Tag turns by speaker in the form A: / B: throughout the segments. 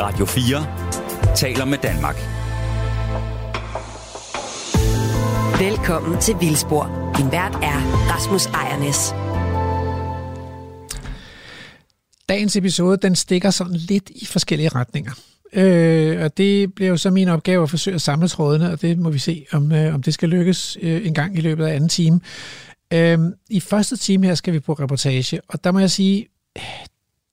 A: Radio 4 taler med Danmark.
B: Velkommen til Vildspor. Din vært er Rasmus Ejernes.
C: Dagens episode, den stikker sådan lidt i forskellige retninger. Øh, og det bliver jo så min opgave at forsøge at samle trådene, og det må vi se, om, øh, om det skal lykkes øh, en gang i løbet af anden time. Øh, I første time her skal vi på reportage, og der må jeg sige,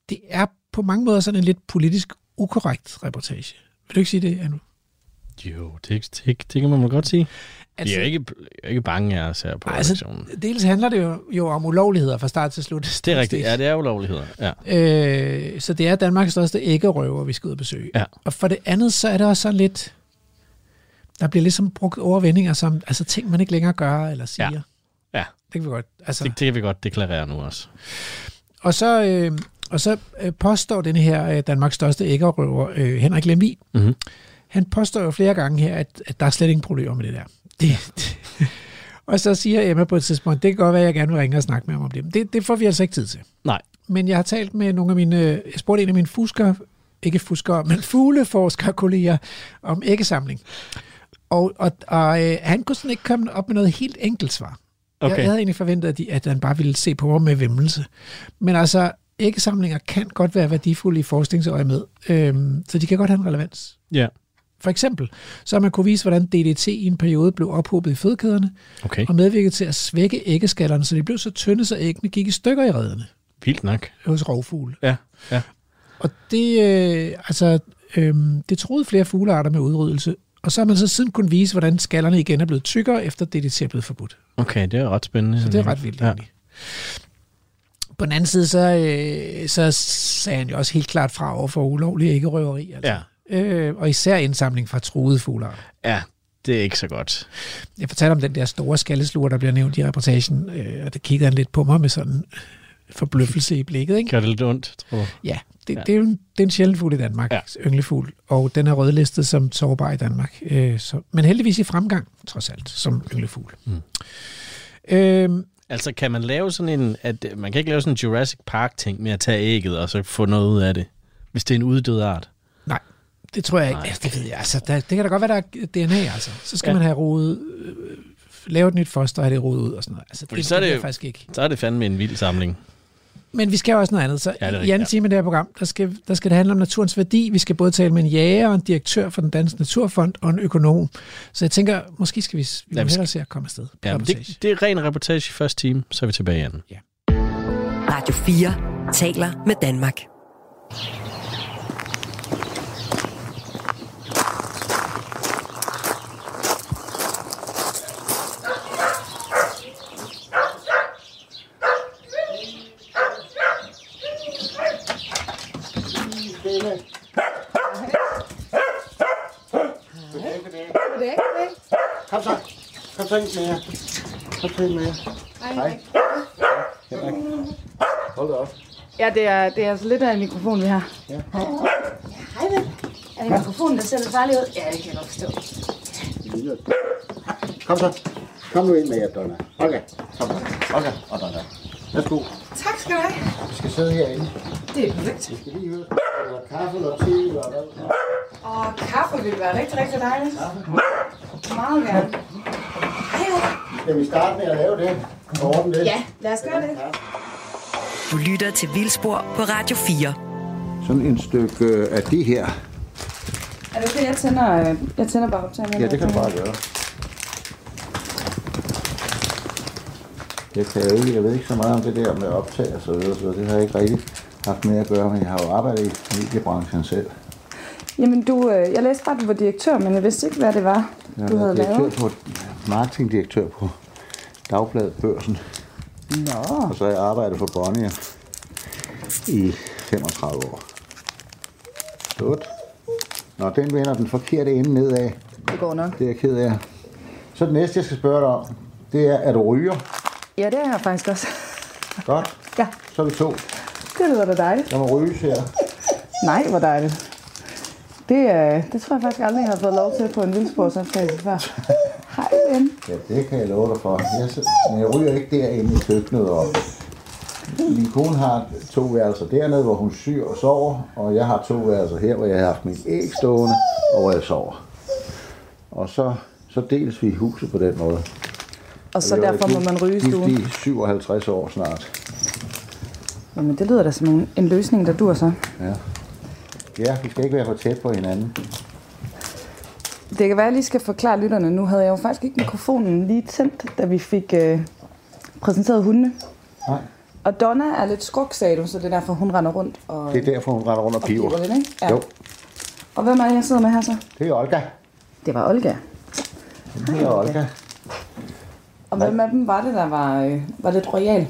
C: det er på mange måder sådan en lidt politisk ukorrekt reportage. Vil du ikke sige det, Anu?
D: Jo, det, det, det kan man må godt sige.
C: Altså,
D: vi er ikke, jeg er ikke bange af os her på
C: altså,
D: redaktionen.
C: dels handler det jo, jo om ulovligheder fra start til slut.
D: Det er rigtigt. Ja, det er ulovligheder. Ja.
C: Øh, så det er Danmarks største æggerøver, vi skal ud og besøge.
D: Ja.
C: Og for det andet, så er det også sådan lidt... Der bliver ligesom brugt overvendinger som altså ting, man ikke længere gør eller siger.
D: Ja. Ja.
C: Det kan vi godt. Altså,
D: Det, det kan vi godt deklarere nu også.
C: og så, øh, og så øh, påstår den her øh, Danmarks største æggerøver, øh, Henrik Lemvig,
D: Mhm.
C: han påstår jo flere gange her, at, at der er slet ingen problemer med det der. Det, det. Og så siger Emma på et tidspunkt, det kan godt være, at jeg gerne vil ringe og snakke med ham om det. Det, det får vi altså ikke tid til.
D: Nej.
C: Men jeg har talt med nogle af mine, jeg spurgte en af mine fusker, ikke fuskere, men fugleforskerkolleger om æggesamling. Og, og, og øh, han kunne sådan ikke komme op med noget helt enkelt svar. Okay. Jeg, havde egentlig forventet, at, de, at han bare ville se på mig med vemmelse. Men altså, æggesamlinger kan godt være værdifulde i forskningsøje med, øhm, så de kan godt have en relevans.
D: Ja.
C: For eksempel, så har man kunne vise, hvordan DDT i en periode blev ophobet i fødekæderne
D: Okay.
C: og medvirkede til at svække æggeskallerne, så de blev så tynde, så æggene gik i stykker i redderne
D: Vildt nok.
C: hos rovfugle.
D: Ja. Ja.
C: Og det, øh, altså, øh, det troede flere fuglearter med udryddelse. Og så har man så siden kunnet vise, hvordan skallerne igen er blevet tykkere, efter DDT er blevet forbudt.
D: Okay, det er ret spændende.
C: Så det er ret vildt
D: Ja.
C: egentlig. På den anden side, så, øh, så sagde han jo også helt klart fra over for ulovlig æggerøveri. Altså.
D: Ja.
C: Øh, og især indsamling fra truede fuglearter.
D: ja, det er ikke så godt.
C: Jeg fortalte om den der store skallesluger, der bliver nævnt i reportagen, øh, og det kiggede han lidt på mig med sådan forbløffelse i blikket. Ikke?
D: Gør det lidt ondt, tror du?
C: Ja, det,
D: Ja.
C: det er jo en, det er en sjælden fugl i Danmark,
D: Ja.
C: ynglefugl, og den er rødlistet som sårbar i Danmark. Øh, så, men heldigvis i fremgang, trods alt, som ynglefugl.
D: Mm.
C: Øh,
D: Altså, kan man lave sådan en... At, man kan ikke lave sådan en Jurassic Park-ting med at tage ægget og så få noget ud af det, hvis det er en uddød art.
C: nej, det tror jeg ikke.
D: Nej.
C: Altså, det ved jeg. Altså, der, det kan da godt være, der er DNA, altså. Så skal
D: Ja.
C: man have rodet, øh, lave et nyt foster og have det rodet ud og sådan noget. Altså,
D: Fordi
C: det,
D: så er
C: det,
D: det
C: faktisk ikke.
D: Så er det fandme en vild samling.
C: Men vi skal jo også noget andet. Så
D: Ja, det er
C: ja, i anden
D: ja.
C: time af det her program, der skal, der skal det handle om naturens værdi. Vi skal både tale med en jæger og en direktør for den danske naturfond og en økonom. Så jeg tænker, måske skal vi, vi
D: Ja,
C: ja,
D: vi skal-
C: se at komme afsted.
D: Ja, det, det er ren reportage i første time, så er vi tilbage igen.
B: Radio 4 taler med Danmark.
E: Kom så. Kom så ind med jer. Kom så ind med jer. Hej. Henrik. Hold da op.
F: Ja, det er, det er altså lidt af en mikrofon, vi har.
E: Ja.
F: Hej vel. Er det mikrofonen, der ser lidt farlig ud? Ja, det kan jeg godt forstå.
E: Kom så. Kom nu ind med jer, Donna. Okay. Kom så. Okay. Og Donna. Værsgo.
F: Tak skal du have.
E: Vi skal sidde herinde.
F: Det er perfekt.
E: Vi skal lige høre. Kaffe eller te eller hvad.
F: Og kaffe vil være rigtig, rigtig dejligt. Meget gerne.
E: Skal vi starte med at lave det? Og ordne det?
F: Ja, lad os gøre det.
B: Du lytter til Vildspor på Radio 4.
E: Sådan en stykke øh, af det her.
F: Er det okay, jeg tænder, øh, jeg tænder bare optagelsen?
E: Ja, det kan du bare gøre. Jeg, kan jo ikke, jeg ved ikke så meget om det der med optag og så videre, så det har jeg ikke rigtig haft med at gøre, men jeg har jo arbejdet i mediebranchen selv.
F: Jamen, du, øh, jeg læste bare, at du var direktør, men jeg vidste ikke, hvad det var,
E: Jeg
F: du havde
E: direktør
F: lavet.
E: på, marketingdirektør på Dagbladet Børsen,
F: Nå,
E: og så har jeg arbejdet for Bonnier i 35 år. Godt. Nå, den vender den forkerte ende nedad.
F: det går nok.
E: Det er jeg ked af. Så det næste, jeg skal spørge dig om, det er, at du ryger.
F: Ja, det er jeg faktisk også.
E: Godt.
F: Ja,
E: Så er vi to.
F: det lyder da dejligt.
E: Der må ryges her.
F: Nej, hvor dejligt. Det, øh, det tror jeg faktisk aldrig, jeg har fået lov til på en vildsportsoptagelse før. Hej, ven.
E: Ja, det kan jeg love dig for. Jeg, men jeg ryger ikke derinde i køkkenet. Og... min kone har to værelser dernede, hvor hun syr og sover, og jeg har to værelser her, hvor jeg har haft min æg stående, og hvor jeg sover. Og så, så deles vi huset på den måde.
F: Og så
E: Og
F: derfor
E: er
F: må man ryge i stuen.
E: i 57 år snart.
F: Jamen, det lyder da som en, en løsning, der dur så.
E: Ja. Ja, vi skal ikke være for tæt på hinanden.
F: Det kan være, at jeg lige skal forklare lytterne. Nu havde jeg jo faktisk ikke mikrofonen lige tændt, da vi fik øh, præsenteret hundene.
E: Nej,
F: Og Donna er lidt skruk, sagde du, så det er derfor, hun render rundt og,
E: det er derfor, hun render rundt og
F: og
E: piver.
F: piver lidt, ikke? Ja.
E: Jo,
F: Og hvem er det, jeg sidder med her så?
E: det er Olga.
F: Det var Olga.
E: Det er Olga.
F: Og hvem af dem var det, der var, øh, var lidt royal?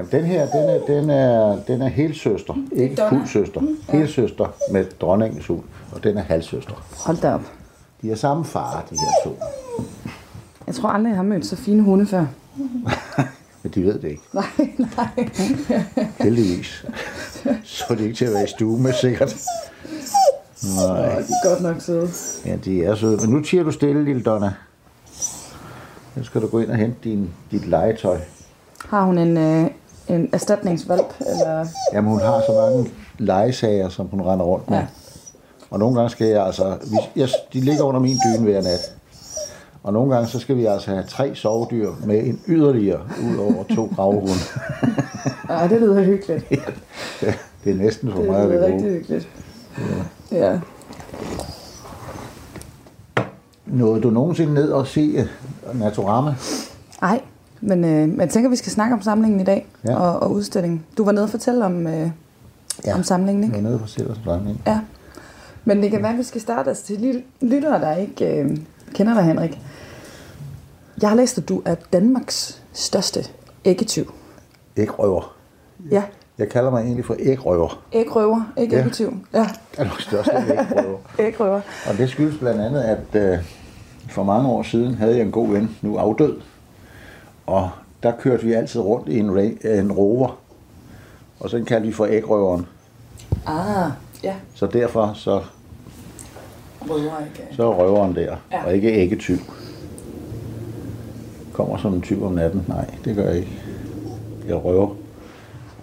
E: Jamen, den her, den er, den er, den er helsøster, ikke
F: Donna.
E: fuldsøster. Helsøster med dronningens hund, og den er halvsøster.
F: Hold da op.
E: De er samme far, de her to.
F: Jeg tror aldrig, jeg har mødt så fine hunde før.
E: Men de ved det ikke.
F: Nej, nej.
E: Heldigvis. Så er det ikke til at være i stue med, sikkert. Nej.
F: De er godt nok søde.
E: Ja, de er søde. Men nu tiger du stille, lille Donna. Nu skal du gå ind og hente din, dit legetøj.
F: Har hun en, øh, en erstatningsvalp? Eller...
E: Jamen, hun har så mange legesager, som hun render rundt med.
F: Ja.
E: Ja. Og nogle gange skal jeg altså... Jeg, de ligger under min dyne hver nat. Og nogle gange, så skal vi altså have tre sovedyr med en yderligere ud over to gravhunde.
F: Ej, det lyder hyggeligt.
E: det er næsten for
F: Det
E: meget,
F: lyder
E: det
F: rigtig
E: gode.
F: hyggeligt. Ja.
E: Nåede du nogensinde ned og se Naturama?
F: Ej, men øh, men jeg tænker, vi skal snakke om samlingen i dag.
E: Ja.
F: Og, og udstillingen. Du var nede og fortælle om, øh, ja. om samlingen, ikke?
E: Jeg var nede for selv samling.
F: Ja. Men det kan være, at vi skal starte altså, til lyttere, der ikke øh, kender dig, Henrik. Jeg har læst, at du er Danmarks største æggetyv.
E: Ægrøver.
F: Ja,
E: Jeg kalder mig egentlig for ægrøver.
F: ægrøver, ikke
E: Ja.
F: æggetyv. Ja,
E: Danmarks største ægrøver.
F: ægrøver.
E: Og det skyldes blandt andet, at øh, for mange år siden havde jeg en god ven, nu afdød. Og der kørte vi altid rundt i en, en rover. Og så kaldte vi for ægrøveren.
F: Ah, ja.
E: Så derfor så,
F: Røver ikke.
E: så er røveren der,
F: Ja.
E: og ikke æggetyv. Kommer som en tyv om natten? Nej, det gør jeg ikke. Jeg røver.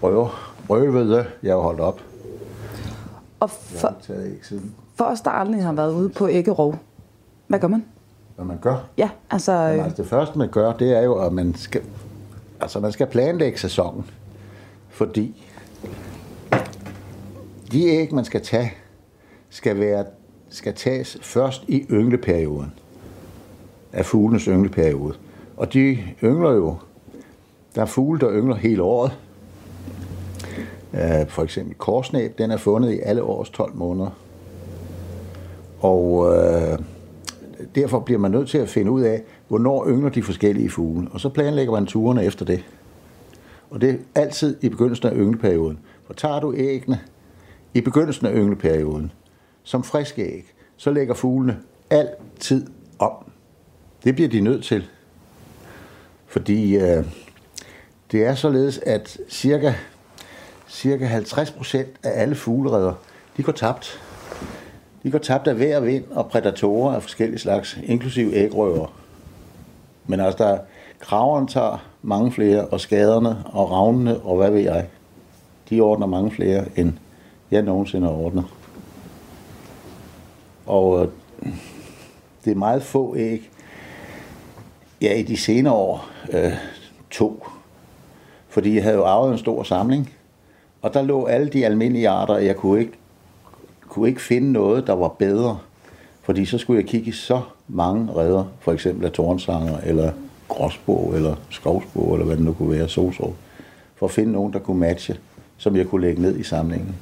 E: Røver. Røvede. Jeg har holdt op.
F: Og
E: Jeg
F: for,
E: har ikke taget æg siden.
F: for os, der aldrig har været ude på æggerov, hvad gør man?
E: Hvad man gør?
F: Ja, altså...
E: Jamen,
F: Øh,
E: altså det første, man gør, det er jo, at man skal, altså man skal planlægge sæsonen. Fordi de æg, man skal tage, skal, være, skal tages først i yngleperioden. Af fuglenes yngleperiode. Og de yngler jo. Der er fugle, der yngler hele året. Øh, For eksempel korsnæb, den er fundet i alle års 12 måneder. Og øh, derfor bliver man nødt til at finde ud af, hvornår yngler de forskellige fugle. Og så planlægger man turene efter det. Og det er altid i begyndelsen af yngleperioden. For tager du æggene i begyndelsen af yngleperioden, som friske æg, så lægger fuglene altid om. Det bliver de nødt til. Fordi øh, det er således, at cirka, cirka 50% af alle fuglereder, de går tabt. De går tabt af vejr, vind og prædatorer af forskellige slags, inklusive ægrøver. Men altså, der kraveren tager mange flere, og skaderne og ravnene, og hvad ved jeg, de ordner mange flere, end jeg nogensinde har ordnet. Og øh, det er meget få æg. Ja, i de senere år øh, to. Fordi jeg havde jo arvet en stor samling, og der lå alle de almindelige arter, og jeg kunne ikke kunne ikke finde noget, der var bedre. Fordi så skulle jeg kigge i så mange redder, for eksempel af tårnsanger, eller gråsbog, eller skovsbog, eller hvad det nu kunne være, solsov, for at finde nogen, der kunne matche, som jeg kunne lægge ned i samlingen.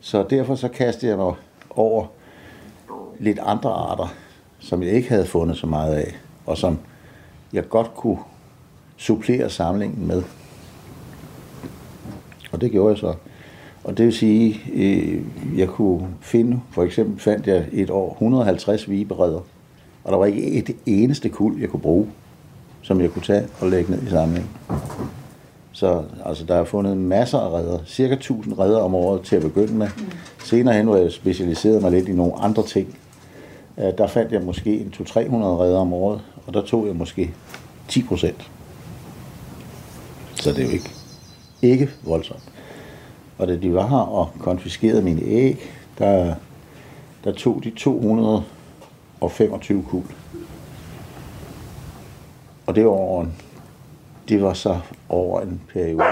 E: Så derfor så kastede jeg mig over lidt andre arter, som jeg ikke havde fundet så meget af, og som jeg godt kunne supplere samlingen med. Og det gjorde jeg så. Og det vil sige, øh, jeg kunne finde, for eksempel fandt jeg et år 150 viberedder, og der var ikke et eneste kuld, jeg kunne bruge, som jeg kunne tage og lægge ned i samlingen. Så altså, der er fundet masser af redder, cirka 1000 redder om året til at begynde med. Senere hen, hvor jeg specialiserede mig lidt i nogle andre ting, øh, der fandt jeg måske en 200-300 redder om året, og der tog jeg måske 10 procent. Så det er jo ikke, ikke voldsomt. Og da de var her og konfiskerede mine æg, der, der tog de 225 kul. Og det var over en, det var så over en periode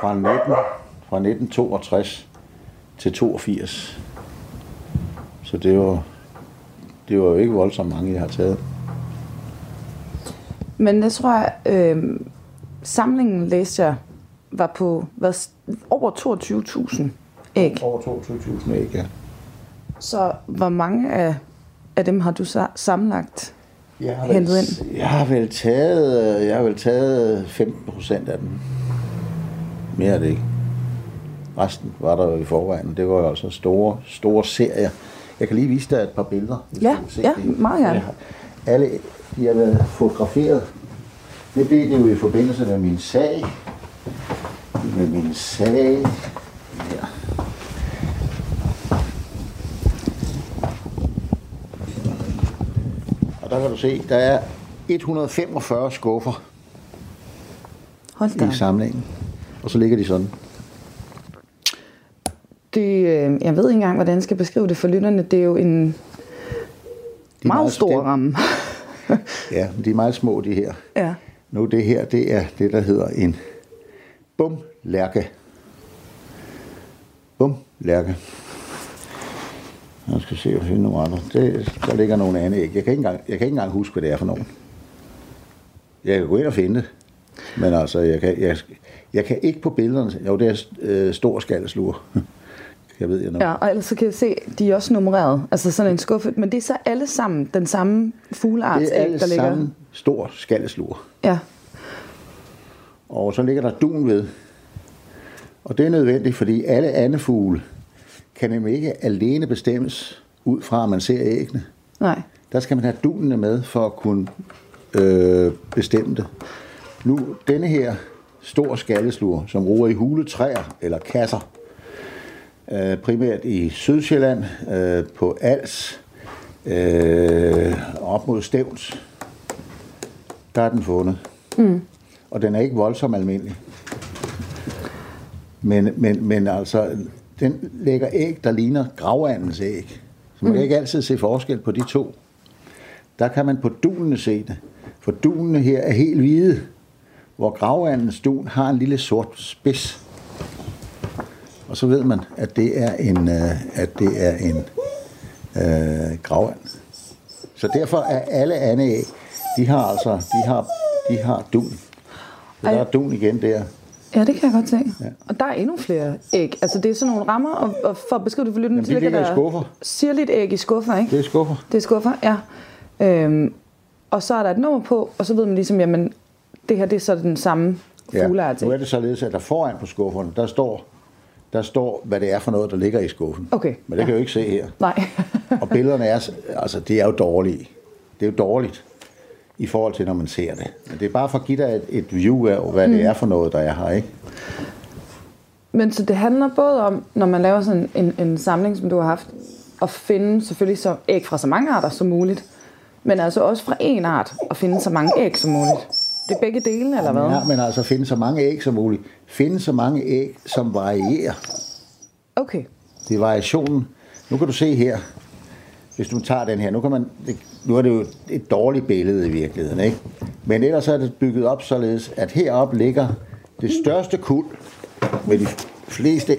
E: fra 19, fra 1962 til 82. Så det var, det var jo ikke voldsomt mange, jeg har taget.
F: Men jeg tror, jeg, øh, samlingen læste jeg var på hvad, over 22.000 æg.
E: Over 22.000 æg, ja.
F: Så hvor mange af, af dem har du så sammenlagt?
E: Jeg har,
F: hentet
E: vel, jeg har vel taget, jeg har vel taget 15 procent af dem. Mere er det ikke. Resten var der jo i forvejen. Det var jo altså store, store serier. Jeg kan lige vise dig et par billeder. hvis
F: Ja,
E: se
F: ja,
E: det.
F: meget gerne.
E: Har- Alle de har været fotograferet. Det blev det jo i forbindelse med min sag. Med min sag. Her. Og der kan du se, der er 145 skuffer
F: Hold da.
E: i samlingen. Og så ligger de sådan.
F: Det, øh, jeg ved ikke engang, hvordan jeg skal beskrive det for lytterne. Det er jo en
E: De er
F: meget stor ramme.
E: Ja, de er meget små, de her.
F: ja.
E: Nu det her, det er det, der hedder en bumlærke. Bumlærke. Jeg skal se, at finde nogle andre. Det, der ligger nogle andre æg. Jeg kan, ikke engang, jeg kan ikke engang huske, hvad det er for nogen. Jeg kan gå ind og finde det. Men altså, jeg kan, jeg, jeg kan ikke på billederne... Jo, det er øh, stor skaldeslur. Jeg ved jeg nu.
F: ja, og ellers så kan jeg se, de er også nummereret. Altså sådan en skuffe. Men det er så alle sammen den samme fuglearts
E: det er alle
F: der ligger.
E: sammen stor skaldeslur.
F: Ja.
E: Og så ligger der dun ved. Og det er nødvendigt, fordi alle andefugle kan nemlig ikke alene bestemmes ud fra, at man ser æggene.
F: Nej.
E: Der skal man have dunene med for at kunne øh, bestemme det. Nu, denne her stor skaldeslur, som roer i huletræer eller kasser, øh, primært i Sydsjælland, øh, på Als, øh, op mod Stævns, der er den fundet. Mm. Og den er ikke voldsomt almindelig. Men, men, men altså, den lægger æg, der ligner gravandens æg. Så man kan ikke altid se forskel på de to. Der kan man på dunene se det. For dunene her er helt hvide, hvor gravandens dun har en lille sort spids. Og så ved man, at det er en, øh, at det er en øh, gravand. Så derfor er alle andre æg, de har altså, de har, de har dun. Så der er dun igen der.
F: Ja, det kan jeg godt se. Ja. Og der er endnu flere æg. Altså det er sådan nogle rammer, og, og for at beskrive det for lytterne,
E: de ligger i skuffer.
F: sirligt æg i skuffer, ikke?
E: Det er skuffer.
F: Det er skuffer, ja. Øhm, og så er der et nummer på, og så ved man ligesom, jamen, det her det er så den samme fugleart.
E: Nu er det således, at der foran på skufferne, der står, der står, hvad det er for noget, der ligger i skuffen.
F: Okay,
E: Men det kan
F: ja.
E: jeg jo ikke se her.
F: Nej.
E: Og billederne er, altså, det er jo dårlige. Det er jo dårligt i forhold til, når man ser det. Men det er bare for at give dig et, et view af, hvad mm. det er for noget, der er her, ikke?
F: Men så det handler både om, når man laver sådan en, en samling, som du har haft, at finde selvfølgelig så æg fra så mange arter som muligt, men altså også fra en art at finde så mange æg som muligt. Det er begge dele, eller hvad?
E: Ja, men altså finde så mange æg som muligt. Finde så mange æg, som varierer.
F: Okay.
E: Det er variationen. Nu kan du se her, hvis du tager den her, nu, kan man, nu er det jo et dårligt billede i virkeligheden, ikke? Men ellers er det bygget op således, at heroppe ligger det største kuld med de fleste...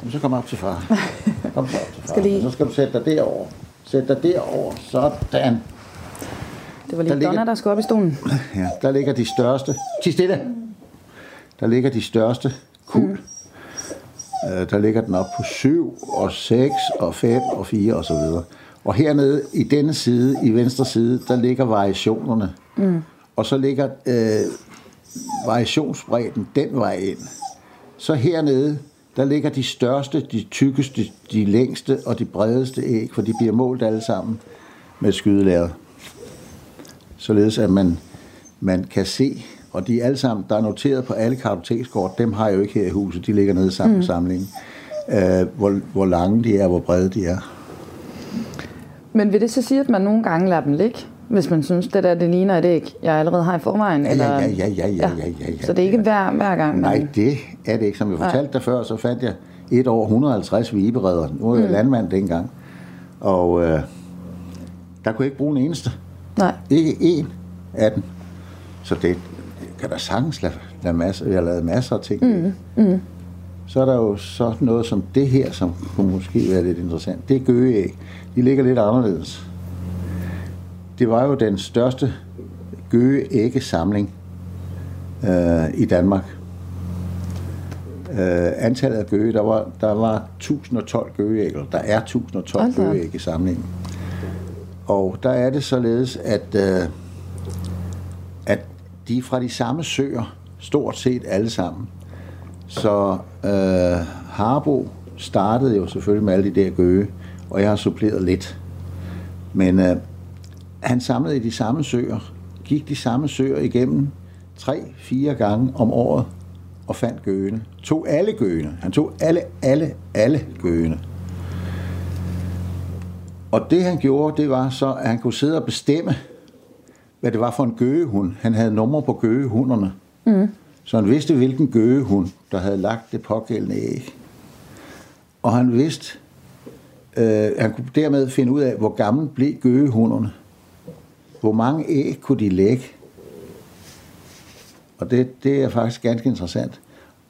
E: Jamen, så kom op til far. Kom så op til far.
F: Skal lige-
E: Så skal du sætte dig derover. Sæt dig derover. Sådan.
F: Det var lige
E: Der ligger-
F: Donna, der skulle op i stolen.
E: Ja, der ligger de største. Ti stille. Der ligger de største kul. Mm. Øh, der ligger den op på 7 og 6 og 5 og 4 og så videre. Og hernede i denne side, i venstre side, der ligger variationerne. Mm. Og så ligger øh, variationsbredden den vej ind. Så hernede, der ligger de største, de tykkeste, de længste og de bredeste æg, for de bliver målt alle sammen med skydelæret således at man, man kan se, og de er alle sammen, der er noteret på alle kartotekskort, dem har jeg jo ikke her i huset, de ligger nede sammen mm. samlingen, øh, hvor, hvor lange de er, hvor brede de er.
F: Men vil det så sige, at man nogle gange lader dem ligge, hvis man synes, det der det ligner et æg, jeg allerede har i forvejen. Eller,
E: ja, ja, ja, ja, ja, ja, ja, ja.
F: Så det er ikke hver, hver gang, man...
E: Nej, det er det ikke. Som jeg fortalte dig før, så fandt jeg et år 150 viberedder. Nu er jeg mm. landmand dengang. Og øh, der kunne jeg ikke bruge en eneste.
F: Nej.
E: Ikke én af dem. Så det kan der sagtens lade, lade masser. Jeg har lavet masser af ting. Mm. Mm. Så er der jo så noget som det her, som kunne måske være lidt interessant. Det er gøgeæg. De ligger lidt anderledes. Det var jo den største gøgeæggesamling øh, i Danmark. Øh, antallet af gøge, der var, der var 1012 gøgeæg, eller der er 1012
F: Hold da op.
E: gøgeæg i samlingen. Og der er det således, at, øh, at de er fra de samme søer, stort set alle sammen. Så øh, Harbo startede jo selvfølgelig med alle de der gøge, og jeg har suppleret lidt. Men øh, han samlede i de samme søer, gik de samme søer igennem tre-fire gange om året og fandt gøgene. Tog alle gøgene. Han tog alle, alle, alle gøgene. Og det han gjorde, det var så, at han kunne sidde og bestemme, hvad det var for en gøgehund. Han havde numre på gøgehunderne. Mm. Så han vidste, hvilken gøgehund, der havde lagt det pågældende æg. Og han vidste, øh, han kunne dermed finde ud af, hvor gammel blev gøgehunderne. Hvor mange æg kunne de lægge? Og det, det er faktisk ganske interessant.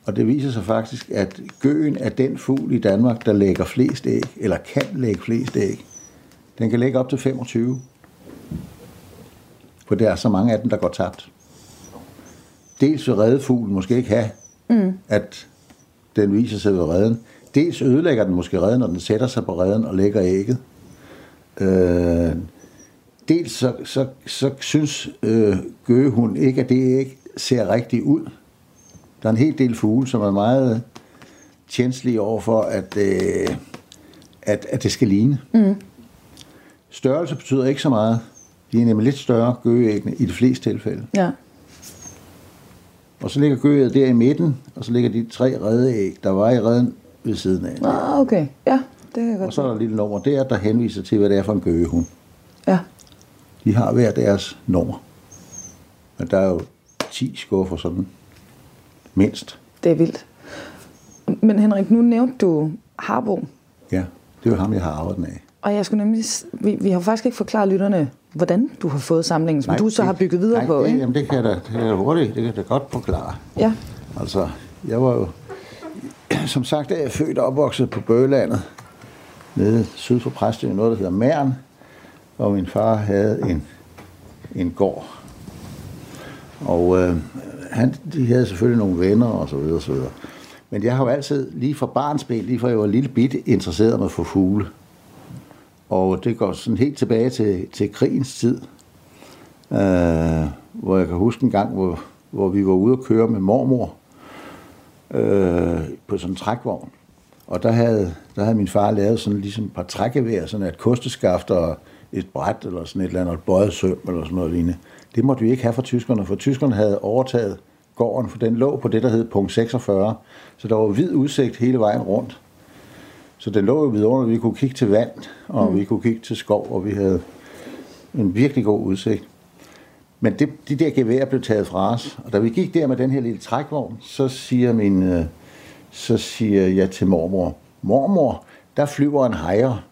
E: Og det viser sig faktisk, at gøen er den fugl i Danmark, der lægger flest æg, eller kan lægge flest æg. Den kan lægge op til 25. For der er så mange af dem, der går tabt. Dels vil redefuglen måske ikke have, mm. at den viser sig ved redden. Dels ødelægger den måske redden, når den sætter sig på redden og lægger ægget. Øh, dels så, så, så synes øh, gøgehund ikke, at det æg ser rigtigt ud. Der er en hel del fugle, som er meget tjenestlige over for, at, øh, at, at det skal ligne. Mm. Størrelse betyder ikke så meget. De er nemlig lidt større, gøgeæggene, i de fleste tilfælde.
F: Ja.
E: Og så ligger gøgeægget der i midten, og så ligger de tre reddeæg, der var i redden ved siden af.
F: Ah, okay. Ja, det kan jeg
E: Og
F: godt
E: så er der et lille nummer der, der henviser til, hvad det er for en gøgehund.
F: Ja.
E: De har hver deres nummer. Men der er jo 10 skuffer sådan. Mindst.
F: Det er vildt. Men Henrik, nu nævnte du Harbo,
E: Ja, det er jo ham, jeg har arvet den af.
F: og jeg skulle nemlig, vi, vi har faktisk ikke forklaret lytterne, hvordan du har fået samlingen, som du så
E: det-
F: har bygget videre
E: nej,
F: på, ikke?
E: Jamen, det kan jeg da, det kan jeg hurtigt, det kan jeg da godt forklare.
F: Ja.
E: Altså, jeg var jo, som sagt, er jeg født og opvokset på Bøgelandet, nede syd for Præstø, noget, der hedder Mæren, og min far havde en, en gård. Og øh, han, de havde selvfølgelig nogle venner og så videre, og så videre. Men jeg har jo altid, lige fra barnsben, lige fra jeg var lille bit, interesseret mig for fugle. Og det går sådan helt tilbage til, til krigens tid, øh, hvor jeg kan huske en gang, hvor, hvor vi var ude at køre med mormor øh, på sådan en trækvogn. Og der havde, der havde min far lavet sådan ligesom et par trækgevær, sådan et kosteskaft og et bræt eller sådan et eller andet, et bøjet søm eller sådan noget lignende. Det måtte vi ikke have fra tyskerne, for tyskerne havde overtaget gården, for den lå på det, der hed punkt 46. Så der var hvid udsigt hele vejen rundt. Så den lå jo vidunderligt. Vi kunne kigge til vand, og mm. vi kunne kigge til skov, og vi havde en virkelig god udsigt. Men det, de der geværer blev taget fra os. Og da vi gik der med den her lille trækvogn, så siger, min, øh, så siger jeg til mormor, mormor, der flyver en hejer.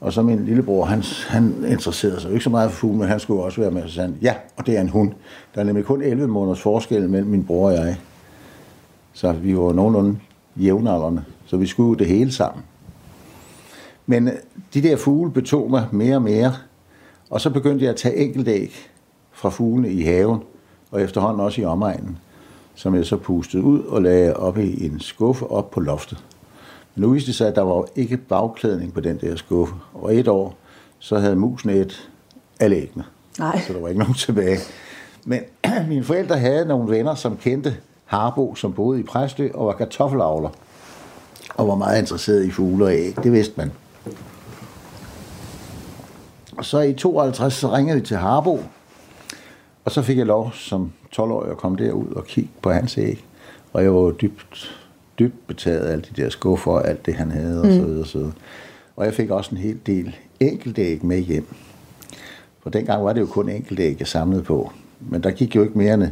E: Og så min lillebror, han, han interesserede sig ikke så meget for fugle, men han skulle også være med. Så sagde han, ja, og det er en hund. Der er nemlig kun 11 måneders forskel mellem min bror og jeg. Så vi var nogenlunde jævnaldrende. Så vi skulle det hele sammen. Men øh, de der fugle betog mig mere og mere. Og så begyndte jeg at tage enkeltæg fra fuglene i haven, og efterhånden også i omegnen, som jeg så pustede ud og lagde op i en skuffe op på loftet. Men nu viste det sig, at der var ikke bagklædning på den der skuffe. Og et år, så havde musen et alle æggene.
F: Nej.
E: Så der var ikke nogen tilbage. Men mine forældre havde nogle venner, som kendte Harbo, som boede i Præstø og var kartoffelavler. Og var meget interesseret i fugle og æg. Det vidste man. Og så i 52, så ringede vi til Harbo. Og så fik jeg lov som 12-årig at komme derud og kigge på hans æg. Og jeg var dybt, dybt betaget af alle de der skuffer og alt det, han havde og så videre. Og, så videre. og jeg fik også en hel del enkeltæg med hjem. For dengang var det jo kun enkelte æg, jeg samlede på. Men der gik jo ikke mere end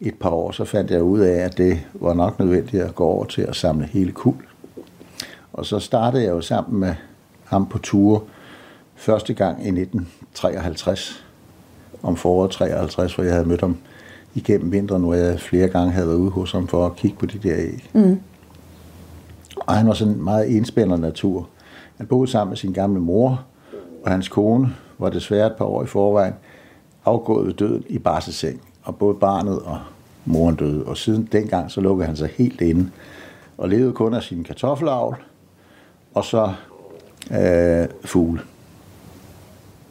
E: et par år, så fandt jeg ud af, at det var nok nødvendigt at gå over til at samle hele kul. Og så startede jeg jo sammen med ham på ture første gang i 1953, om foråret 53, hvor jeg havde mødt ham igennem vinteren, hvor jeg flere gange havde været ude hos ham for at kigge på de der æg. Mm. Og han var sådan en meget enspændende natur. Han boede sammen med sin gamle mor, og hans kone var desværre et par år i forvejen afgået ved døden i barselseng. Og både barnet og moren døde. Og siden dengang, så lukkede han sig helt inde og levede kun af sin kartoffelavl og så øh, fugle.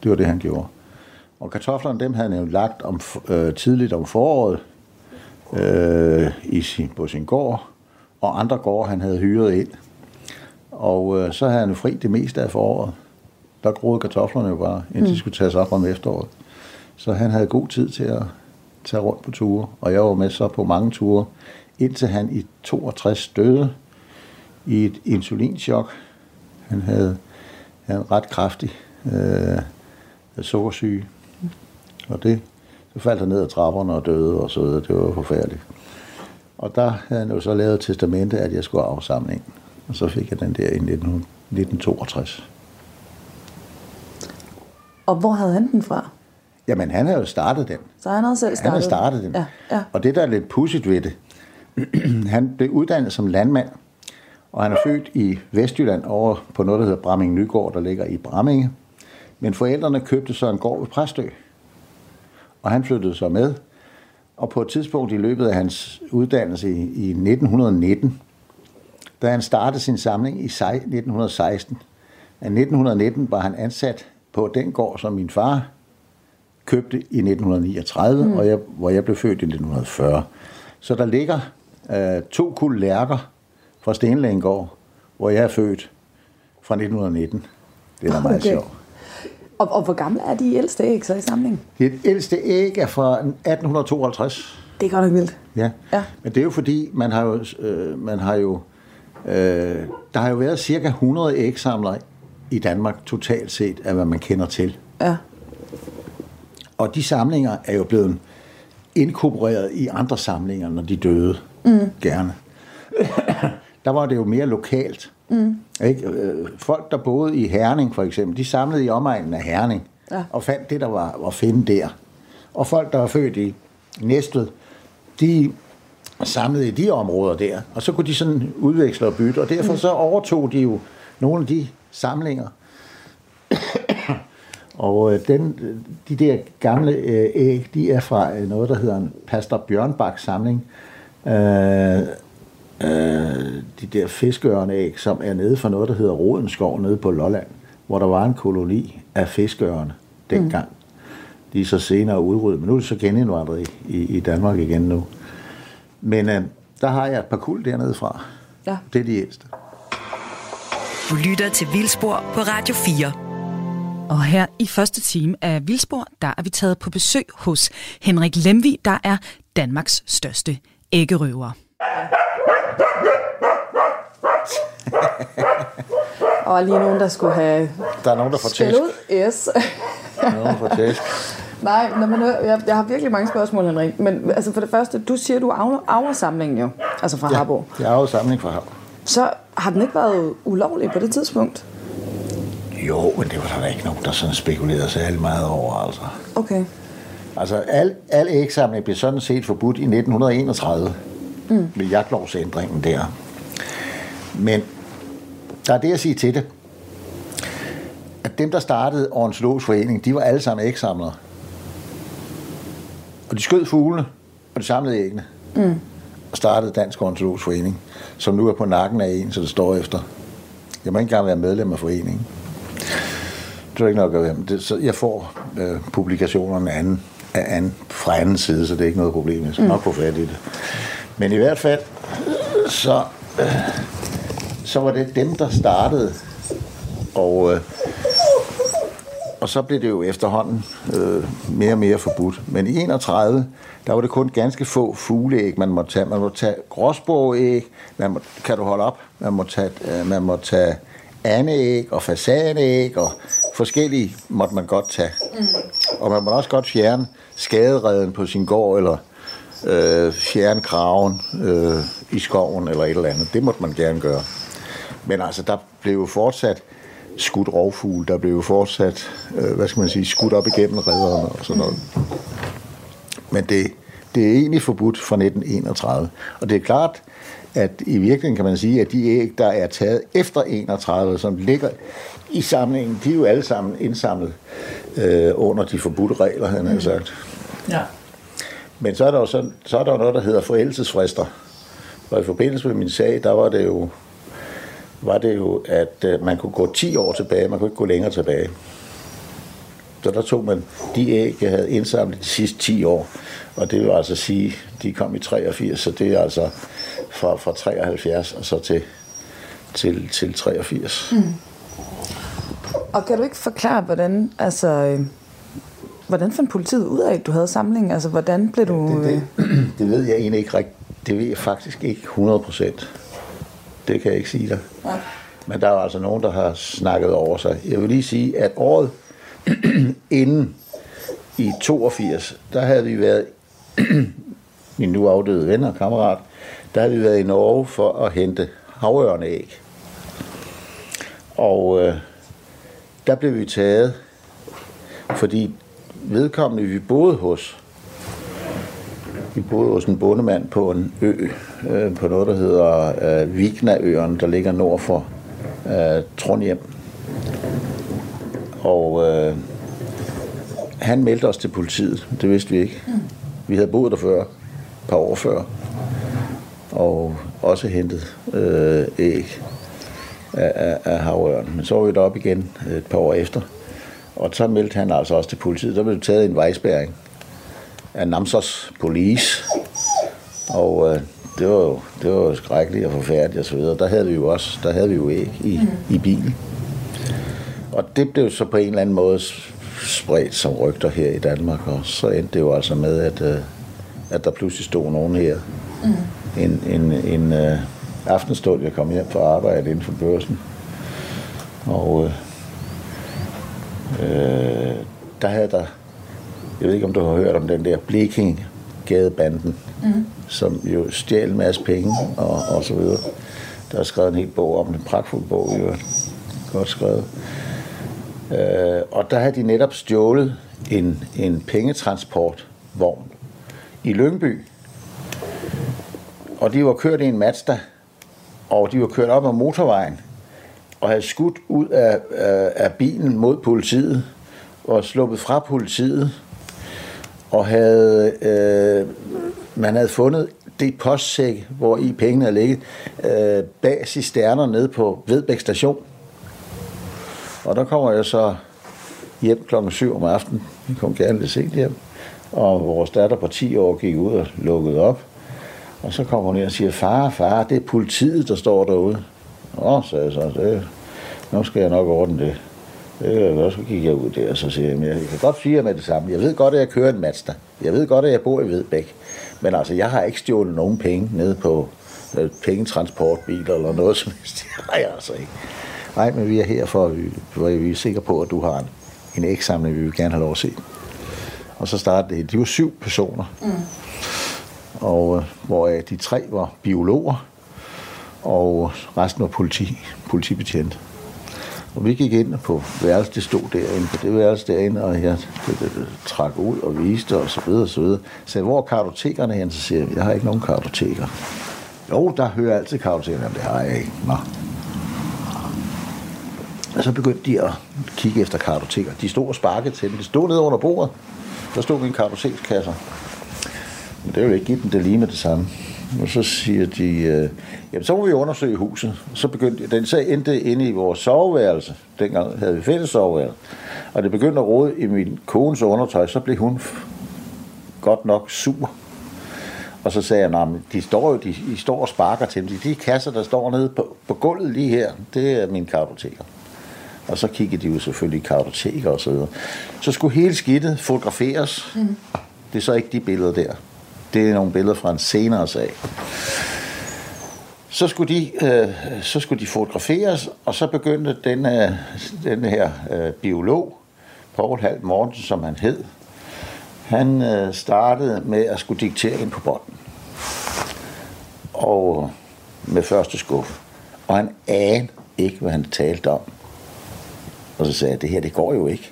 E: Det var det, han gjorde. Og kartoflerne, dem havde han jo lagt om, øh, tidligt om foråret øh, i sin, på sin gård, og andre gårde, han havde hyret ind. Og øh, så havde han jo fri det meste af foråret. Der groede kartoflerne jo bare, indtil de skulle tages op om efteråret. Så han havde god tid til at tage rundt på ture, og jeg var med så på mange ture, indtil han i 62 døde i et insulinchok. Han havde, havde en ret kraftig øh, sukkersyge, og det, så faldt han ned ad trapperne og døde og så videre. Det var forfærdeligt. Og der havde han jo så lavet testamente, at jeg skulle afsamling. Og så fik jeg den der i 1962.
F: Og hvor havde han den fra?
E: Jamen, han havde jo startet den.
F: Så han havde selv
E: Han
F: startet
E: havde startet den.
F: Ja, ja.
E: Og det, der er lidt pudsigt ved det, han blev uddannet som landmand, og han er født i Vestjylland over på noget, der hedder Bramming Nygård, der ligger i Bramminge. Men forældrene købte så en gård ved Præstø, og han flyttede så med. Og på et tidspunkt i løbet af hans uddannelse i, i 1919, da han startede sin samling i sej- 1916, i 1919 var han ansat på den gård, som min far købte i 1939, mm. og jeg, hvor jeg blev født i 1940. Så der ligger øh, to kul lærker fra Stenlængård, hvor jeg er født fra 1919. Det er da meget
F: Okay.
E: sjovt.
F: Og, og hvor gamle er de ældste æg så i samlingen?
E: Det ældste æg er fra 1852.
F: Det er godt nok vildt.
E: Ja.
F: Ja.
E: Men det er jo fordi, man har jo, øh, man har jo øh, der har jo været cirka 100 ægsamlere i Danmark totalt set, af hvad man kender til.
F: Ja.
E: Og de samlinger er jo blevet inkorporeret i andre samlinger, når de døde. Mm. Gerne. der var det jo mere lokalt. Mm. Ikke? Øh, Folk, der boede i Herning for eksempel, de samlede i omegnen af Herning,
F: Ja.
E: og fandt det, der var at finde der. Og folk, der var født i Næstved, de samlede i de områder der, og så kunne de sådan udveksle og bytte, og derfor så overtog de jo nogle af de samlinger, og øh, den, de der gamle øh, æg, de er fra øh, noget, der hedder en Pastor Bjørnbaks samling. Øh, øh, de der fiskeørneæg, som er nede fra noget, der hedder Rodenskov nede på Lolland, hvor der var en koloni af fiskeørne dengang. Mm. De er så senere udryddet, men nu er det så genindvandret i, i, i Danmark igen nu. Men øh, der har jeg et par kul dernede fra.
F: Ja.
E: Det er de ældste.
B: Du lytter til Vildspor på Radio 4.
G: Og her i første time af Vildspor, der er vi taget på besøg hos Henrik Lemvi, der er Danmarks største æggerøver.
F: Og lige nogen, der skulle have
E: Der er nogen, der får tæsk.
F: Yes.
E: Der er nogen, der får tæsk.
F: Nej, når man jeg, jeg har virkelig mange spørgsmål, Henrik. Men altså for det første, du siger, du arver samlingen jo, altså fra ja. Harbo.
E: Det er jo samling fra Hav.
F: Så har den ikke været ulovlig på det tidspunkt?
E: Jo, men det var der ikke nogen, der sådan spekulerede særlig meget over, altså.
F: Okay.
E: Altså, al, al ægsamling blev sådan set forbudt i 1931 mm. med jagtlovsændringen der. Men der er det at sige til det, at dem, der startede Ornitologisk Forening, de var alle sammen ægsamlere. Og de skød fuglene, og de samlede æggene. Mm. Og startede Dansk Ornitologisk Forening, som nu er på nakken af en, så det står efter. Jeg må ikke engang være medlem af foreningen. Det er ikke nok at være med. Det, så jeg får øh, publikationerne anden, af anden, fra anden side, så det er ikke noget problem. Jeg skal mm. nok få fat i det. Men i hvert fald, så, øh, så var det dem, der startede. Og, øh, og så blev det jo efterhånden øh, mere og mere forbudt. Men i 31, der var det kun ganske få fugleæg, man måtte tage. Man måtte tage gråsbogæg, man må, kan du holde op? Man må tage, øh, man må tage andeæg og fasanæg og forskellige måtte man godt tage. Mm. Og man må også godt fjerne skadereden på sin gård, eller øh, fjerne kraven øh, i skoven, eller et eller andet. Det måtte man gerne gøre. Men altså, der blev jo fortsat skudt rovfugl, der blev jo fortsat, øh, hvad skal man sige, skudt op igennem redderne og sådan noget. Men det, det er egentlig forbudt fra 1931. Og det er klart, at i virkeligheden kan man sige, at de æg, der er taget efter 31, som ligger i samlingen, de er jo alle sammen indsamlet øh, under de forbudte regler, han har sagt.
F: Ja.
E: Men så er der jo sådan, så er der jo noget, der hedder forældelsesfrister. Og i forbindelse med min sag, der var det jo, var det jo at øh, man kunne gå 10 år tilbage, man kunne ikke gå længere tilbage. Så der tog man de æg, jeg havde indsamlet de sidste 10 år, og det vil altså sige, de kom i 83, så det er altså fra, fra 73 og så til, til, til 83. Mm.
F: Og kan du ikke forklare, hvordan, altså, øh, hvordan fandt politiet ud af, at du havde samling? Altså, hvordan blev du...
E: Det, det, det ved jeg egentlig ikke rigtigt. Det ved jeg faktisk ikke 100 procent. Det kan jeg ikke sige dig. Ja. Men der er altså nogen, der har snakket over sig. Jeg vil lige sige, at året inden i 82, der havde vi været, min nu afdøde ven og kammerat, der havde vi været i Norge for at hente havørneæg. Og øh, der blev vi taget, fordi vedkommende vi boede hos, vi boede hos en bondemand på en ø, øh, på noget, der hedder øh, Vignaøen, der ligger nord for øh, Trondheim. Og øh, han meldte os til politiet, det vidste vi ikke. Vi havde boet der før, et par år før, og også hentet øh, æg af, af, af. Men så var vi deroppe igen øh, et par år efter. Og så meldte han altså også til politiet. Der blev taget en vejspæring af Namsos Police. Og øh, det var jo det var jo skrækkeligt og forfærdeligt og så videre. Der havde vi jo også der havde vi jo æg i, mm. i bilen. Og det blev så på en eller anden måde spredt som rygter her i Danmark, og så endte det jo altså med, at, øh, at der pludselig stod nogen her. Mm. En, en, en uh, aftenstund, jeg kom hjem fra arbejde inden for børsen. Og øh, øh, der havde der, jeg ved ikke om du har hørt om den der Bleking gadebanden, mm. som jo stjal en masse penge og, og så videre. Der er skrevet en hel bog om, en pragtfuld bog øvrigt. Godt skrevet. Øh, og der havde de netop stjålet en, en pengetransportvogn i Lyngby. Og de var kørt i en Mazda, og de var kørt op ad motorvejen, og havde skudt ud af, af, af bilen mod politiet, og sluppet fra politiet, og havde, øh, man havde fundet det postsæk, hvor i pengene er ligget, øh, bag cisterner nede på Vedbæk station. Og der kommer jeg så hjem klokken 7 om aftenen. Vi kom gerne lidt sent hjem. Og vores datter på 10 år gik ud og lukkede op. Og så kommer hun ned og siger, far, far, det er politiet, der står derude. Nå, sagde jeg så, det, nu skal jeg nok ordne det. det og så gik jeg ud der, og så siger jeg, jeg kan godt sige med det samme. Jeg ved godt, at jeg kører en Mazda. Jeg ved godt, at jeg bor i Vedbæk. Men altså, jeg har ikke stjålet nogen penge nede på øh, pengetransportbiler eller noget som helst. Det har jeg altså ikke. Nej, men vi er her for, at vi, for at vi er sikre på, at du har en, en eksamling, vi vil gerne have lov at se. Og så startede det. De var syv personer. Mm. Og øh, hvor de tre var biologer, og resten var politi, politibetjent. Og vi gik ind på værelset, det stod derinde på det værelse derinde, og jeg det, det, det, trak ud og viste og så videre og så videre. Så hvor er kartotekerne hen? Så siger jeg, jeg har ikke nogen kartoteker. Jo, der hører altid kartotekerne, det har jeg ikke. Nå. Og så begyndte de at kigge efter kartoteker. De stod og sparkede til dem. De stod nede under bordet. Der stod en kartotekskasser. Men det ville ikke give dem det lige med det samme. Og så siger de, øh, jamen så må vi undersøge huset. Så begyndte den så endte inde i vores soveværelse. Dengang havde vi fælles soveværelse. Og det begyndte at rode i min kones undertøj, så blev hun godt nok sur. Og så sagde jeg, nej, de står jo, de, de står og sparker til dem. De, de kasser, der står nede på, på gulvet lige her, det er mine kartoteker. Og så kiggede de jo selvfølgelig i kartoteker og så videre. Så skulle hele skidtet fotograferes. Mm. Det er så ikke de billeder der. Det er nogle billeder fra en senere sag. Så skulle de, øh, så skulle de fotograferes, og så begyndte den, øh, den her øh, biolog Paul Hal Mortensen, som han hed, han øh, startede med at skulle diktere ind på bånden. Og med første skuff. Og han anede ikke, hvad han talte om. Og så sagde jeg, det her, det går jo ikke.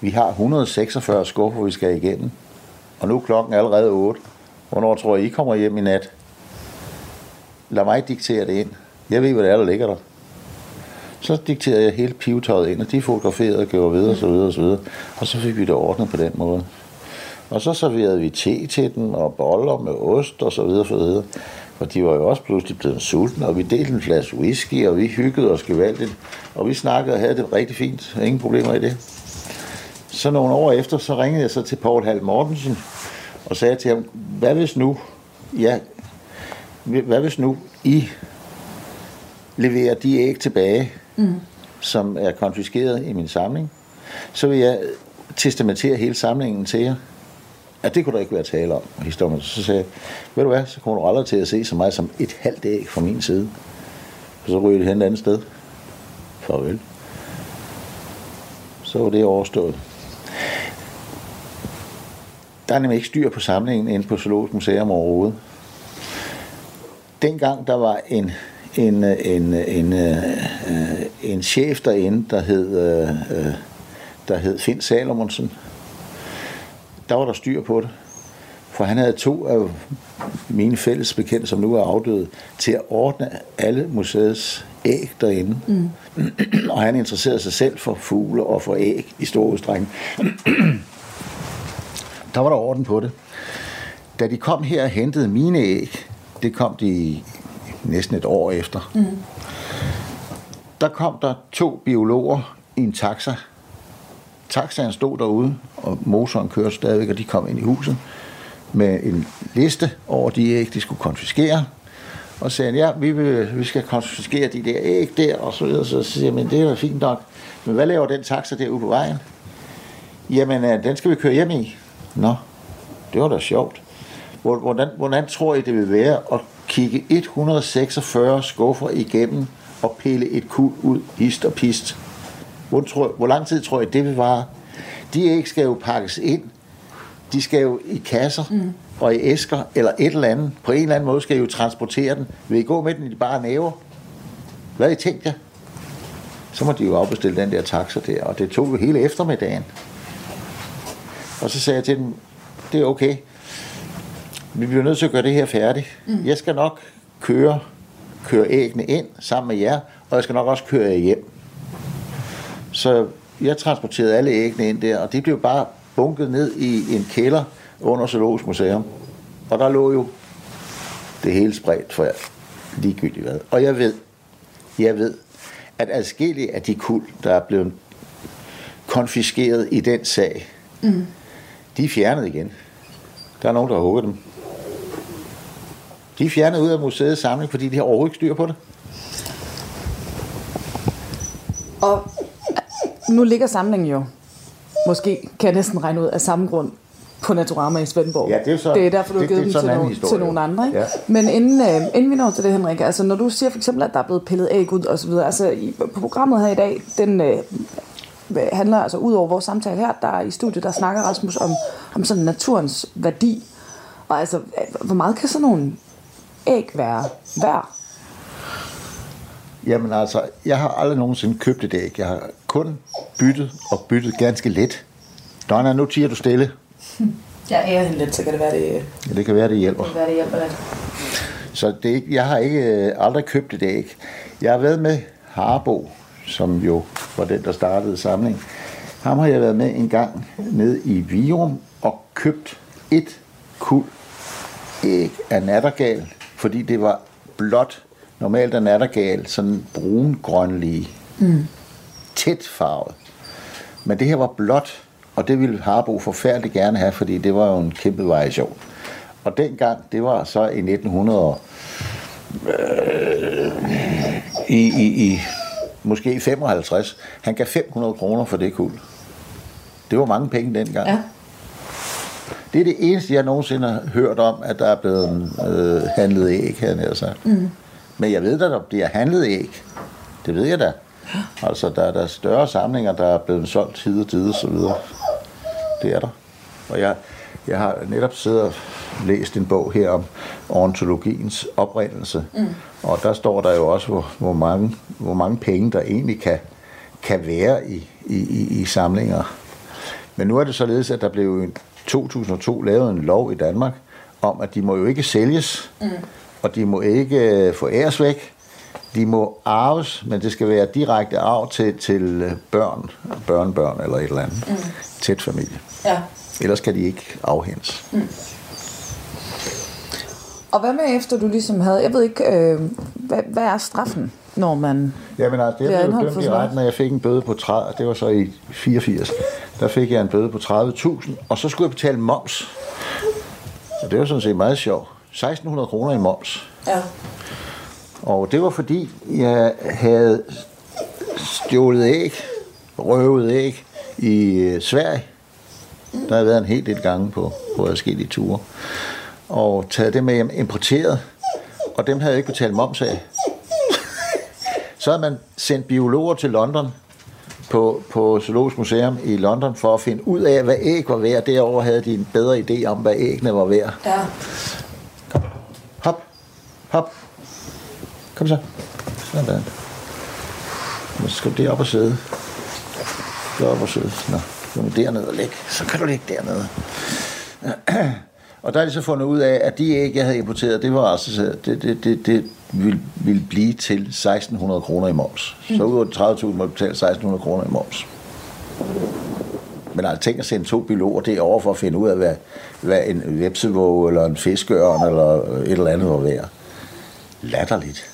E: Vi har 146 skuffer, vi skal igennem. Og nu er klokken allerede 8. Hvornår tror I, I kommer hjem i nat? Lad mig diktere det ind. Jeg ved, hvad det er, der ligger der. Så dikterede jeg hele pivetøjet ind, og de fotograferede og gjorde videre, og så videre, og så videre. Og så fik vi det ordnet på den måde. Og så serverede vi te til den, og boller med ost, og så videre, så videre. Og de var jo også pludselig blevet sultne, og vi delte en flaske whisky, og vi hyggede os gevaldigt. Og vi snakkede og havde det rigtig fint. Ingen problemer i det. Så nogle år efter, så ringede jeg så til Paul Hal Mortensen, og sagde til ham, hvad hvis nu, ja, hvad hvis nu I leverer de æg tilbage, mm. som er konfiskeret i min samling, så vil jeg testamentere hele samlingen til jer. Ja, det kunne der ikke være tale om, historien. Så sagde jeg, ved du hvad, så kommer du aldrig til at se så meget som et halvt æg fra min side. Og så ryger det hen et andet sted. Farvel. Så var det overstået. Der er nemlig ikke styr på samlingen inde på Zoologisk Museum overhovedet. Dengang der var en, en, en, en, en, en chef derinde, der hed, der hed Finn Salomonsen, der var der styr på det. For han havde to af mine fælles bekendte, som nu er afdøde, til at ordne alle museets æg derinde. Mm. og han interesserede sig selv for fugle og for æg i stor udstrækning der var der orden på det. Da de kom her og hentede mine æg, det kom de næsten et år efter, mm. der kom der to biologer i en taxa. Taxaen stod derude, og motoren kørte stadigvæk, og de kom ind i huset med en liste over de æg, de skulle konfiskere. Og sagde, ja, vi, vil, vi skal konfiskere de der æg der, og så videre. Så siger jeg, men det er fint nok. Men hvad laver den taxa derude på vejen? Jamen, øh, den skal vi køre hjem i. Nå, det var da sjovt. Hvordan, hvordan tror I, det vil være at kigge 146 skuffer igennem og pille et kul ud, hist og pist? Hvor, tror, hvor lang tid tror I, det vil vare? De æg skal jo pakkes ind. De skal jo i kasser mm. og i æsker eller et eller andet. På en eller anden måde skal I jo transportere den. Vil I gå med den i de bare næver? Hvad har I tænkt jer? Så må de jo afbestille den der taxa der, og det tog jo hele eftermiddagen. Og så sagde jeg til dem, det er okay. Vi bliver nødt til at gøre det her færdigt. Mm. Jeg skal nok køre, køre æggene ind sammen med jer, og jeg skal nok også køre jer hjem. Så jeg transporterede alle æggene ind der, og de blev bare bunket ned i en kælder under Zoologisk Museum. Og der lå jo det hele spredt for ligegyldigt hvad. Og jeg ved, jeg ved, at adskillige af de kul, der er blevet konfiskeret i den sag, mm. De er fjernet igen. Der er nogen, der har hugget dem. De er fjernet ud af museets samling, fordi de har overhovedet ikke styr på det.
F: Og nu ligger samlingen jo, måske kan jeg næsten regne ud, af samme grund på Naturama i Svendborg.
E: Ja, det er, så,
F: det er derfor, du har givet dem til, nogle, til nogle andre. Ikke? Ja. Men inden, øh, inden vi når til det, Henrik, altså når du siger for eksempel, at der er blevet pillet æg ud og så videre, altså i, på programmet her i dag, den øh, handler altså ud over vores samtale her, der i studiet, der snakker Rasmus om, om sådan naturens værdi. Og altså, hvor meget kan sådan nogle æg være værd?
E: Jamen altså, jeg har aldrig nogensinde købt et æg. Jeg har kun byttet og byttet ganske let. Donna, nu tiger du stille.
F: Jeg er hende lidt, så kan det være, det...
E: Ja, det kan være, det hjælper.
F: Det kan være, det hjælper lidt.
E: Så det, jeg har ikke øh, aldrig købt et æg. Jeg har været med Harbo, som jo var den, der startede samling. Ham har jeg været med en gang ned i Virum og købt et kul æg af nattergal, fordi det var blåt. Normalt er nattergal sådan brun-grønlige, mm. tæt farvet. Men det her var blåt, og det ville Harbo forfærdeligt gerne have, fordi det var jo en kæmpe variation. Og dengang, det var så i 1900 øh, i, i, i måske 55. Han gav 500 kroner for det kul. Det var mange penge dengang. Ja. Det er det eneste, jeg nogensinde har hørt om, at der er blevet øh, handlet æg, han har sagt. Mm. Men jeg ved da, der bliver handlet æg. Det ved jeg da. Altså, der er der større samlinger, der er blevet solgt tid og tid og så videre. Det er der. Og jeg, jeg har netop siddet og læst en bog her om ornitologiens oprindelse. Mm. Og der står der jo også, hvor, hvor, mange, hvor mange penge, der egentlig kan, kan være i, i, i, i samlinger. Men nu er det således, at der blev i 2002 lavet en lov i Danmark om, at de må jo ikke sælges, mm. og de må ikke øh, få æres væk. De må arves, men det skal være direkte arv til, til øh, børn, børnebørn eller et eller andet. Mm. Tæt familie.
F: Ja.
E: Ellers kan de ikke afhændes. Mm.
F: Og hvad med efter du ligesom havde, jeg ved ikke, øh, hvad, hvad er straffen, når man...
E: Jamen altså, er
F: anholdt for
E: dømt i retten, når jeg fik en bøde på 30, det var så i 84, der fik jeg en bøde på 30.000, og så skulle jeg betale moms. Og det var sådan set meget sjovt. 1.600 kroner i moms.
F: Ja.
E: Og det var fordi, jeg havde stjålet æg, røvet æg i øh, Sverige. Der havde været en hel del gange på, på forskellige ture. Og taget dem med hjem, importeret. Og dem havde jeg ikke betalt moms af. Så havde man sendt biologer til London på, på Zoologisk Museum i London for at finde ud af, hvad æg var værd. Derover havde de en bedre idé om, hvad æggene var værd.
F: Ja.
E: Hop, hop. Kom så. Sådan. Nu skal du derop og sidde. Derop og sidde. Nå, nu du dernede og lægge, Så kan du ligge dernede. Og der er de så fundet ud af, at de æg, jeg havde importeret, det var altså, det, det, det, det ville, ville blive til 1.600 kroner i moms. Så ud af 30.000 må betale 1.600 kroner i moms. Men altså, tænk at sende to biologer derover for at finde ud af, hvad, hvad en vepsevåge eller en fiskeørn eller et eller andet var værd. Latterligt.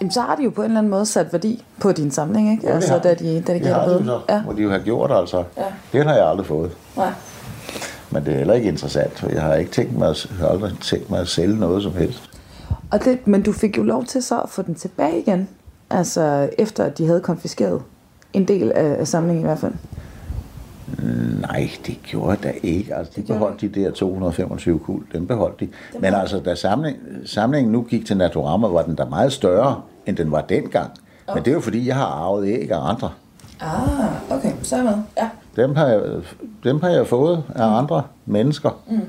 F: Jamen, så har de jo på en eller anden måde sat værdi på din samling, ikke?
E: Ja, det
F: altså,
E: har
F: da de, da de
E: Det
F: giver
E: har
F: dig
E: de
F: bøde.
E: så.
F: Ja.
E: Må de jo have gjort, altså.
F: Ja.
E: Det har jeg aldrig fået.
F: Nej.
E: Men det er heller ikke interessant, for jeg har ikke tænkt mig, at, har aldrig tænkt mig at sælge noget som helst.
F: Og det, men du fik jo lov til så at få den tilbage igen. Altså, efter at de havde konfiskeret en del af, af samlingen i hvert fald.
E: Nej, det gjorde da ikke. Altså, de beholdt de der 225 kul, dem beholdt de. Men altså, da samling, samlingen nu gik til Naturama, var den da meget større, end den var dengang. Men det er jo fordi, jeg har arvet æg af andre.
F: Ah, okay. Så er jeg med. Ja.
E: Dem har jeg, dem har jeg fået af andre mennesker. Mm.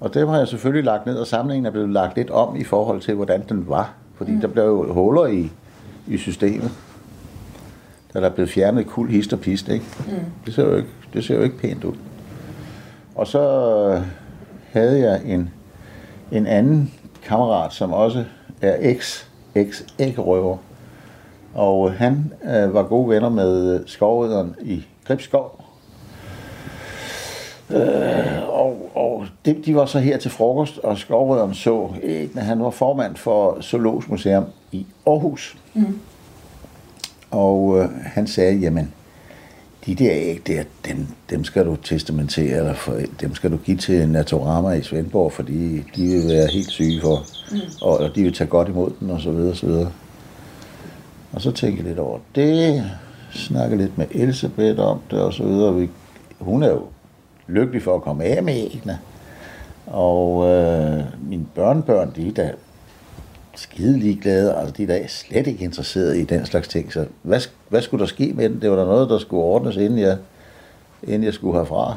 E: Og dem har jeg selvfølgelig lagt ned, og samlingen er blevet lagt lidt om i forhold til, hvordan den var. Fordi mm. der blev jo huller i, i systemet. Da der blev fjernet kul, hist og pist, ikke? Mm. Det, ser jo ikke, det ser jo ikke pænt ud. Og så øh, havde jeg en, en anden kammerat, som også er eks, eks æggerøver. Og han øh, var gode venner med skovrideren i Gribskov. Øh, og og de, de var så her til frokost, og skovrideren så æggene. Han var formand for Zoologisk Museum i Aarhus. Mm. Og øh, han sagde, jamen, de der æg der, dem, dem skal du testamentere, eller for, dem skal du give til Naturama i Svendborg, fordi de vil være helt syge for, mm. og, og de vil tage godt imod den, og så videre, og så videre. Og så tænkte jeg lidt over det, snakkede lidt med Elisabeth om det, og så videre. Vi, hun er jo lykkelig for at komme af med æggene. Og øh, mine børnebørn, de er da skide ligeglade, altså de er da slet ikke interesserede i den slags ting. Så hvad, hvad skulle der ske med den? Det var der noget, der skulle ordnes, inden jeg, inden jeg skulle herfra.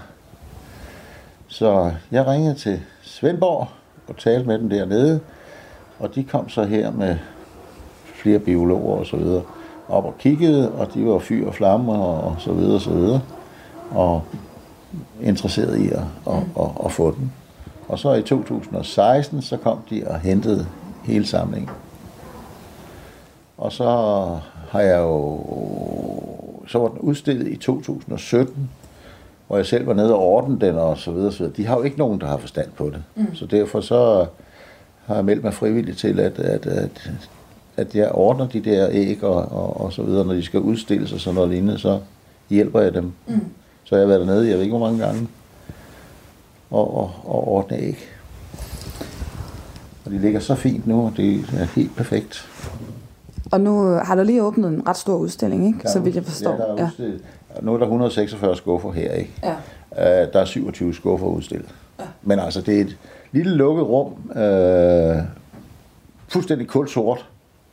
E: Så jeg ringede til Svendborg og talte med dem dernede, og de kom så her med flere biologer og så videre op og kiggede, og de var fyr og flamme og, så videre og så videre, og interesseret i at, at, at, at få den. Og så i 2016, så kom de og hentede hele samlingen. Og så har jeg jo, så var den udstillet i 2017, hvor jeg selv var nede og ordne den og så videre, så videre. De har jo ikke nogen, der har forstand på det. Mm. Så derfor så har jeg meldt mig frivilligt til, at, at, at, at jeg ordner de der æg og, og, og så videre, når de skal udstilles og sådan noget lignende, så hjælper jeg dem. Mm. Så jeg har været dernede, jeg ved ikke hvor mange gange, og, og, og ordne æg. Og de ligger så fint nu, og det er helt perfekt.
F: Og nu har der lige åbnet en ret stor udstilling, ikke? Så vidt jeg forstår.
E: Ja, der er udstillet. Nu er der 146 skuffer her, ikke?
F: Ja.
E: Uh, der er 27 skuffer udstillet. Ja. Men altså, det er et lille lukket rum, uh, fuldstændig kulsort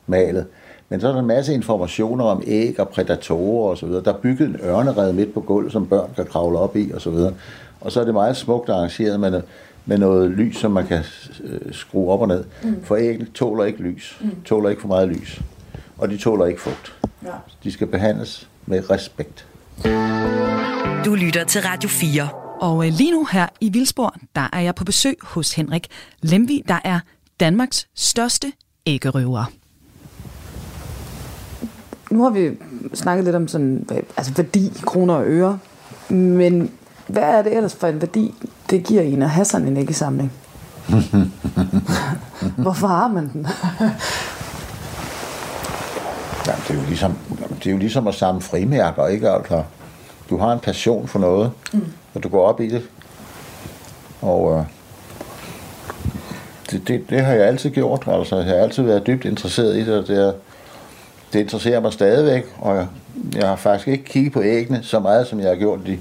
E: malet. Men så er der en masse informationer om æg og prædatorer og så videre. Der er bygget en ørnered midt på gulvet, som børn kan kravle op i og så videre. Og så er det meget smukt arrangeret med, med noget lys, som man kan øh, skrue op og ned. Mm. For æggene tåler ikke lys. Mm. Tåler ikke for meget lys. Og de tåler ikke fugt. Ja. De skal behandles med respekt.
B: Du lytter til Radio 4.
G: Og øh, lige nu her i Vildsborg, der er jeg på besøg hos Henrik Lemvi, der er Danmarks største æggerøver.
F: Nu har vi snakket lidt om sådan, altså værdi i kroner og øre. Men hvad er det ellers for en værdi, det giver en at have sådan en æggesamling? Hvorfor har man den?
E: Ja, det, er jo ligesom, det er jo ligesom at samle frimærker, ikke? Altså, du har en passion for noget, mm. og du går op i det. Og øh, det, det, det har jeg altid gjort. Altså, jeg har altid været dybt interesseret i det, og det, er, det interesserer mig stadigvæk. Og jeg, jeg har faktisk ikke kigget på æggene så meget, som jeg har gjort i,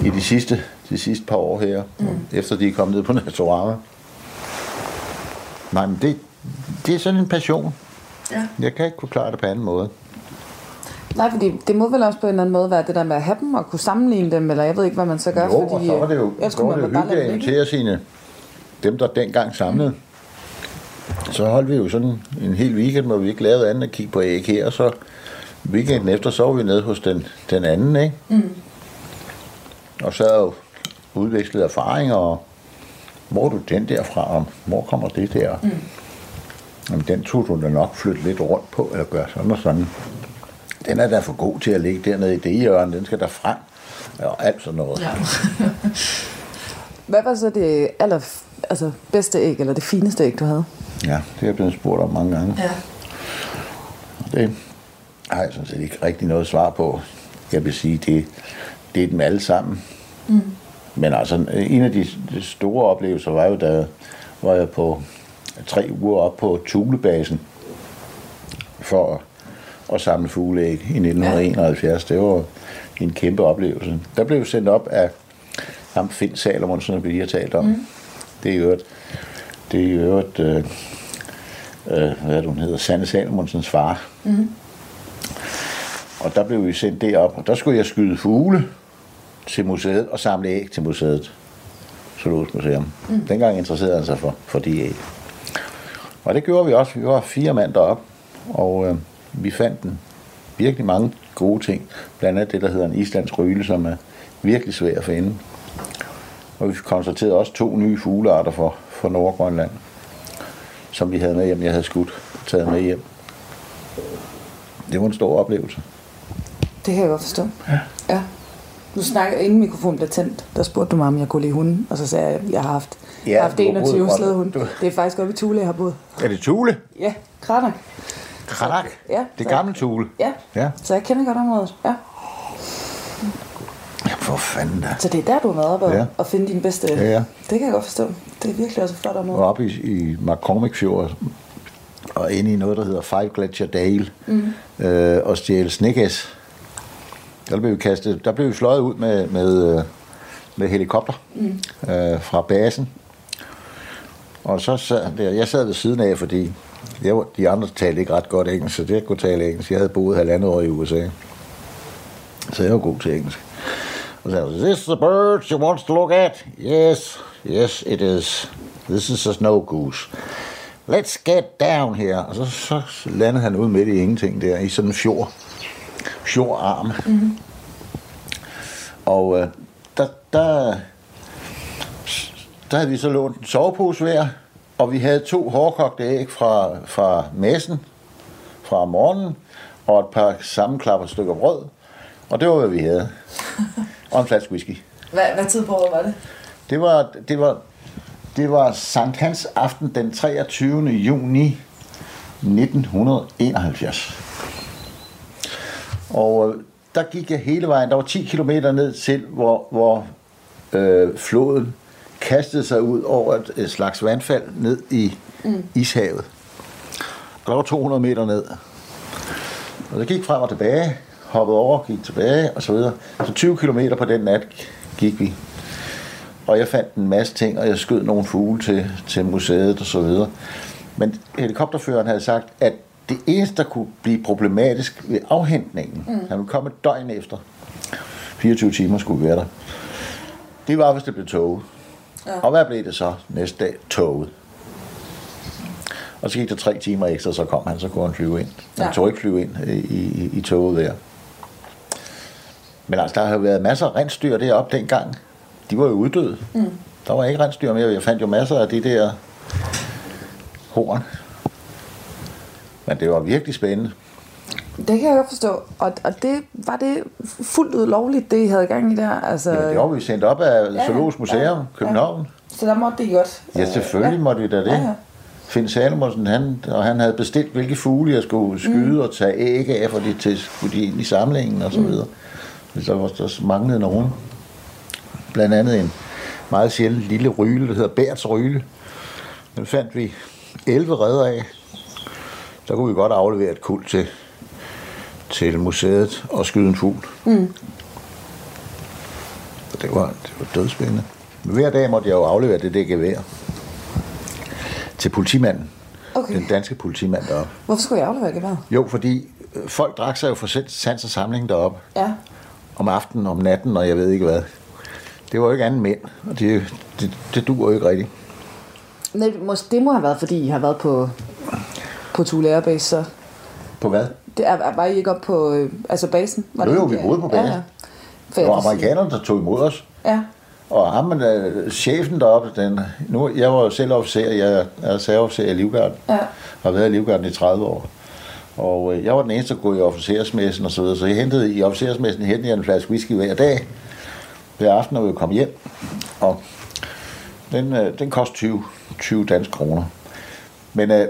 E: i de, sidste, de sidste par år her, mm. efter de er kommet ned på Naturama. Nej, men det, det er sådan en passion.
F: Ja.
E: Jeg kan ikke kunne klare det på anden måde.
F: Nej, fordi det må vel også på en eller anden måde være det der med at have dem og kunne sammenligne dem, eller jeg ved ikke, hvad man så gør.
E: Jo, og
F: fordi,
E: så var det jo,
F: kunne
E: var det jo hyggeligt at invitere sine, dem der dengang samlede. Så holdt vi jo sådan en hel weekend, hvor vi ikke lavede andet end at kigge på æg her, og så weekenden efter, så var vi nede hos den, den anden, ikke? Mm. Og så udvekslet erfaringer, og hvor du den der fra, og hvor kommer det der? Mm. Jamen, den tog du da nok flytte lidt rundt på, eller gøre sådan og sådan. Den er da for god til at ligge dernede i det hjørne, den skal der frem, og alt sådan noget. Ja.
F: Hvad var så det aller altså, bedste æg, eller det fineste æg, du havde?
E: Ja, det er jeg blevet spurgt om mange gange.
F: Ja.
E: Og Det har jeg sådan set ikke rigtig noget svar på. Jeg vil sige, det, det er dem alle sammen. Mm. Men altså, en af de store oplevelser var jo, da var jeg på tre uger op på Tulebasen for at, at samle fugleæg i 1971. Det var en kæmpe oplevelse. Der blev sendt op af ham Finn Salomon, som vi lige har talt om. Mm. Det er jo et, det er jo et øh, øh, hvad er det, hun hedder, Sanne Salomonsens far. Mm. Og der blev vi sendt derop, og der skulle jeg skyde fugle til museet og samle æg til museet. Zoologisk Museum. Mm. Dengang interesserede han sig for, for de æg. Og det gjorde vi også. Vi var fire mand derop, og øh, vi fandt en virkelig mange gode ting. Blandt andet det, der hedder en islandsk ryle, som er virkelig svær at finde. Og vi konstaterede også to nye fuglearter for, for Nordgrønland, som vi havde med hjem. Jeg havde skudt taget med hjem. Det var en stor oplevelse.
F: Det kan jeg godt forstå. Ja. ja. Du snakker, inden mikrofonen blev tændt, der spurgte du mig, om jeg kunne lide hunden, og så sagde jeg, at jeg har haft,
E: Ja,
F: jeg har haft
E: du har
F: 21
E: boet-
F: slædehunde.
E: du-
F: Det er faktisk oppe i Thule, jeg har boet.
E: Er det Tule?
F: Ja, Kranak.
E: Kranak?
F: Ja,
E: Det gamle Tule?
F: Ja,
E: Ja.
F: så jeg kender godt området. Ja.
E: Ja, for fanden da.
F: Så det er der, du har været oppe
E: Ja.
F: og finde din bedste...
E: Ja, ja.
F: Det kan jeg godt forstå. Det er virkelig også et flot område.
E: Og oppe i, i McCormick Fjord, og inde i noget, der hedder Five Glacier Dale, mm. øh, og stjæle snikæs. Der blev vi kastet, der blev vi fløjet ud med, med, øh, med helikopter mm. øh, fra basen. Og så sad der, jeg sad ved siden af, fordi jeg, de andre talte ikke ret godt engelsk, så det jeg kunne tale engelsk. Jeg havde boet halvandet år i USA. Så jeg var god til engelsk. Og så sagde this the bird she wants to look at? Yes, yes it is. This is a snow goose. Let's get down here. Og så, så landede han ud midt i ingenting der, i sådan en fjord. Fjordarm. Mm-hmm. Og øh, der, der, der havde vi så lånt en sovepose hver, og vi havde to hårdkogte æg fra, fra messen fra morgenen, og et par sammenklapper stykker brød. Og det var, hvad vi havde. Og en flaske whisky.
F: Hvad, hvad tid på året var det?
E: Det var, det var, det var Sankt Hans aften den 23. juni 1971. Og øh, der gik jeg hele vejen. Der var 10 km ned til, hvor, hvor øh, floden kastede sig ud over et, et slags vandfald ned i mm. ishavet. Der var 200 meter ned. Og det gik frem og tilbage, hoppede over, gik tilbage og så videre. Så 20 km på den nat gik vi. Og jeg fandt en masse ting, og jeg skød nogle fugle til, til museet og så videre. Men helikopterføreren havde sagt, at det eneste, der kunne blive problematisk ved afhentningen, mm. han ville komme et døgn efter, 24 timer skulle vi være der, det var, hvis det blev toget. Ja. Og hvad blev det så næste dag? Toget. Og så gik der tre timer ekstra, så kom han, så kunne han flyve ind. Han
F: Ja.
E: tog ikke flyve ind i, i, i toget der. Men altså, der har jo været masser af rensdyr deroppe dengang. De var jo uddøde. Mm. Der var ikke rensdyr mere. Jeg fandt jo masser af de der horn. Men det var virkelig spændende.
F: Det kan jeg godt forstå. Og, og det, var det fuldt ud lovligt, det I havde gang i der? Altså,
E: Jamen, det var vi sendt op af
F: ja,
E: Zoologisk Museum,
F: ja,
E: ja, København.
F: Så der måtte det godt.
E: Ja, selvfølgelig ja. måtte vi da det.
F: Ja, ja.
E: Finn Salomonsen, han, og han havde bestilt, hvilke fugle jeg skulle skyde mm. og tage æg af, for de til, skulle de ind i samlingen og så videre. Mm. Der var der manglede nogen. Blandt andet en meget sjælden lille ryle, der hedder Bærts ryle. Den fandt vi 11 redder af. Så kunne vi godt aflevere et kul til, til museet og skyde en fugl. Mm. Det var, det var dødspændende. Men hver dag måtte jeg jo aflevere det der gevær til politimanden.
F: Okay.
E: Den danske politimand deroppe.
F: Hvorfor skulle jeg aflevere geværet?
E: Jo, fordi øh, folk drak sig jo for sans og samling deroppe.
F: Ja.
E: Om aftenen, om natten, og jeg ved ikke hvad. Det var jo ikke andet mænd, og det, det, det duer jo ikke rigtigt.
F: Nej, det må have været, fordi I har været på, på Thule Air Base, så...
E: På hvad?
F: Det er, var I ikke op på øh, altså basen? Var
E: Jo,
F: det
E: jo, vi boede på basen.
F: Ja, ja. For
E: Det var amerikanerne, der tog imod os.
F: Ja.
E: Og ham, øh, chefen deroppe, den, nu, jeg var jo selv officer, jeg er reserveofficer i Livgarden.
F: Ja.
E: Har været i Livgarden i 30 år. Og øh, jeg var den eneste, der kunne i officersmessen og så videre. Så jeg hentede i officersmessen hentede jeg en flaske whisky hver dag. Hver aften, når vi kom hjem. Og den, øh, den kostede 20, 20 danske kroner. Men øh,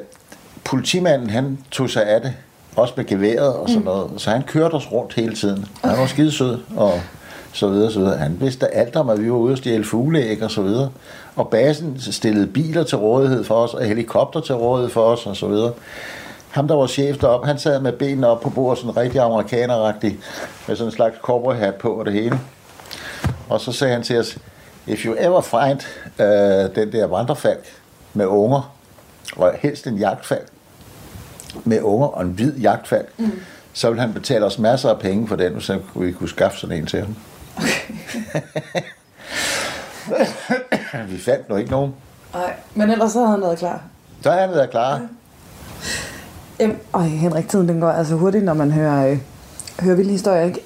E: politimanden, han tog sig af det. Også med geværet og sådan noget. Så han kørte os rundt hele tiden. Han var skidesød og så videre, så videre. Han vidste alt om, at vi var ude og stjæle fugleæg og så videre. Og basen stillede biler til rådighed for os, og helikopter til rådighed for os og så videre. Ham, der var chef deroppe, han sad med benene op på bordet, sådan rigtig amerikaneragtig, med sådan en slags cowboyhat på og det hele. Og så sagde han til os, if you ever find uh, den der vandrefalk med unger, og helst en jagtfalk med unger og en hvid jagtfalk, mm. så vil han betale os masser af penge for den, han- vi kunne skaffe sådan en til ham. vi fandt nu ikke nogen.
F: Nej, men ellers så havde han været klar.
E: Så har han været klar.
F: Jamen, øj, Henrik, tiden den går altså hurtigt, når man hører, øh, hører vilde historier, ikke?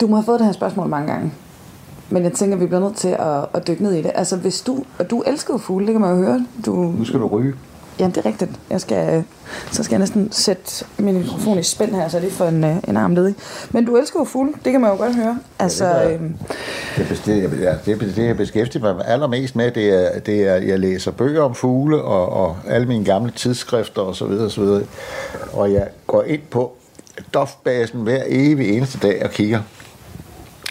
F: Du må have fået det her spørgsmål mange gange. Men jeg tænker, vi bliver nødt til at, at dykke ned i det. Altså, hvis du... Og du elsker jo fugle, det kan man jo høre. Du,
E: Nu skal du ryge.
F: Jamen, det er rigtigt. Jeg skal, så skal jeg næsten sætte min mikrofon i spænd her, så lige får en, øh, en arm ledig. Men du elsker jo fugle, det kan man jo godt høre. Altså, øhm,
E: Det, bes- det, ja, det, det, jeg beskæftiger mig allermest med, det er, det er, jeg læser bøger om fugle, og, og alle mine gamle tidsskrifter osv. Og, så videre. og jeg går ind på dofbasen hver evig eneste dag og kigger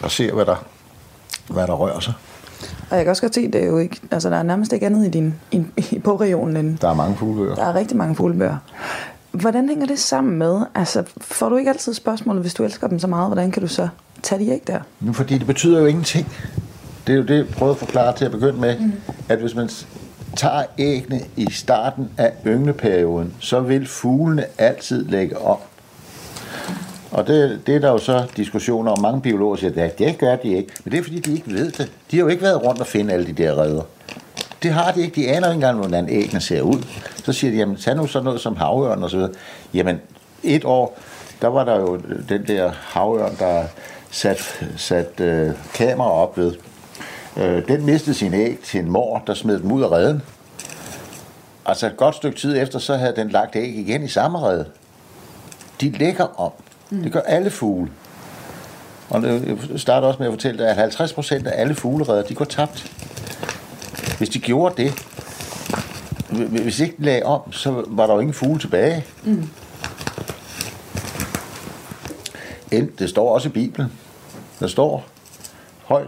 E: og ser, hvad der, hvad der rører sig.
F: Og jeg kan også godt se, det er jo ikke... Altså, der er nærmest ikke andet i din i, i bogregionen end...
E: Der er mange fuglebøger.
F: Der er rigtig mange fuglebøger. Hvordan hænger det sammen med? Altså, får du ikke altid spørgsmålet, hvis du elsker dem så meget, hvordan kan du så tage de æg der?
E: Nu, fordi det betyder jo ingenting. Det er jo det, jeg prøvede at forklare til at begynde med, mm. at hvis man tager æggene i starten af yngleperioden, så vil fuglene altid lægge om. Og det, det er der jo så diskussioner om. Mange biologer siger, at det gør de ikke. Men det er fordi, de ikke ved det. De har jo ikke været rundt og finde alle de der redder. Det har de ikke. De aner ikke engang, hvordan æggene ser ud. Så siger de, jamen tag nu sådan noget som havørn og så videre. Jamen, et år, der var der jo den der havørn, der sat, sat øh, kamera op ved. Øh, den mistede sin æg til en mor, der smed dem ud af redden. Altså et godt stykke tid efter, så havde den lagt æg igen i samme redde. De lægger om. Mm. Det gør alle fugle. Og det- jeg starter også med at fortælle dig, at 50 procent af alle fugleredder, de går tabt. Hvis de gjorde det, hv- hvis ikke de lagde om, så var der jo ingen fugle tilbage. Mm. Det står også i Bibelen. Der står højt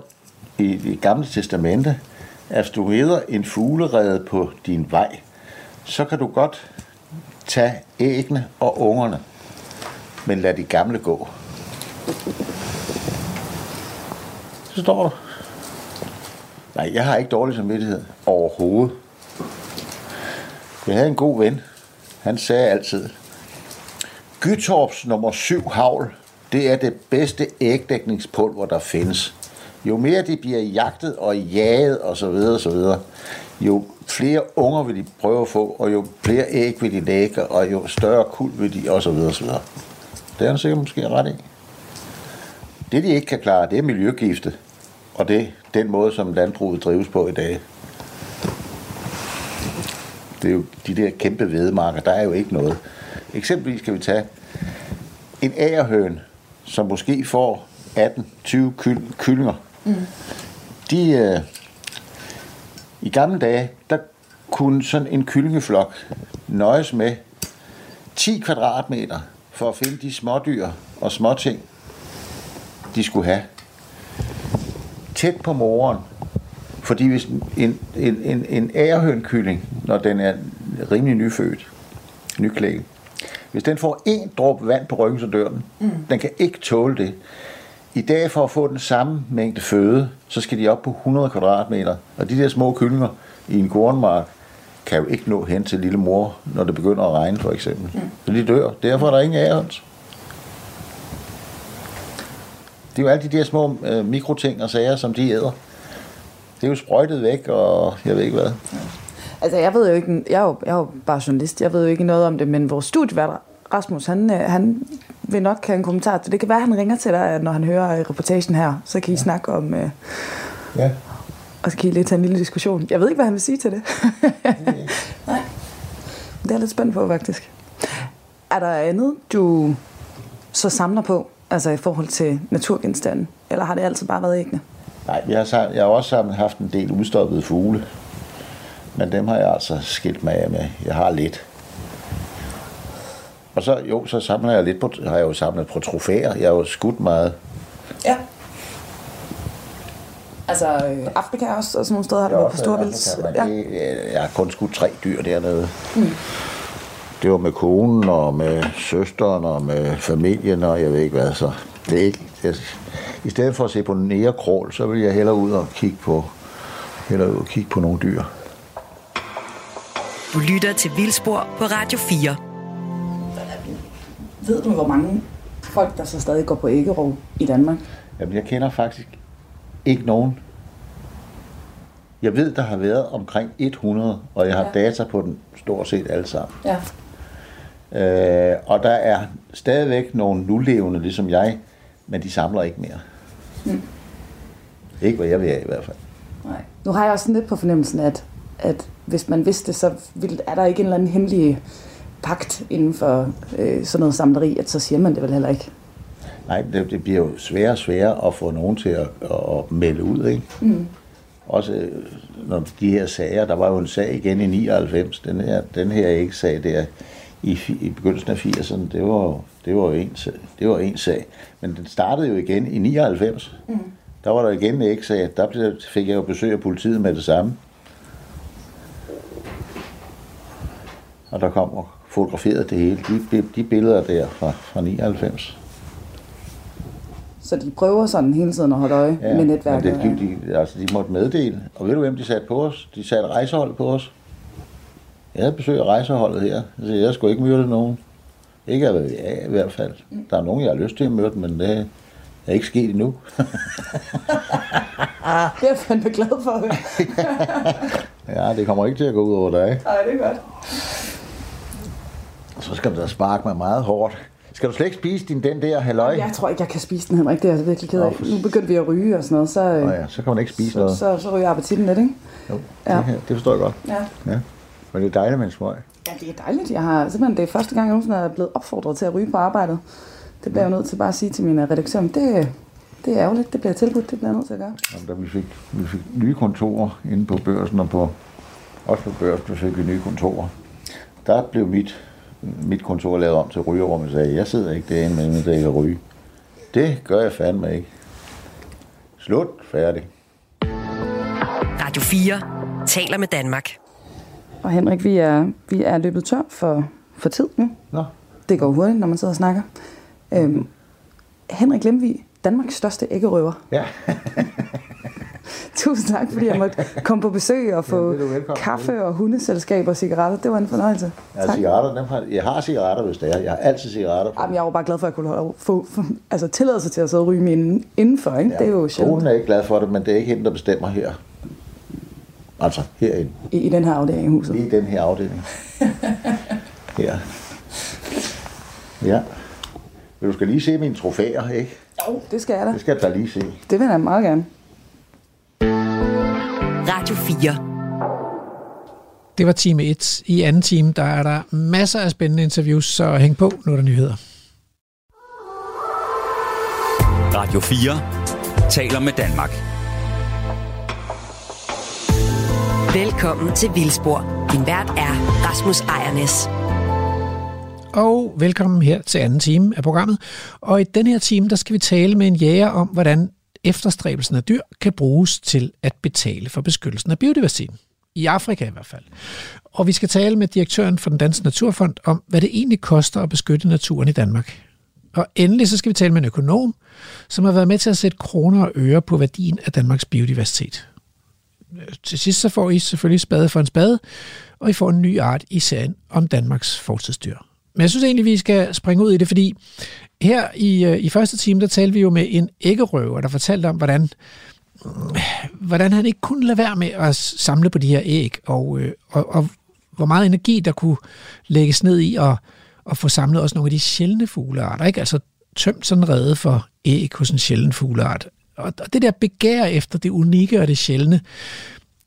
E: i det gamle testamente, at hvis du rider en fuglerede på din vej, så kan du godt tage æggene og ungerne, men lad de gamle gå. Så står der. Nej, jeg har ikke dårlig samvittighed overhovedet. Jeg havde en god ven. han sagde altid, Gytorps nummer 7 havl, det er det bedste ægdækningspulver, der findes. Jo mere de bliver jagtet og jaget osv., så videre, så videre, jo flere unger vil de prøve at få, og jo flere æg vil de lægge, og jo større kul vil de, osv. så det er han sikkert måske ret i. Det, de ikke kan klare, det er miljøgifte, og det den måde, som landbruget drives på i dag. Det er jo de der kæmpe hvedemarker, der er jo ikke noget. Eksempelvis kan vi tage en agerhøn, som måske får 18-20 kyl- kyllinger. Mm. De, øh, I gamle dage, der kunne sådan en kyllingeflok nøjes med 10 kvadratmeter for at finde de smådyr og småting, de skulle have. Tæt på moren. Fordi hvis en, en, en, en ærehønkylling, når den er rimelig nyfødt, nyklækket, hvis den får en dråbe vand på ryggen, så dør den. Mm. Den kan ikke tåle det. I dag for at få den samme mængde føde, så skal de op på 100 kvadratmeter. Og de der små kyllinger i en kornmark kan jo ikke nå hen til lille mor, når det begynder at regne for eksempel. Mm. Så de dør. Derfor er der ingen ærehøns. Det er jo alle de der små øh, mikroting og sager, som de æder. Det er jo sprøjtet væk, og jeg ved ikke hvad.
F: Altså, jeg ved jo ikke, jeg er jo, jeg er jo bare journalist, jeg ved jo ikke noget om det, men vores studievært, Rasmus, han, øh, han vil nok have en kommentar til det. Kan være, at han ringer til dig, når han hører øh, reportagen her, så kan I ja. snakke om, øh,
E: Ja.
F: Og så kan I lige tage en lille diskussion. Jeg ved ikke, hvad han vil sige til det. Nej. Det er lidt spændt på, faktisk. Er der andet, du så samler på, altså i forhold til naturgenstanden? Eller har det altid bare været æggene?
E: Nej, jeg har, jeg har også haft en del udstoppede fugle. Men dem har jeg altså skilt mig af med. Jeg har lidt. Og så, jo, så samler jeg lidt på, har jeg jo samlet på trofæer. Jeg har jo skudt meget.
F: Ja. Altså, øh, Afrika også, og sådan nogle steder har du været på Storvilds.
E: Ja. Det, jeg har kun skudt tre dyr dernede. Mm. Det var med konen og med søsteren og med familien og jeg ved ikke hvad. Så det er ikke, det, I stedet for at se på nærekrål, så vil jeg hellere ud og kigge på, hellere ud og kigge på nogle dyr.
B: Du lytter til Vildspor på Radio 4.
F: Ved du, hvor mange folk, der så stadig går på æggerov i Danmark?
E: Jamen, jeg kender faktisk ikke nogen. Jeg ved, der har været omkring 100, og jeg har ja. Data på den stort set alle sammen.
F: Ja.
E: Øh, og der er stadigvæk nogle nulevende, ligesom jeg, men de samler ikke mere. Mm. Ikke hvad jeg vil have i hvert fald.
F: Nej. Nu har jeg også lidt på fornemmelsen, at, at hvis man vidste så vil, er der ikke en eller anden hemmelig pagt inden for øh, sådan noget samleri, at så siger man det vel heller ikke.
E: Nej, det, det bliver jo sværere og sværere at få nogen til at, at, melde ud, ikke? Mm. Også øh, når de her sager, der var jo en sag igen i 99, den her, den her ikke sag der i, i begyndelsen af 80'erne, det var, det var en, sag- det var en sag. Men den startede jo igen i 99. Mm. Der var der igen en ikke sag, der blev, fik jeg jo besøg af politiet med det samme. Og der kom og fotograferede det hele. De, de billeder der fra, fra 99.
F: Så de prøver sådan hele tiden at holde øje ja, med netværket.
E: Men det, de, altså, de måtte meddele. Og ved du, hvem de satte på os? De satte rejsehold på os. Jeg havde besøg af rejseholdet her. Så jeg skulle ikke møde nogen. Ikke af, af, i hvert fald. Der er nogen, jeg har lyst til at møde, men det er ikke sket endnu.
F: Det er jeg fandme glad for
E: ja, det kommer ikke til at gå ud over dig.
F: Ej, det er godt.
E: Så skal du da sparke mig meget hårdt. Skal du slet ikke spise din den der halløj?
F: Jeg tror ikke, jeg kan spise den, Henrik. Det er jeg virkelig ked af. Nu begyndte vi at ryge og sådan noget, så, øh,
E: Nå ja, så kan man ikke spise
F: så,
E: noget.
F: så, så ryger appetitten lidt, ikke?
E: Jo,
F: Ja.
E: det, kan- det forstår jeg godt.
F: Ja.
E: Ja. Men det er dejligt med en smøg.
F: Ja, det er dejligt. Jeg har simpelthen, det er første gang, jeg nogensinde er blevet opfordret til at ryge på arbejdet. Det bliver jeg jo nødt til bare at sige til min redaktør, men det, det er ærgerligt, det bliver tilbudt, det bliver jeg nødt til at gøre.
E: Jamen, da vi fik, vi fik nye kontorer inde på børsen og på, også på børsen, fik vi nye kontorer. Der blev mit, mit kontor lavet om til rygerum, og sagde, jeg sidder ikke derinde med mit ikke at ryge. Det gør jeg fandme ikke. Slut, færdig.
B: Radio 4 taler med Danmark.
F: Og Henrik, vi er, vi er løbet tør for, for tid nu.
E: Nå,
F: Det går hurtigt, når man sidder og snakker. Øhm, Henrik Lemvig, Danmarks største æggerøver.
E: ja.
F: Tusind tak, fordi jeg måtte komme på besøg og få
E: Ja, velkommen
F: kaffe og hundeselskab og cigaretter. Det var en fornøjelse.
E: Jeg har
F: Tak.
E: cigaretter, dem har, jeg har cigaretter, hvis det er. Jeg har altid cigaretter.
F: Jamen, jeg var bare glad for, at jeg kunne holde- få, få altså, tilladelse til at sidde og ryge mine indenfor. Ikke? Det er jo sjældent
E: Konen er ikke glad for det, men det er ikke hende, der bestemmer her. Altså herinde.
F: i, i den her afdeling i huset.
E: Lige i den her afdeling. Her. Ja. Men du skal lige se mine trofæer, ikke?
F: Jo, det skal jeg da.
E: Det skal du da lige se.
F: Det vil jeg meget gerne.
B: Radio 4.
C: Det var time 1. I anden time, der er der masser af spændende interviews, så hæng på, nu er der nyheder.
A: Radio 4 taler med Danmark.
B: Velkommen til Vildspor. Din vært er Rasmus Ejernes.
C: Og velkommen her til anden time af programmet. Og i den her time, der skal vi tale med en jæger om, hvordan efterstræbelsen af dyr kan bruges til at betale for beskyttelsen af biodiversiteten. I Afrika i hvert fald. Og vi skal tale med direktøren for den Danske Naturfond om, hvad det egentlig koster at beskytte naturen i Danmark. Og endelig så skal vi tale med en økonom, som har været med til at sætte kroner og øre på værdien af Danmarks biodiversitet. Øh, til sidst så får I selvfølgelig spade for en spade, og I får en ny art i serien om Danmarks fortidsdyr. Men jeg synes egentlig, vi skal springe ud i det, fordi her i, øh, i første time, der talte vi jo med en æggerøver, der fortalte om, hvordan, hvordan han ikke kunne lade være med at samle på de her æg, og, øh, og, og hvor meget energi, der kunne lægges ned i at, at få samlet også nogle af de sjældne fuglearter. Ikke? Altså tømt sådan redde rede for æg hos en sjælden fugleart. Og og det der begær efter det unikke og det sjældne,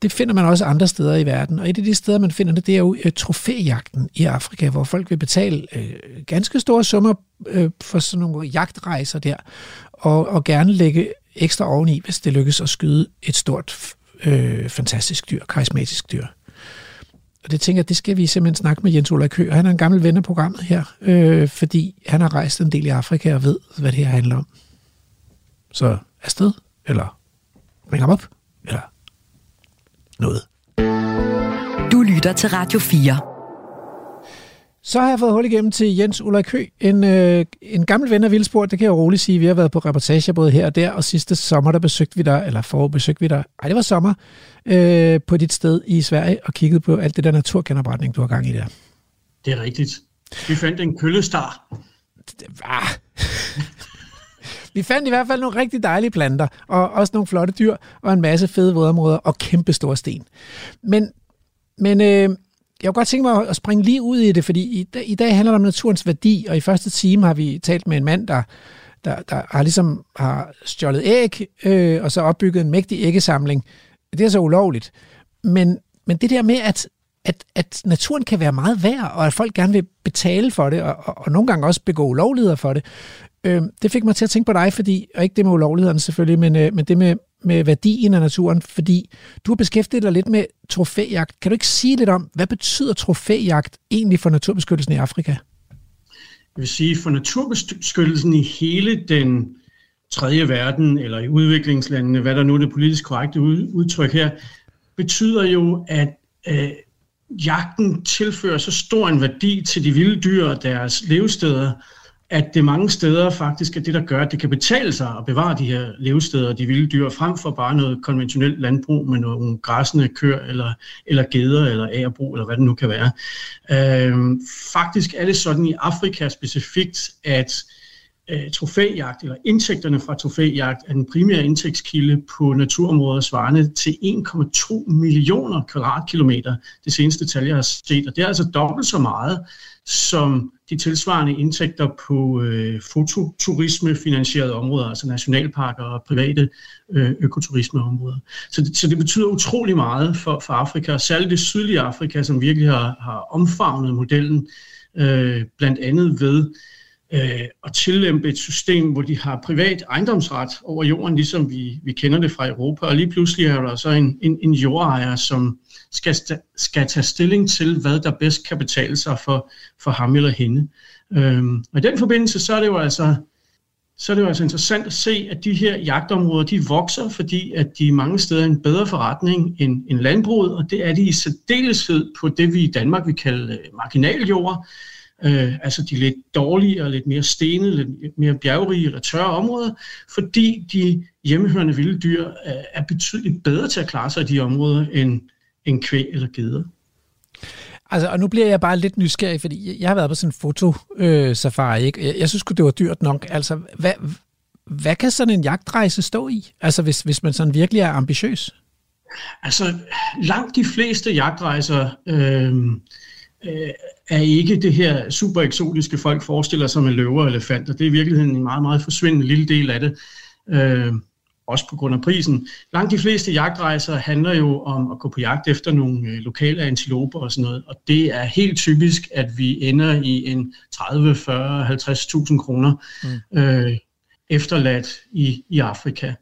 C: det finder man også andre steder i verden. Og et af de steder, man finder det, det er jo øh, trofæjagten i Afrika, hvor folk vil betale øh, ganske store summer øh, for sådan nogle jagtrejser der, og, og gerne lægge ekstra oveni, hvis det lykkes at skyde et stort, øh, fantastisk dyr, karismatisk dyr. Og det tænker jeg, det skal vi simpelthen snakke med Jens Ola Kø. Han er en gammel ven af programmet her, øh, fordi han har rejst en del i Afrika og ved, hvad det her handler om. Så afsted, eller ring ham op, eller noget.
B: Du lytter til Radio 4.
C: Så har jeg fået hul igennem til Jens Ulrik Høgh, en, øh, en gammel ven af Vildsport, det kan jeg jo roligt sige. Vi har været på reportager både her og der, og sidste sommer, der besøgte vi dig, eller forår besøgte vi dig, ej det var sommer, øh, på dit sted i Sverige, og kiggede på alt det der naturgenopretning, du har gang i der.
H: Det er rigtigt. Vi fandt en køllestar.
C: Ah. Vi fandt i hvert fald nogle rigtig dejlige planter, og også nogle flotte dyr, og en masse fede vådområder og kæmpe store sten. Men, men øh, jeg kunne godt tænke mig at springe lige ud i det, fordi i, dag- i dag handler det om naturens værdi, og i første time har vi talt med en mand, der, der, der har ligesom har stjålet æg, øh, og så opbygget en mægtig æggesamling. Det er så ulovligt. Men, men det der med, at, at, at naturen kan være meget værd, og at folk gerne vil betale for det, og, og, og nogle gange også begå ulovligheder for det, øh, det fik mig til at tænke på dig, fordi, og ikke det med ulovlighederne selvfølgelig, men, øh, men det med, med værdien af naturen, fordi du har beskæftiget dig lidt med trofæjagt. Kan du ikke sige lidt om, hvad betyder trofæjagt egentlig for naturbeskyttelsen i Afrika?
H: Jeg vil sige, for naturbeskyttelsen i hele den tredje verden, eller i udviklingslandene, hvad der nu er det politisk korrekte udtryk her, betyder jo, at øh, jagten tilfører så stor en værdi til de vilde dyr og deres levesteder, at det mange steder faktisk er det, der gør, at det kan betale sig at bevare de her levesteder og de vilde dyr, frem for bare noget konventionelt landbrug med nogle græsende køer, eller, eller geder, eller agerbrug, eller hvad det nu kan være. Øh, faktisk er det sådan i Afrika specifikt, at øh, Øh, trofæjagt, eller indtægterne fra trofæjagt, er den primære indtægtskilde på naturområder svarende til 1,2 millioner kvadratkilometer, det seneste tal, jeg har set. Og det er altså dobbelt så meget, som de tilsvarende indtægter på øh, fototurisme finansierede områder, altså nationalparker og private øh, økoturismeområder. Så det, så det betyder utrolig meget for, for Afrika, og særligt det sydlige Afrika, som virkelig har, har omfavnet modellen, øh, blandt andet ved øh, at tillæmpe et system, hvor de har privat ejendomsret over jorden, ligesom vi, vi kender det fra Europa, og lige pludselig er der så en, en, en jordejer, som skal, skal tage stilling til, hvad der bedst kan betale sig for, for ham eller hende. Øhm, og i den forbindelse, så er det jo altså så er det jo altså interessant at se, at de her jagtområder, de vokser, fordi at de mange steder er en bedre forretning end, end landbruget, og det er de i særdeleshed på det, vi i Danmark vil kalde øh, marginaljord, øh, altså de lidt dårligere, lidt mere stenede, lidt mere bjergrige eller tørre områder, fordi de hjemmehørende vilde dyr er, er betydeligt bedre til at klare sig i de områder end, end kvæg eller geder.
C: Altså, og nu bliver jeg bare lidt nysgerrig, fordi jeg har været på sådan en fotosafari, øh, ikke? Jeg, jeg synes det var dyrt nok. Altså, hvad, hvad kan sådan en jagtrejse stå i? Altså, hvis, hvis man sådan virkelig er ambitiøs?
H: Altså, langt de fleste jagtrejser øh, øh, er ikke det her super eksotiske folk forestiller sig med løver og elefanter. Det er i virkeligheden en meget, meget forsvindende lille del af det. Øh, også på grund af prisen. Langt de fleste jagtrejser handler jo om at gå på jagt efter nogle øh, lokale antiloper og sådan noget, og det er helt typisk, at vi ender i en 30, 40, 50.000 kroner mm. øh, efterladt i, i Afrika.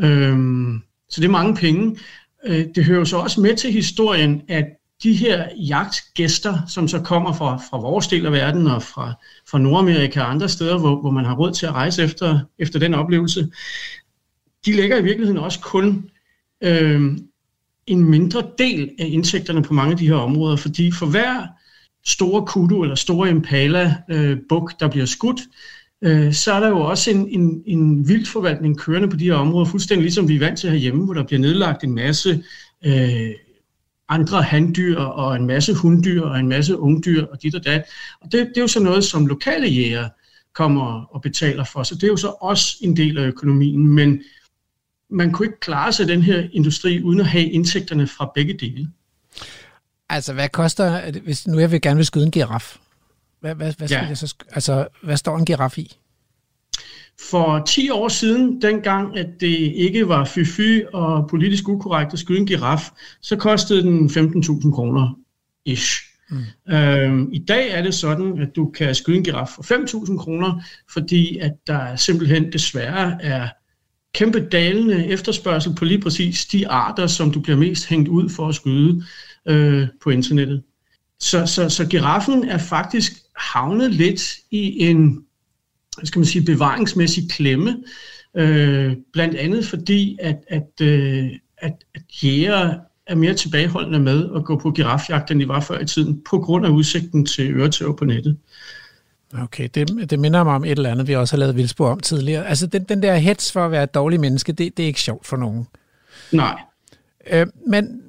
H: Øhm, så det er mange penge. Øh, det hører jo så også med til historien, at de her jagtgæster, som så kommer fra, fra vores del af verden og fra, fra Nordamerika og andre steder, hvor, hvor man har råd til at rejse efter, efter den oplevelse, de lægger i virkeligheden også kun øh, en mindre del af indtægterne på mange af de her områder, fordi for hver store kudu eller store impala øh, der bliver skudt, øh, så er der jo også en, en, en vildforvaltning kørende på de her områder, fuldstændig ligesom vi er vant til herhjemme, hvor der bliver nedlagt en masse øh, andre handdyr og en masse hunddyr og en masse ungdyr og dit og dat. Og det, det er jo så noget, som lokale jæger kommer og betaler for, så det er jo så også en del af økonomien, men man kunne ikke klare sig den her industri uden at have indtægterne fra begge dele.
C: Altså, hvad koster, hvis nu jeg vil gerne vil skyde en giraf? Hvad, hvad, hvad, ja. jeg så, altså, hvad står en giraf i?
H: For 10 år siden, dengang at det ikke var fy og politisk ukorrekt at skyde en giraf, så kostede den 15.000 kroner ish. Mm. Øhm, I dag er det sådan, at du kan skyde en giraf for 5.000 kroner, fordi at der simpelthen desværre er kæmpe dalende efterspørgsel på lige præcis de arter, som du bliver mest hængt ud for at skyde øh, på internettet. Så, så, så giraffen er faktisk havnet lidt i en skal man sige, bevaringsmæssig klemme, øh, blandt andet fordi, at, at, øh, at, at jæger er mere tilbageholdende med at gå på girafjagt, end de var før i tiden, på grund af udsigten til øretøv på nettet.
C: Okay, det, det minder mig om et eller andet, vi også har lavet vildspor om tidligere. Altså, den, den der hets for at være et dårligt menneske, det, det er ikke sjovt for nogen.
H: Nej.
C: Øh, men,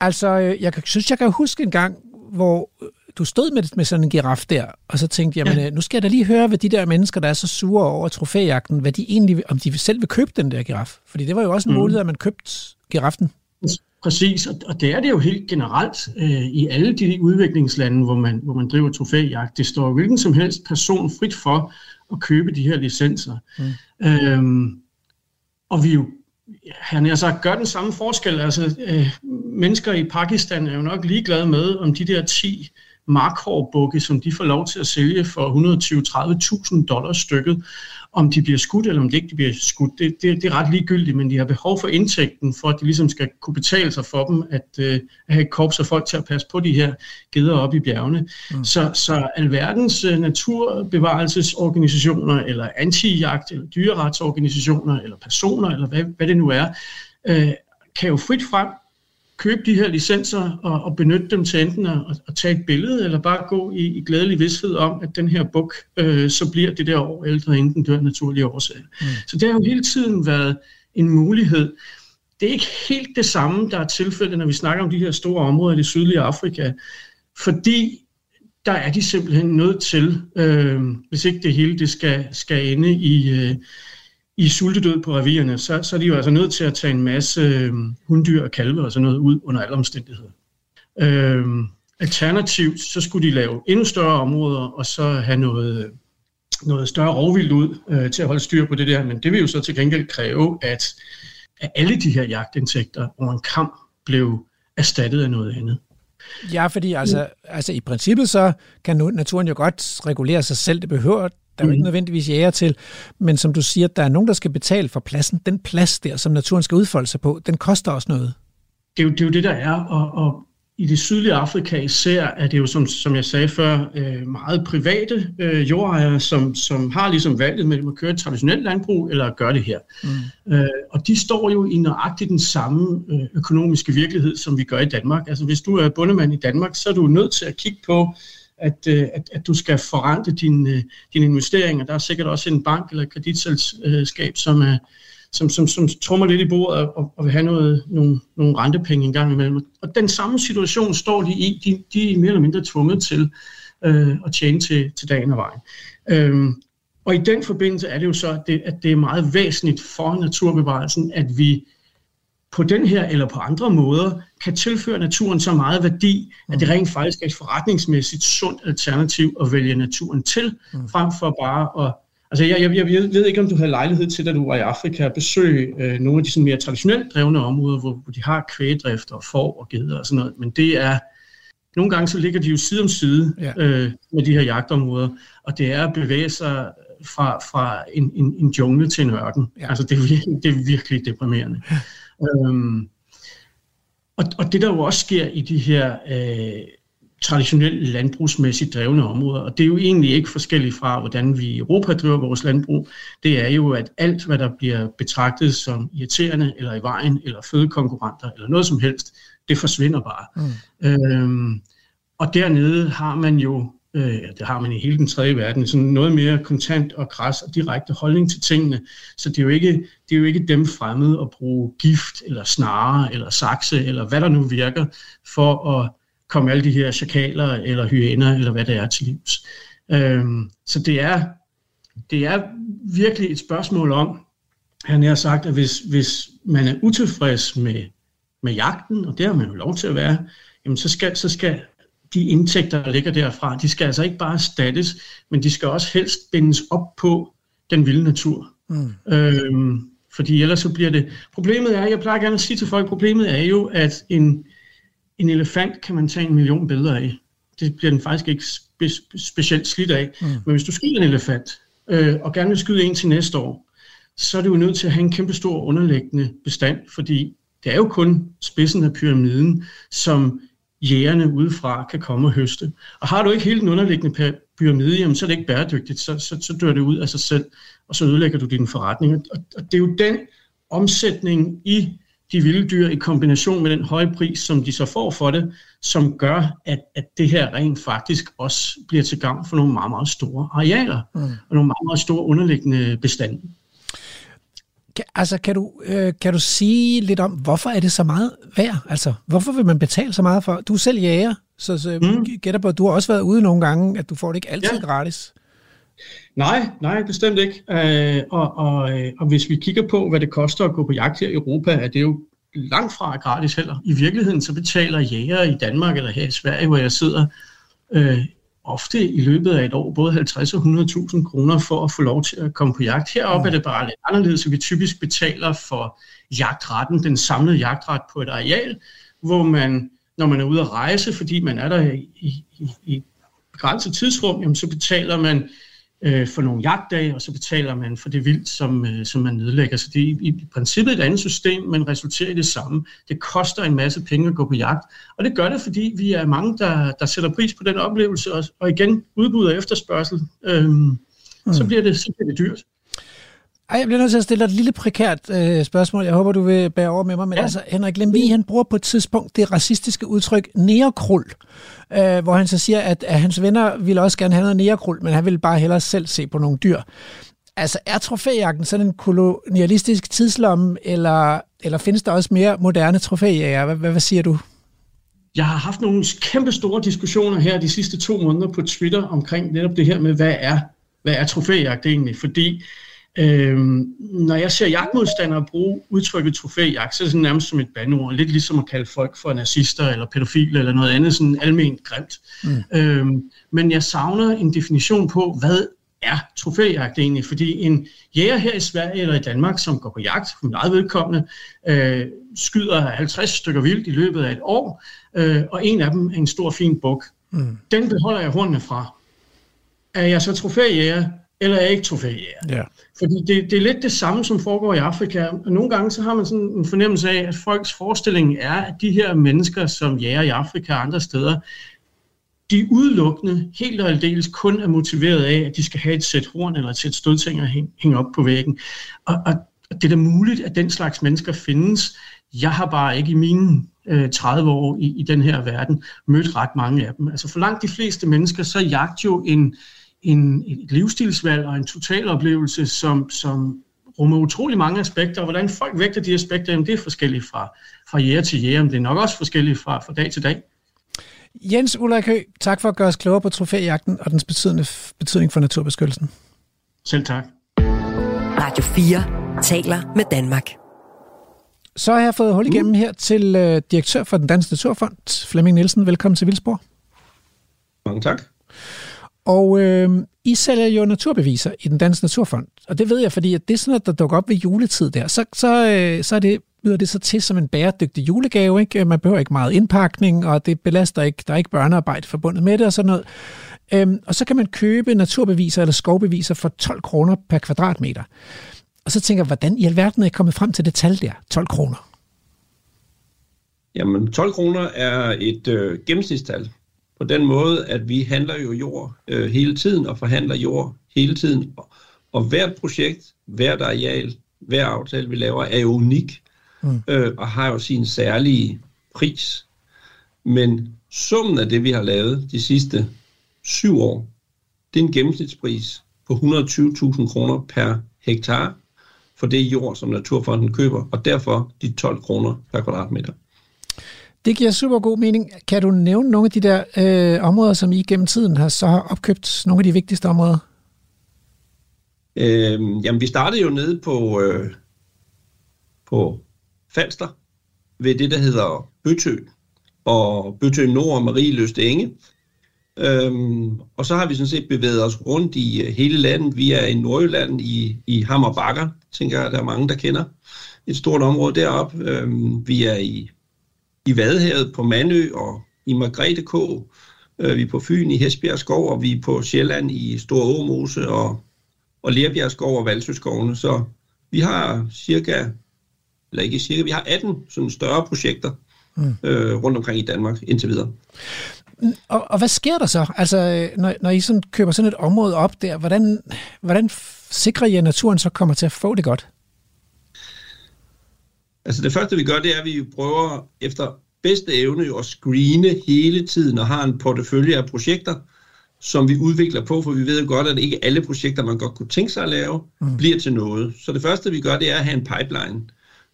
C: altså, jeg synes, jeg kan huske en gang, hvor du stod med, med sådan en giraf der, og så tænkte jeg, ja. nu skal jeg da lige høre, hvad de der mennesker, der er så sure over trofæjagten, hvad de egentlig, om de selv vil købe den der giraf. Fordi det var jo også en mm. mulighed, at man købte giraffen.
H: Præcis, og det er det jo helt generelt øh, i alle de udviklingslande, hvor man, hvor man driver trofæjagt. Det står hvilken som helst person frit for at købe de her licenser. Mm. Øhm, og vi jo, han har sagt, gør den samme forskel. Altså, øh, mennesker i Pakistan er jo nok ligeglade med, om de der 10 markhårbukke, som de får lov til at sælge for 120-30.000 dollars stykket, om de bliver skudt, eller om de ikke bliver skudt, det, det, det er ret ligegyldigt, men de har behov for indtægten, for at de ligesom skal kunne betale sig for dem, at, uh, at have et korps af folk til at passe på de her geder op i bjergene. Mm. Så, så alverdens uh, naturbevarelsesorganisationer, eller anti-jagt, eller dyreretsorganisationer, eller personer, eller hvad, hvad det nu er, uh, kan jo frit frem købe de her licenser og, og benytte dem til enten at, at tage et billede, eller bare gå i, i glædelig vidshed om, at den her buk, øh, så bliver det der år ældre, inden den dør naturlige årsag. Mm. Så det har jo hele tiden været en mulighed. Det er ikke helt det samme, der er tilfældet, når vi snakker om de her store områder i det sydlige Afrika, fordi der er de simpelthen nødt til, øh, hvis ikke det hele det skal, skal ende i... Øh, i sultedød på revierne, så, så er de jo altså nødt til at tage en masse øh, hunddyr og kalve og sådan noget ud under alle omstændigheder. Øh, alternativt, så skulle de lave endnu større områder, og så have noget, noget større rovvildt ud øh, til at holde styr på det der, men det vil jo så til gengæld kræve, at, at alle de her jagtindtægter over en kamp blev erstattet af noget andet.
C: Ja, fordi altså, altså i princippet så kan naturen jo godt regulere sig selv. Det behøver der er jo ikke mm. nødvendigvis jæger til, men som du siger, der er nogen, der skal betale for pladsen. Den plads der, som naturen skal udfolde sig på, den koster også noget.
H: Det er jo det, er jo det der er, og, og i det sydlige Afrika især er det jo, som, som jeg sagde før, øh, meget private øh, jordejere, som, som har ligesom valget mellem at køre et traditionelt landbrug eller at gøre det her. Mm. Øh, og de står jo i nøjagtigt den samme øh, økonomiske virkelighed, som vi gør i Danmark. Altså hvis du er bundemand i Danmark, så er du nødt til at kigge på, at, øh, at, at du skal forrente dine øh, din investeringer. Der er sikkert også en bank eller et kreditselskab, som, er, som, som, som trummer lidt i bordet og, og vil have noget, nogle, nogle rentepenge en gang imellem. Og den samme situation står de i. De, de er mere eller mindre tvunget til øh, at tjene til, til dagen og vejen. Øhm, og i den forbindelse er det jo så, at det, at det er meget væsentligt for naturbevarelsen, at vi på den her eller på andre måder kan tilføre naturen så meget værdi, at det rent faktisk er et forretningsmæssigt sundt alternativ at vælge naturen til, mm. frem for bare at... Altså jeg, jeg, jeg ved ikke, om du havde lejlighed til, da du var i Afrika, at besøge øh, nogle af de sådan mere traditionelt drevne områder, hvor, hvor de har kvægdrift og får og geder og sådan noget, men det er... Nogle gange så ligger de jo side om side ja. øh, med de her jagtområder, og det er at bevæge sig fra, fra en, en, en jungle til en ørken. Ja. Altså det er, virkelig, det er virkelig deprimerende. Ja. Øhm, og, og det der jo også sker i de her øh, traditionelt landbrugsmæssigt drevne områder, og det er jo egentlig ikke forskelligt fra, hvordan vi i Europa driver vores landbrug, det er jo, at alt, hvad der bliver betragtet som irriterende, eller i vejen, eller fødekonkurrenter, eller noget som helst, det forsvinder bare. Mm. Øhm, og dernede har man jo øh, det har man i hele den tredje verden, sådan noget mere kontant og græs og direkte holdning til tingene. Så det er jo ikke, det er jo ikke dem fremmede at bruge gift eller snare eller sakse eller hvad der nu virker for at komme alle de her chakaler eller hyæner eller hvad det er til livs. Øh, så det er, det er virkelig et spørgsmål om, han har sagt, at hvis, hvis man er utilfreds med, med jagten, og det har man jo lov til at være, jamen så skal, så skal de indtægter, der ligger derfra, de skal altså ikke bare erstattes, men de skal også helst bindes op på den vilde natur. Mm. Øhm, fordi ellers så bliver det... Problemet er, jeg plejer gerne at sige til folk, problemet er jo, at en, en elefant kan man tage en million billeder af. Det bliver den faktisk ikke spe, specielt slidt af. Mm. Men hvis du skyder en elefant, øh, og gerne vil skyde en til næste år, så er du jo nødt til at have en kæmpe stor underliggende bestand, fordi det er jo kun spidsen af pyramiden, som jægerne udefra kan komme og høste. Og har du ikke hele den underliggende pyramide, jamen, så er det ikke bæredygtigt, så, så, så dør det ud af sig selv, og så ødelægger du din forretning. Og, og det er jo den omsætning i de vilde dyr i kombination med den høje pris, som de så får for det, som gør, at, at det her rent faktisk også bliver til gavn for nogle meget, meget store arealer, mm. og nogle meget, meget store underliggende bestande.
C: Altså, kan du, øh, kan du sige lidt om, hvorfor er det så meget værd? Altså, hvorfor vil man betale så meget for? Du er selv jæger, så, så mm. gætter på, at du har også været ude nogle gange, at du får det ikke altid ja. gratis.
H: Nej, nej, bestemt ikke. Øh, og, og, øh, og hvis vi kigger på, hvad det koster at gå på jagt her i Europa, er det jo langt fra gratis heller. I virkeligheden så betaler jæger i Danmark eller her i Sverige, hvor jeg sidder, øh, ofte i løbet af et år både 50 og 100.000 kroner for at få lov til at komme på jagt. Heroppe er det bare lidt anderledes, så vi typisk betaler for jagtretten, den samlede jagtret på et areal, hvor man, når man er ude at rejse, fordi man er der i, i, i begrænset tidsrum, jamen, så betaler man øh, for nogle jagtdage, og så betaler man for det vildt, som, øh, som man nedlægger. Så det er i, i princippet et andet system, men resulterer i det samme. Det koster en masse penge at gå på jagt, og det gør det, fordi vi er mange, der, der sætter pris på den oplevelse, og, og igen, udbud og efterspørgsel, øh, mm. så, bliver det, så bliver det dyrt.
C: Ej, jeg bliver nødt til at stille dig et lille prekært øh, spørgsmål. Jeg håber, du vil bære over med mig. Men ja. altså, Henrik Lemvig, han bruger på et tidspunkt det racistiske udtryk neokrul, øh, hvor han så siger, at, at hans venner ville også gerne have noget neokrul, men han ville bare hellere selv se på nogle dyr. Altså, er trofæjagten sådan en kolonialistisk tidslomme, eller, eller findes der også mere moderne trofæjæger? Hvad, hvad, hvad siger du?
H: Jeg har haft nogle kæmpe store diskussioner her de sidste to måneder på Twitter omkring netop det her med, hvad er, hvad er trofæjagt egentlig? Fordi Øhm, når jeg ser jagtmodstandere bruge udtrykket trofæjagt, så er det sådan nærmest som et bandord. Lidt ligesom at kalde folk for nazister eller pædofile eller noget andet sådan almindeligt grimt. Mm. Øhm, men jeg savner en definition på, hvad er trofæjagt egentlig? Fordi en jæger her i Sverige eller i Danmark, som går på jagt, for meget vedkommende, øh, skyder 50 stykker vildt i løbet af et år, øh, og en af dem er en stor fin buk. Mm. Den beholder jeg hornene fra. Er jeg så trofæjæger, eller er ikke trofæjæger. Ja. Fordi det, det er lidt det samme, som foregår i Afrika. Og nogle gange så har man sådan en fornemmelse af, at folks forestilling er, at de her mennesker, som jæger i Afrika og andre steder, de udelukkende, helt og aldeles kun er motiveret af, at de skal have et sæt horn eller et sæt stødtænger hænge op på væggen. Og, og det er da muligt, at den slags mennesker findes. Jeg har bare ikke i mine øh, 30 år i, i den her verden, mødt ret mange af dem. Altså for langt de fleste mennesker, så jagt jo en, en, et livsstilsvalg og en totaloplevelse, som, som rummer utrolig mange aspekter, og hvordan folk vægter de aspekter, jamen det er forskelligt fra, fra jæger til jæger, men det er nok også forskelligt fra, fra dag til dag.
C: Jens Ulrik Høgh, tak for at gøre os klogere på trofæjagten og dens betydende, betydning for naturbeskyttelsen.
H: Selv tak.
B: Radio 4 taler med Danmark.
C: Så har jeg fået hul igennem her til øh, direktør for den Danske Naturfond, Flemming Nielsen. Velkommen til Vildsborg.
I: Mange tak.
C: Og øh, I sælger jo naturbeviser i den Danske Naturfond, og det ved jeg, fordi at det er sådan, noget, der dukker op ved juletid der, så, så, øh, så er det, byder det så til som en bæredygtig julegave. Ikke? Øh, man behøver ikke meget indpakning, og det belaster ikke, der er ikke børnearbejde forbundet med det og sådan noget. Øhm, og så kan man købe naturbeviser eller skovbeviser for 12 kroner per kvadratmeter. Og så tænker jeg, hvordan i alverden er jeg kommet frem til det tal der, 12 kroner?
I: Jamen, 12 kroner er et øh, gennemsnitstal. På den måde, at vi handler jo jord øh, hele tiden og forhandler jord hele tiden. Og, og hvert projekt, hvert areal, hver aftale, vi laver, er jo unik mm. øh, og har jo sin særlige pris. Men summen af det, vi har lavet de sidste syv år, det er en gennemsnitspris på 120.000 kroner per hektar for det jord, som Naturfonden køber, og derfor de 12 kroner per kvadratmeter.
C: Det giver super god mening. Kan du nævne nogle af de der øh, områder, som I gennem tiden har så har opkøbt nogle af de vigtigste områder?
I: Øh, jamen, vi startede jo nede på, øh, på Falster, ved det, der hedder Bøtø, og Bøtø Nord og Marie Løste Enge. Øhm, og så har vi sådan set bevæget os rundt i øh, hele landet. Vi er i Nordjylland, i, i Hammerbakker, tænker jeg, der er mange, der kender. Et stort område deroppe. Øhm, vi er i, i Vadehavet på Mandø og i Margrethe K. Øh, vi er på Fyn i Hesbjerg Skov, og vi er på Sjælland i Store Åmose og, og Lerbjerg Skov og Valsøskovene. Så vi har cirka, eller ikke cirka, vi har 18 sådan større projekter mm. øh, rundt omkring i Danmark indtil videre.
C: Og, og hvad sker der så? Altså, når, når I sådan køber sådan et område op der, hvordan, hvordan sikrer I, at naturen så kommer til at få det godt?
I: Altså det første, vi gør, det er, at vi prøver efter bedste evne jo at screene hele tiden og har en portefølje af projekter, som vi udvikler på, for vi ved jo godt, at ikke alle projekter, man godt kunne tænke sig at lave, mm. bliver til noget. Så det første, vi gør, det er at have en pipeline.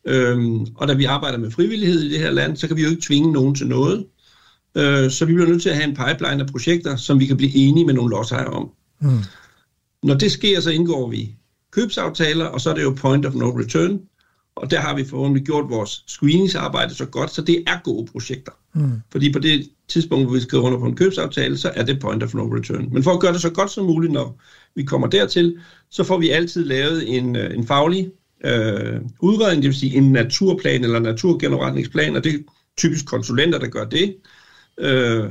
I: Øhm, og da vi arbejder med frivillighed i det her land, så kan vi jo ikke tvinge nogen til noget. Øh, så vi bliver nødt til at have en pipeline af projekter, som vi kan blive enige med nogle lodsejere om. Mm. Når det sker, så indgår vi købsaftaler, og så er det jo point of no return. Og der har vi forhåbentlig gjort vores screeningsarbejde så godt, så det er gode projekter. Mm. Fordi på det tidspunkt, hvor vi skriver under på en købsaftale, så er det point of no return. Men for at gøre det så godt som muligt, når vi kommer dertil, så får vi altid lavet en, øh, en faglig øh, udredning, det vil sige en naturplan eller naturgenopretningsplan, og det er typisk konsulenter, der gør det. Øh,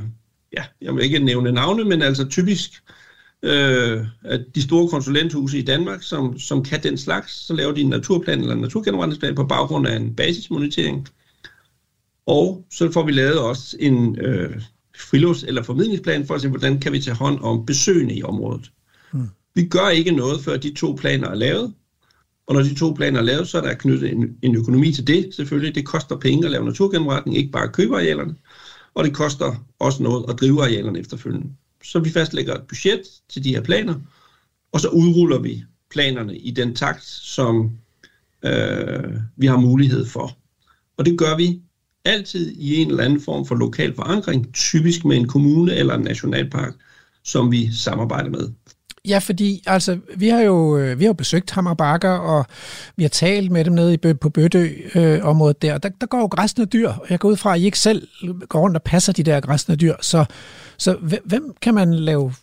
I: ja, jeg vil ikke nævne navne, men altså typisk øh, at de store konsulenthuse i Danmark, som, som kan den slags, så laver de en naturplan eller en naturgenopretningsplan på baggrund af en basismonitering. Og så får vi lavet også en øh, frilufts- eller formidlingsplan for at se, hvordan kan vi tage hånd om besøgende i området. Hmm. Vi gør ikke noget, før de to planer er lavet. Og når de to planer er lavet, så er der knyttet en, en økonomi til det. Selvfølgelig, det koster penge at lave naturgenopretning, ikke bare købe arealerne og det koster også noget at drive arealerne efterfølgende. Så vi fastlægger et budget til de her planer, og så udruller vi planerne i den takt, som øh, vi har mulighed for. Og det gør vi altid i en eller anden form for lokal forankring, typisk med en kommune eller en nationalpark, som vi samarbejder med.
C: Ja, fordi altså, vi har jo øh, vi har jo besøgt Hammerbakker, og vi har talt med dem nede i, på Bødø-området øh, der. der. Der går jo græsne dyr, og jeg går ud fra, at I ikke selv går rundt og passer de der græsne dyr. Så, så hvem kan man lave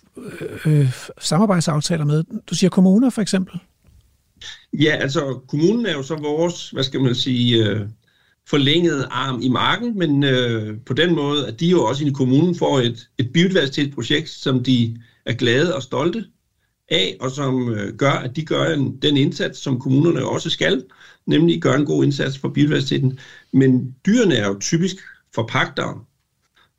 C: øh, øh, samarbejdsaftaler med? Du siger kommuner for eksempel?
I: Ja, altså kommunen er jo så vores, hvad skal man sige, øh, forlængede arm i marken, men øh, på den måde, at de jo også i kommunen får et, et biodiversitetsprojekt, som de er glade og stolte af, og som øh, gør, at de gør en, den indsats, som kommunerne også skal, nemlig gøre en god indsats for biodiversiteten. Men dyrene er jo typisk forpagtere,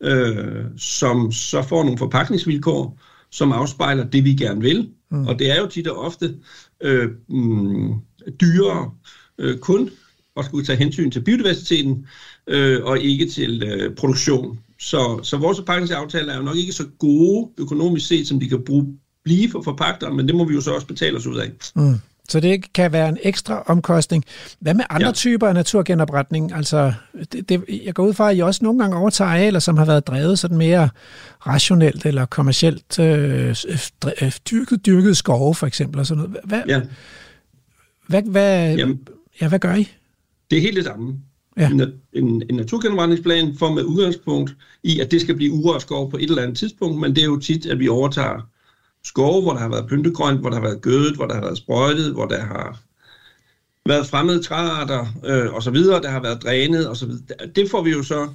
I: øh, som så får nogle forpakningsvilkår, som afspejler det, vi gerne vil. Mm. Og det er jo tit og ofte øh, mm, dyrere øh, kun at skulle tage hensyn til biodiversiteten, øh, og ikke til øh, produktion. Så, så vores forpakningsaftaler er jo nok ikke så gode økonomisk set, som de kan bruge, blive for forpagtere, men det må vi jo så også betale os ud af.
C: Mm. Så det kan være en ekstra omkostning. Hvad med andre ja. typer af naturgenopretning? Altså, det, det, jeg går ud fra, at I også nogle gange overtager arealer, som har været drevet sådan mere rationelt eller kommercielt øh, dyrket, dyrket skove, for eksempel. Og sådan noget. Hvad, ja. hvad, hvad, Jamen, ja, hvad gør I?
I: Det er helt det samme. Ja. En, en, en naturgenopretningsplan får med udgangspunkt i, at det skal blive urørt skov på et eller andet tidspunkt, men det er jo tit, at vi overtager skove, hvor der har været pyntegrønt, hvor der har været gødet, hvor der har været sprøjtet, hvor der har været fremmede træarter øh, og så videre, der har været drænet og så videre. Det får vi jo så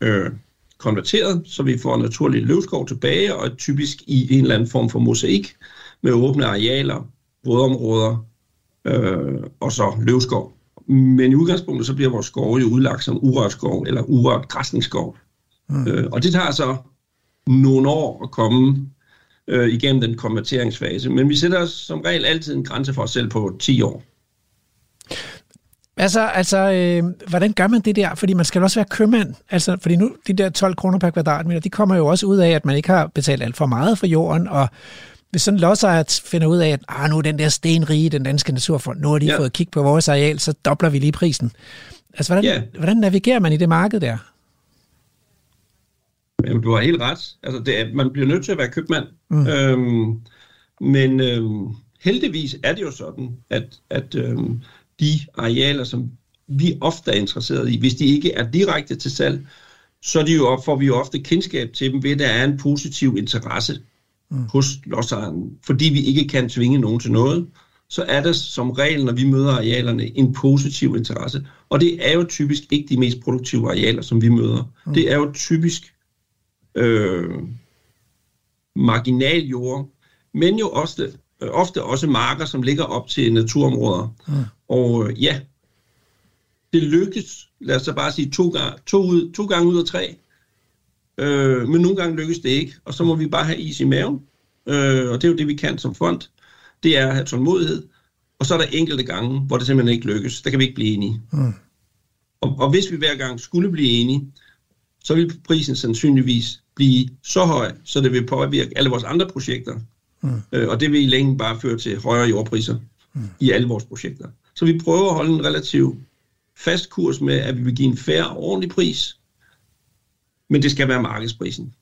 I: øh, konverteret, så vi får naturlig løvskov tilbage, og typisk i en eller anden form for mosaik med åbne arealer, vådområder øh, og så løvskov. Men i udgangspunktet så bliver vores skove jo udlagt som urørt skov eller urørt græsningsskov. Mm. Øh, og det tager så nogle år at komme øh, igennem den konverteringsfase. Men vi sætter os som regel altid en grænse for os selv på 10 år.
C: Altså, altså øh, hvordan gør man det der? Fordi man skal også være købmand. Altså, fordi nu, de der 12 kroner per kvadratmeter, de kommer jo også ud af, at man ikke har betalt alt for meget for jorden, og hvis sådan en lodsejer finder ud af, at ah, nu er den der stenrige, den danske naturfond, nu har de ja. fået kig på vores areal, så dobler vi lige prisen. Altså, hvordan, ja. hvordan navigerer man i det marked der?
I: Jamen, du har helt ret. Altså, det er, man bliver nødt til at være købmand. Mm. Øhm, men øhm, heldigvis er det jo sådan, at, at øhm, de arealer, som vi ofte er interesseret i, hvis de ikke er direkte til salg, så er de jo, får vi jo ofte kendskab til dem ved, at der er en positiv interesse mm. hos lodsejeren. Fordi vi ikke kan tvinge nogen til noget, så er der som regel, når vi møder arealerne, en positiv interesse. Og det er jo typisk ikke de mest produktive arealer, som vi møder. Mm. Det er jo typisk øh, marginal jord, men jo øh, ofte også marker, som ligger op til naturområder. Mm. Og øh, ja, det lykkes, lad os så bare sige, to, gange, to, ud, to gange ud af tre. Øh, men nogle gange lykkes det ikke, og så må vi bare have is i maven. Øh, og det er jo det, vi kan som fond. Det er at have tålmodighed. Og så er der enkelte gange, hvor det simpelthen ikke lykkes. Der kan vi ikke blive enige. Mm. Og, og hvis vi hver gang skulle blive enige, så vil prisen sandsynligvis blive så høj, så det vil påvirke alle vores andre projekter. Mm. Øh, og det vil i længden bare føre til højere jordpriser mm. i alle vores projekter. Så vi prøver at holde en relativ fast kurs med, at vi vil give en færre og ordentlig pris, men det skal være markedsprisen.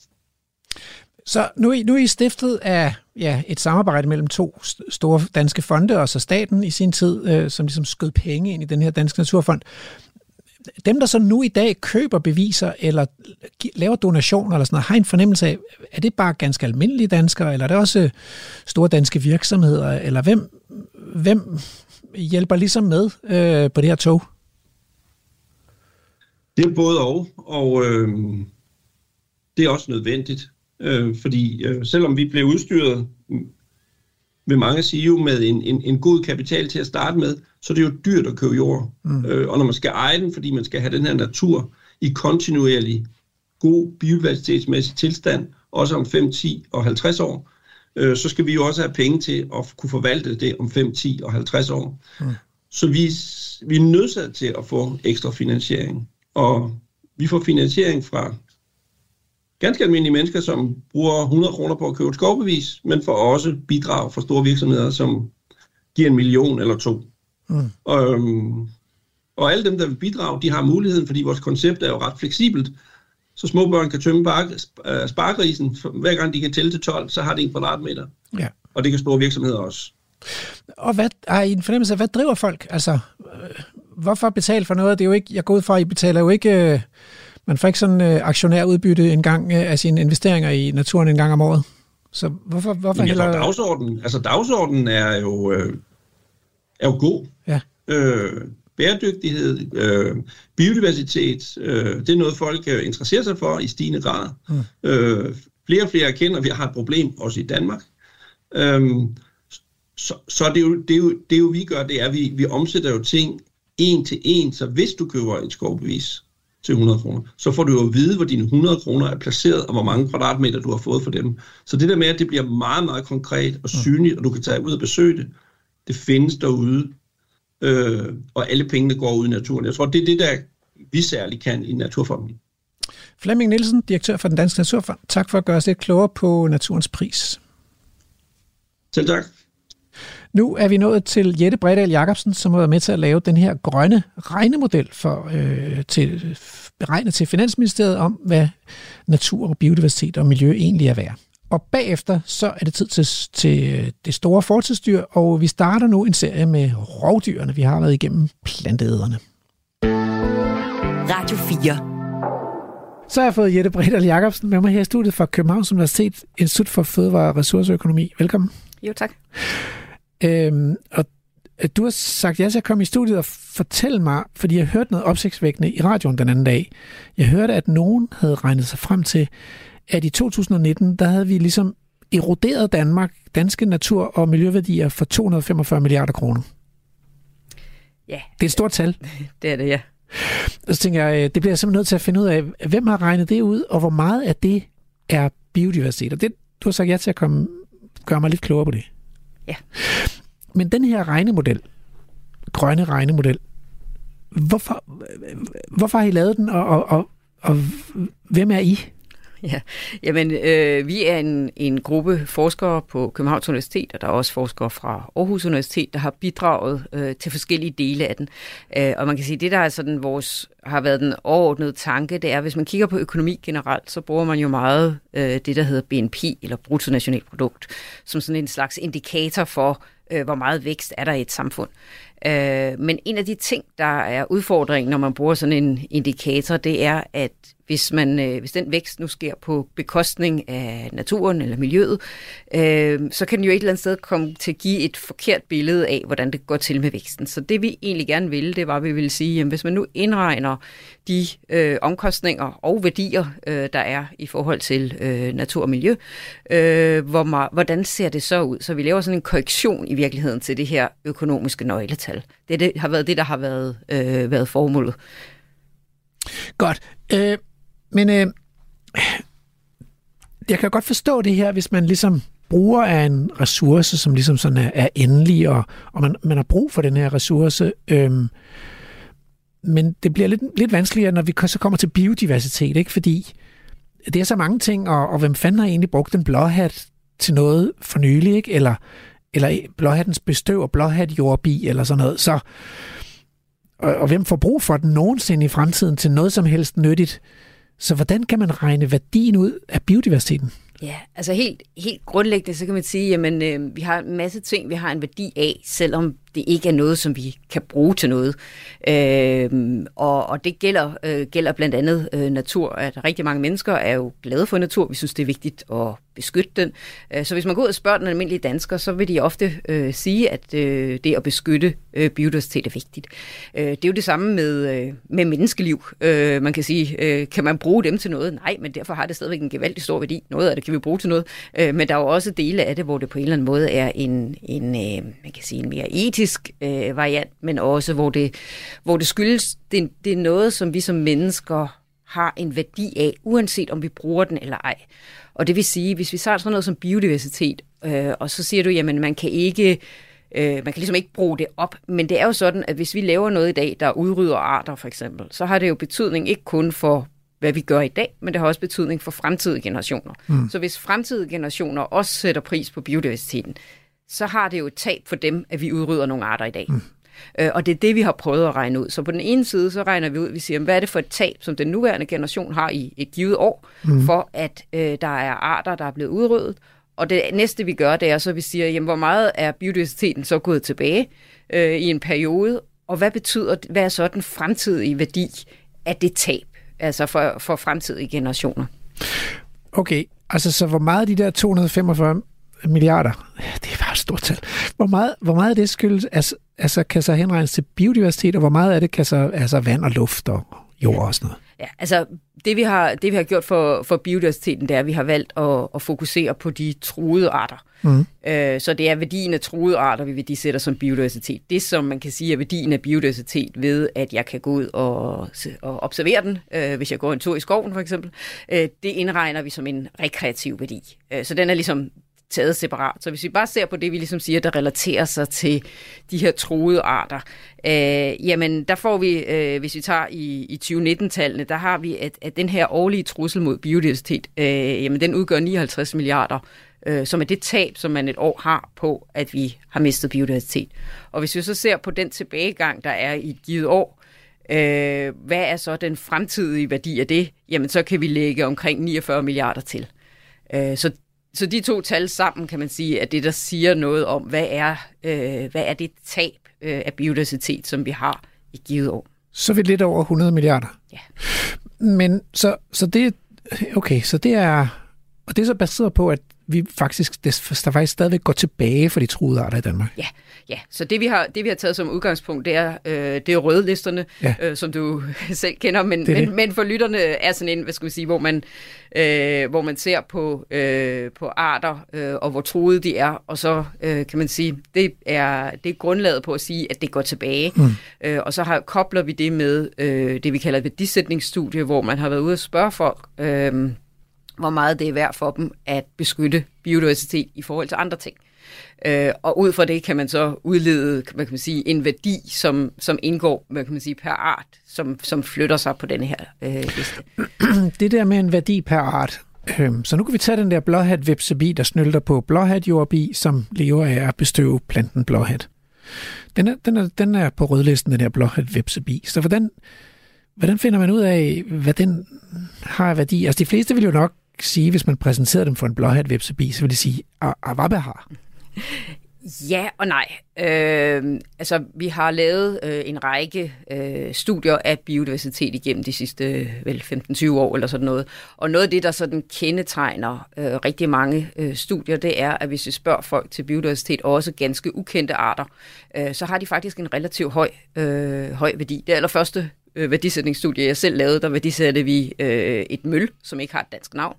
C: Så nu, nu er I stiftet af ja, et samarbejde mellem to store danske fonde, og så staten i sin tid, øh, som ligesom skød penge ind i den her danske naturfond dem, der så nu i dag køber beviser eller laver donationer eller sådan noget, har en fornemmelse af, er det bare ganske almindelige danskere, eller er det også øh, store danske virksomheder, eller hvem, hvem hjælper ligesom med øh, på det her tog?
I: Det er både og, og øh, det er også nødvendigt, øh, fordi øh, selvom vi blev udstyret vil mange sige jo med en, en, en god kapital til at starte med, så det er jo dyrt at købe jord. Mm. Øh, og når man skal eje den, fordi man skal have den her natur i kontinuerlig god biodiversitetsmæssig tilstand, også om 5, 10 og 50 år, øh, så skal vi jo også have penge til at kunne forvalte det om 5, 10 og 50 år. Mm. Så vi, vi er nødt til at få ekstra finansiering. Og vi får finansiering fra ganske almindelige mennesker, som bruger 100 kroner på at købe et skovbevis, men får også bidrag fra store virksomheder, som giver en million eller to. Mm. Og, øhm, og alle dem, der vil bidrage, de har muligheden, fordi vores koncept er jo ret fleksibelt. Så små børn kan tømme øh, sparkrisen, hver gang de kan tælle til 12, så har de en kvadratmeter. Ja. Og det kan store virksomheder også.
C: Og hvad har I en fornemmelse af, hvad driver folk? Altså, øh, hvorfor betale for noget? Det er jo ikke, jeg går ud fra, at I betaler jo ikke... Øh man får ikke sådan øh, aktionærudbytte en gang øh, af sine investeringer i naturen en gang om året. Så hvorfor, hvorfor
I: heller... Tror, dagsordenen, altså dagsordenen er jo, øh, er jo god. Ja. Øh, bæredygtighed, øh, biodiversitet, øh, det er noget, folk øh, interesserer sig for i stigende grad. Mm. Øh, flere og flere erkender, at vi har et problem, også i Danmark. Øh, så så det, er jo, det, er jo, det er jo, vi gør, det er, at vi, vi omsætter jo ting en til en, så hvis du køber en skovbevis, til 100 kroner, så får du jo at vide, hvor dine 100 kroner er placeret, og hvor mange kvadratmeter du har fået for dem. Så det der med, at det bliver meget, meget konkret og mm. synligt, og du kan tage ud og besøge det, det findes derude, øh, og alle pengene går ud i naturen. Jeg tror, det er det, der vi særligt kan i Naturfonden.
C: Flemming Nielsen, direktør for den Danske Naturfond. Tak for at gøre os lidt klogere på naturens pris.
I: Selv tak.
C: Nu er vi nået til Jette Bredal Jacobsen, som har været med til at lave den her grønne regnemodel for øh, til, beregnet til Finansministeriet om, hvad natur og biodiversitet og miljø egentlig er værd. Og bagefter så er det tid til, til det store fortidsdyr, og vi starter nu en serie med rovdyrene. Vi har været igennem planteæderne.
B: Radio 4.
C: Så har jeg fået Jette Bredal Jacobsen med mig her i studiet fra Københavns Universitet, Institut for Fødevare og Ressourceøkonomi. Velkommen.
F: Jo, tak.
C: Øhm, og øh, du har sagt ja til at komme i studiet og fortælle mig, fordi jeg hørte noget opsigtsvækkende i radioen den anden dag. Jeg hørte, at nogen havde regnet sig frem til, at i 2019, der havde vi ligesom eroderet Danmark, danske natur- og miljøværdier for 245 milliarder kroner.
F: Ja.
C: Det er et stort tal.
F: Det er det, ja.
C: Og så tænker jeg, øh, det bliver jeg simpelthen nødt til at finde ud af, hvem har regnet det ud, og hvor meget af det er biodiversitet. Og det, du har sagt ja til at komme, gøre mig lidt klogere på det.
F: Ja.
C: Men den her regnemodel, grønne regnemodel, hvorfor, hvorfor har I lavet den, og, og, og, og hvem er I?
J: Ja, jamen øh, vi er en, en gruppe forskere på Københavns Universitet, og der er også forskere fra Aarhus Universitet, der har bidraget øh, til forskellige dele af den. Øh, og man kan sige, at det der er sådan vores, har været den overordnede tanke, det er, hvis man kigger på økonomi generelt, så bruger man jo meget øh, det, der hedder BNP, eller bruttonationalprodukt, som sådan en slags indikator for, øh, hvor meget vækst er der i et samfund. Øh, men en af de ting, der er udfordringen, når man bruger sådan en indikator, det er, at hvis, man, øh, hvis den vækst nu sker på bekostning af naturen eller miljøet, øh, så kan den jo et eller andet sted komme til at give et forkert billede af, hvordan det går til med væksten. Så det vi egentlig gerne ville, det var, at vi ville sige, at hvis man nu indregner de øh, omkostninger og værdier, øh, der er i forhold til øh, natur og miljø, øh, hvor hvordan ser det så ud? Så vi laver sådan en korrektion i virkeligheden til det her økonomiske nøgletal. Det, det har været det, der har været, øh, været formålet.
C: Godt. Øh, men øh, jeg kan godt forstå det her, hvis man ligesom bruger af en ressource, som ligesom sådan er, er endelig, og, og man, man har brug for den her ressource. Øh, men det bliver lidt, lidt vanskeligere, når vi så kommer til biodiversitet, ikke? fordi det er så mange ting, og, og hvem fanden har egentlig brugt en blåhat til noget for nylig, ikke? Eller, eller blåhattens bestøv og blåhat jordbi, eller sådan noget. Så, og, og hvem får brug for den nogensinde i fremtiden til noget som helst nyttigt? Så hvordan kan man regne værdien ud af biodiversiteten?
J: Ja, altså helt, helt grundlæggende, så kan man sige, jamen øh, vi har en masse ting, vi har en værdi af, selvom det ikke er noget, som vi kan bruge til noget. Øh, og, og det gælder, øh, gælder blandt andet øh, natur, at rigtig mange mennesker er jo glade for natur. Vi synes, det er vigtigt at beskytte den. Øh, så hvis man går ud og spørger den almindelige dansker, så vil de ofte øh, sige, at øh, det at beskytte øh, biodiversitet er vigtigt. Øh, det er jo det samme med, øh, med menneskeliv. Øh, man kan sige, øh, kan man bruge dem til noget? Nej, men derfor har det stadigvæk en gevaldig stor værdi. Noget af det kan vi bruge til noget. Øh, men der er jo også dele af det, hvor det på en eller anden måde er en, en øh, man kan sige, en mere etisk øh, variant, men også hvor det, hvor det skyldes, det, det er noget, som vi som mennesker har en værdi af, uanset om vi bruger den eller ej. Og det vil sige, hvis vi tager sådan noget som biodiversitet, øh, og så siger du, jamen man kan ikke Øh, man kan ligesom ikke bruge det op, men det er jo sådan, at hvis vi laver noget i dag, der udrydder arter for eksempel, så har det jo betydning ikke kun for, hvad vi gør i dag, men det har også betydning for fremtidige generationer. Mm. Så hvis fremtidige generationer også sætter pris på biodiversiteten, så har det jo et tab for dem, at vi udrydder nogle arter i dag. Mm. Øh, og det er det, vi har prøvet at regne ud. Så på den ene side, så regner vi ud, vi siger, hvad er det for et tab, som den nuværende generation har i et givet år, mm. for at øh, der er arter, der er blevet udryddet. Og det næste, vi gør, det er så, at vi siger, jamen, hvor meget er biodiversiteten så gået tilbage øh, i en periode, og hvad betyder, hvad er så den fremtidige værdi af det tab, altså for, for fremtidige generationer?
C: Okay, altså så hvor meget af de der 245 milliarder, det er bare et stort tal. Hvor meget, hvor meget af det skyldes, altså, altså kan så henregnes til biodiversitet, og hvor meget af det kan så altså vand og luft og jord og sådan noget?
J: Ja, altså det vi har, det, vi har gjort for, for biodiversiteten, det er, at vi har valgt at, at fokusere på de truede arter. Mm. Øh, så det er værdien af truede arter, vi værdisætter som biodiversitet. Det, som man kan sige er værdien af biodiversitet ved, at jeg kan gå ud og, og observere den, øh, hvis jeg går en tur i skoven for eksempel, øh, det indregner vi som en rekreativ værdi. Øh, så den er ligesom taget separat. Så hvis vi bare ser på det, vi ligesom siger, der relaterer sig til de her truede arter, øh, jamen der får vi, øh, hvis vi tager i, i 2019-tallene, der har vi, at, at den her årlige trussel mod biodiversitet, øh, jamen den udgør 59 milliarder øh, som er det tab, som man et år har på, at vi har mistet biodiversitet. Og hvis vi så ser på den tilbagegang, der er i et givet år, øh, hvad er så den fremtidige værdi af det? Jamen, så kan vi lægge omkring 49 milliarder til. Øh, så, så de to tal sammen, kan man sige, at det, der siger noget om, hvad er, øh, hvad er det tab øh, af biodiversitet, som vi har i givet år.
C: Så er vi lidt over 100 milliarder.
J: Ja.
C: Men så, så det, okay, så det er, og det er så baseret på, at vi faktisk, der faktisk stadigvæk går tilbage for de truede arter i Danmark.
J: Ja, ja. så det vi, har, det vi har taget som udgangspunkt, det er, øh, det er rødlisterne, ja. øh, som du selv kender, men, det men, men for lytterne er sådan en, hvad skal vi sige, hvor man, øh, hvor man ser på, øh, på arter øh, og hvor truede de er, og så øh, kan man sige, det er, det er grundlaget på at sige, at det går tilbage. Mm. Øh, og så har, kobler vi det med øh, det, vi kalder et værdisætningsstudie, hvor man har været ude og spørge folk, øh, hvor meget det er værd for dem at beskytte biodiversitet i forhold til andre ting. Øh, og ud fra det kan man så udlede hvad kan man sige, en værdi, som, som indgår hvad kan man sige, per art, som, som flytter sig på den her øh, liste.
C: Det der med en værdi per art, øhm, så nu kan vi tage den der blåhat vepsebi, der snylter på blåhatjordbi, som lever af at bestøve planten blåhat. Den er, den er, den er på rødlisten, den der blåhat vepsebi. Så hvordan, hvordan finder man ud af, hvad den har værdi? Altså de fleste vil jo nok sige, hvis man præsenterede dem for en blåhat vepsebi, så ville de sige, hvad har.
J: Ja og nej. Øh, altså, vi har lavet øh, en række øh, studier af biodiversitet igennem de sidste vel 15-20 år eller sådan noget. Og noget af det, der sådan kendetegner øh, rigtig mange øh, studier, det er, at hvis vi spørger folk til biodiversitet, og også ganske ukendte arter, øh, så har de faktisk en relativt høj, øh, høj værdi. Det allerførste øh, værdisætningsstudie, jeg selv lavede, der værdisatte vi øh, et møl, som ikke har et dansk navn.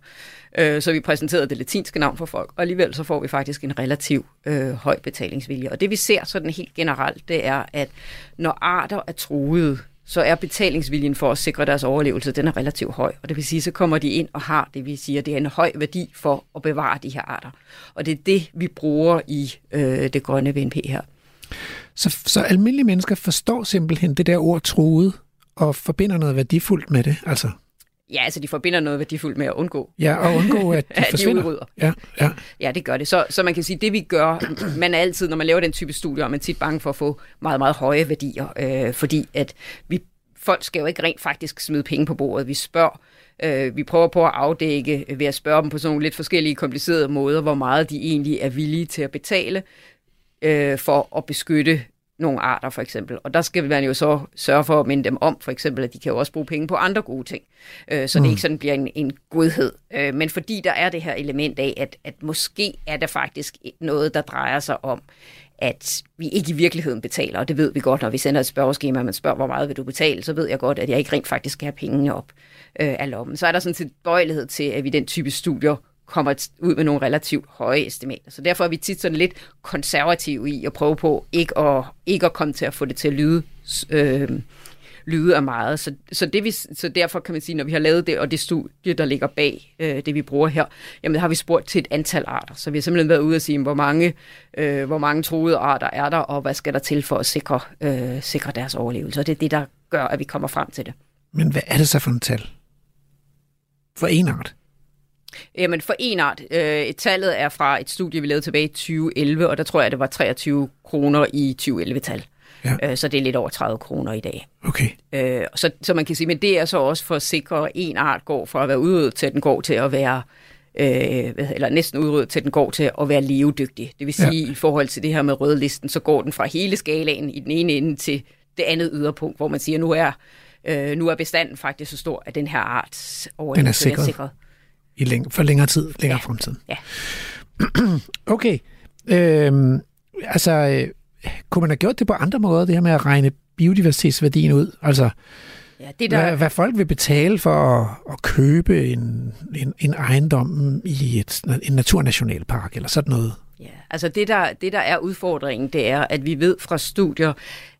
J: Øh, så vi præsenterede det latinske navn for folk, og alligevel så får vi faktisk en relativ øh, høj betalingsvilje. Og det vi ser sådan helt generelt, det er, at når arter er truede, så er betalingsviljen for at sikre deres overlevelse, den er relativt høj. Og det vil sige, så kommer de ind og har, det vi siger, det er en høj værdi for at bevare de her arter. Og det er det, vi bruger i øh, det grønne VNP her.
C: Så, så almindelige mennesker forstår simpelthen det der ord truet, og forbinder noget værdifuldt med det, altså?
J: Ja, altså de forbinder noget værdifuldt med at undgå.
C: Ja, og undgå, at de forsvinder.
J: de
C: Ja, ja.
J: ja, det gør det. Så, så man kan sige, det vi gør, man er altid, når man laver den type studier, er man tit bange for at få meget, meget høje værdier, øh, fordi at vi, folk skal jo ikke rent faktisk smide penge på bordet. Vi spørger, øh, vi prøver på at afdække ved at spørge dem på sådan nogle lidt forskellige komplicerede måder, hvor meget de egentlig er villige til at betale øh, for at beskytte nogle arter for eksempel. Og der skal man jo så sørge for at minde dem om, for eksempel, at de kan jo også bruge penge på andre gode ting. Øh, så mm. det ikke sådan bliver en, en godhed. Øh, men fordi der er det her element af, at, at måske er der faktisk noget, der drejer sig om, at vi ikke i virkeligheden betaler, og det ved vi godt, når vi sender et spørgeskema, og man spørger, hvor meget vil du betale, så ved jeg godt, at jeg ikke rent faktisk skal have pengene op øh, af lommen. Så er der sådan set bøjelighed til, at vi den type studier kommer ud med nogle relativt høje estimater. Så derfor er vi tit sådan lidt konservative i at prøve på ikke at, ikke at komme til at få det til at lyde, øh, lyde af meget. Så, så, det vi, så derfor kan man sige, når vi har lavet det, og det studie, der ligger bag øh, det, vi bruger her, jamen har vi spurgt til et antal arter. Så vi har simpelthen været ude og sige, hvor mange, øh, hvor mange troede arter er der, og hvad skal der til for at sikre, øh, sikre deres overlevelse. Og det er det, der gør, at vi kommer frem til det.
C: Men hvad er det så for en tal? For en art?
J: Jamen for en art. Øh, et tallet er fra et studie, vi lavede tilbage i 2011, og der tror jeg, det var 23 kroner i 2011-tal. Ja. Øh, så det er lidt over 30 kroner i dag.
C: Okay.
J: Øh, så, så man kan sige, men det er så også for at sikre, at en art går fra at være udryddet til, at den går til at være øh, eller næsten udryddet til, at den går til at være levedygtig. Det vil sige, ja. i forhold til det her med rødlisten, så går den fra hele skalaen i den ene ende til det andet yderpunkt, hvor man siger, nu er, øh, nu er bestanden faktisk så stor, at den her art
C: overlevelse er sikret. Er sikret i læng- for længere tid, længere ja. fremtid.
J: Ja.
C: okay. Øhm, altså, øh, kunne man have gjort det på andre måder, det her med at regne biodiversitetsværdien ud? Altså, ja, det der... hvad, hvad folk vil betale for at, at købe en, en, en ejendom i et, en naturnationalpark eller sådan noget?
J: Ja, altså det der, det der er udfordringen, det er, at vi ved fra studier,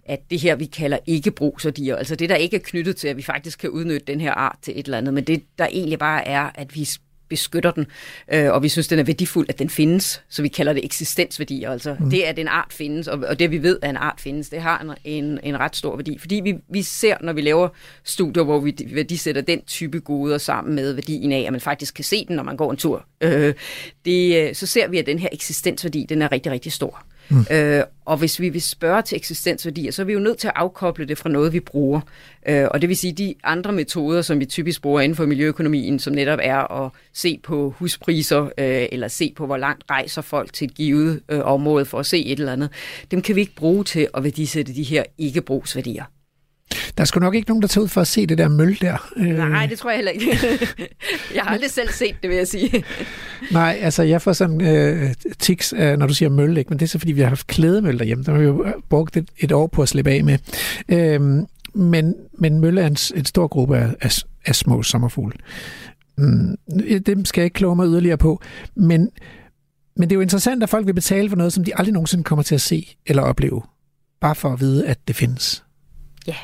J: at det her, vi kalder ikke brugsværdier, altså det, der ikke er knyttet til, at vi faktisk kan udnytte den her art til et eller andet, men det, der egentlig bare er, at vi beskytter den, øh, og vi synes, den er værdifuld, at den findes, så vi kalder det eksistensværdi. Altså mm. det, at en art findes, og, og det vi ved, at en art findes, det har en, en, en ret stor værdi. Fordi vi, vi ser, når vi laver studier, hvor vi værdisætter den type goder sammen med værdien af, at man faktisk kan se den, når man går en tur, øh, det, så ser vi, at den her eksistensværdi, den er rigtig, rigtig stor. Mm. Øh, og hvis vi vil spørge til eksistensværdier, så er vi jo nødt til at afkoble det fra noget, vi bruger. Øh, og det vil sige, de andre metoder, som vi typisk bruger inden for miljøøkonomien, som netop er at se på huspriser, øh, eller se på, hvor langt rejser folk til et givet øh, område for at se et eller andet, dem kan vi ikke bruge til at værdisætte de her ikke-brugsværdier.
C: Der er sgu nok ikke nogen, der tager ud for at se det der møl der.
J: Øh. Nej, det tror jeg heller ikke. jeg har aldrig selv set det, vil jeg sige.
C: Nej, altså jeg får sådan øh, tics, øh, når du siger møl, ikke? men det er så fordi, vi har haft klædemøl derhjemme. Der har vi jo brugt et, et år på at slippe af med. Øh, men, men mølle er en, en stor gruppe af, af, af små sommerfugle. Mm, dem skal jeg ikke kloge mig yderligere på. Men, men det er jo interessant, at folk vil betale for noget, som de aldrig nogensinde kommer til at se eller opleve. Bare for at vide, at det findes.
J: Ja.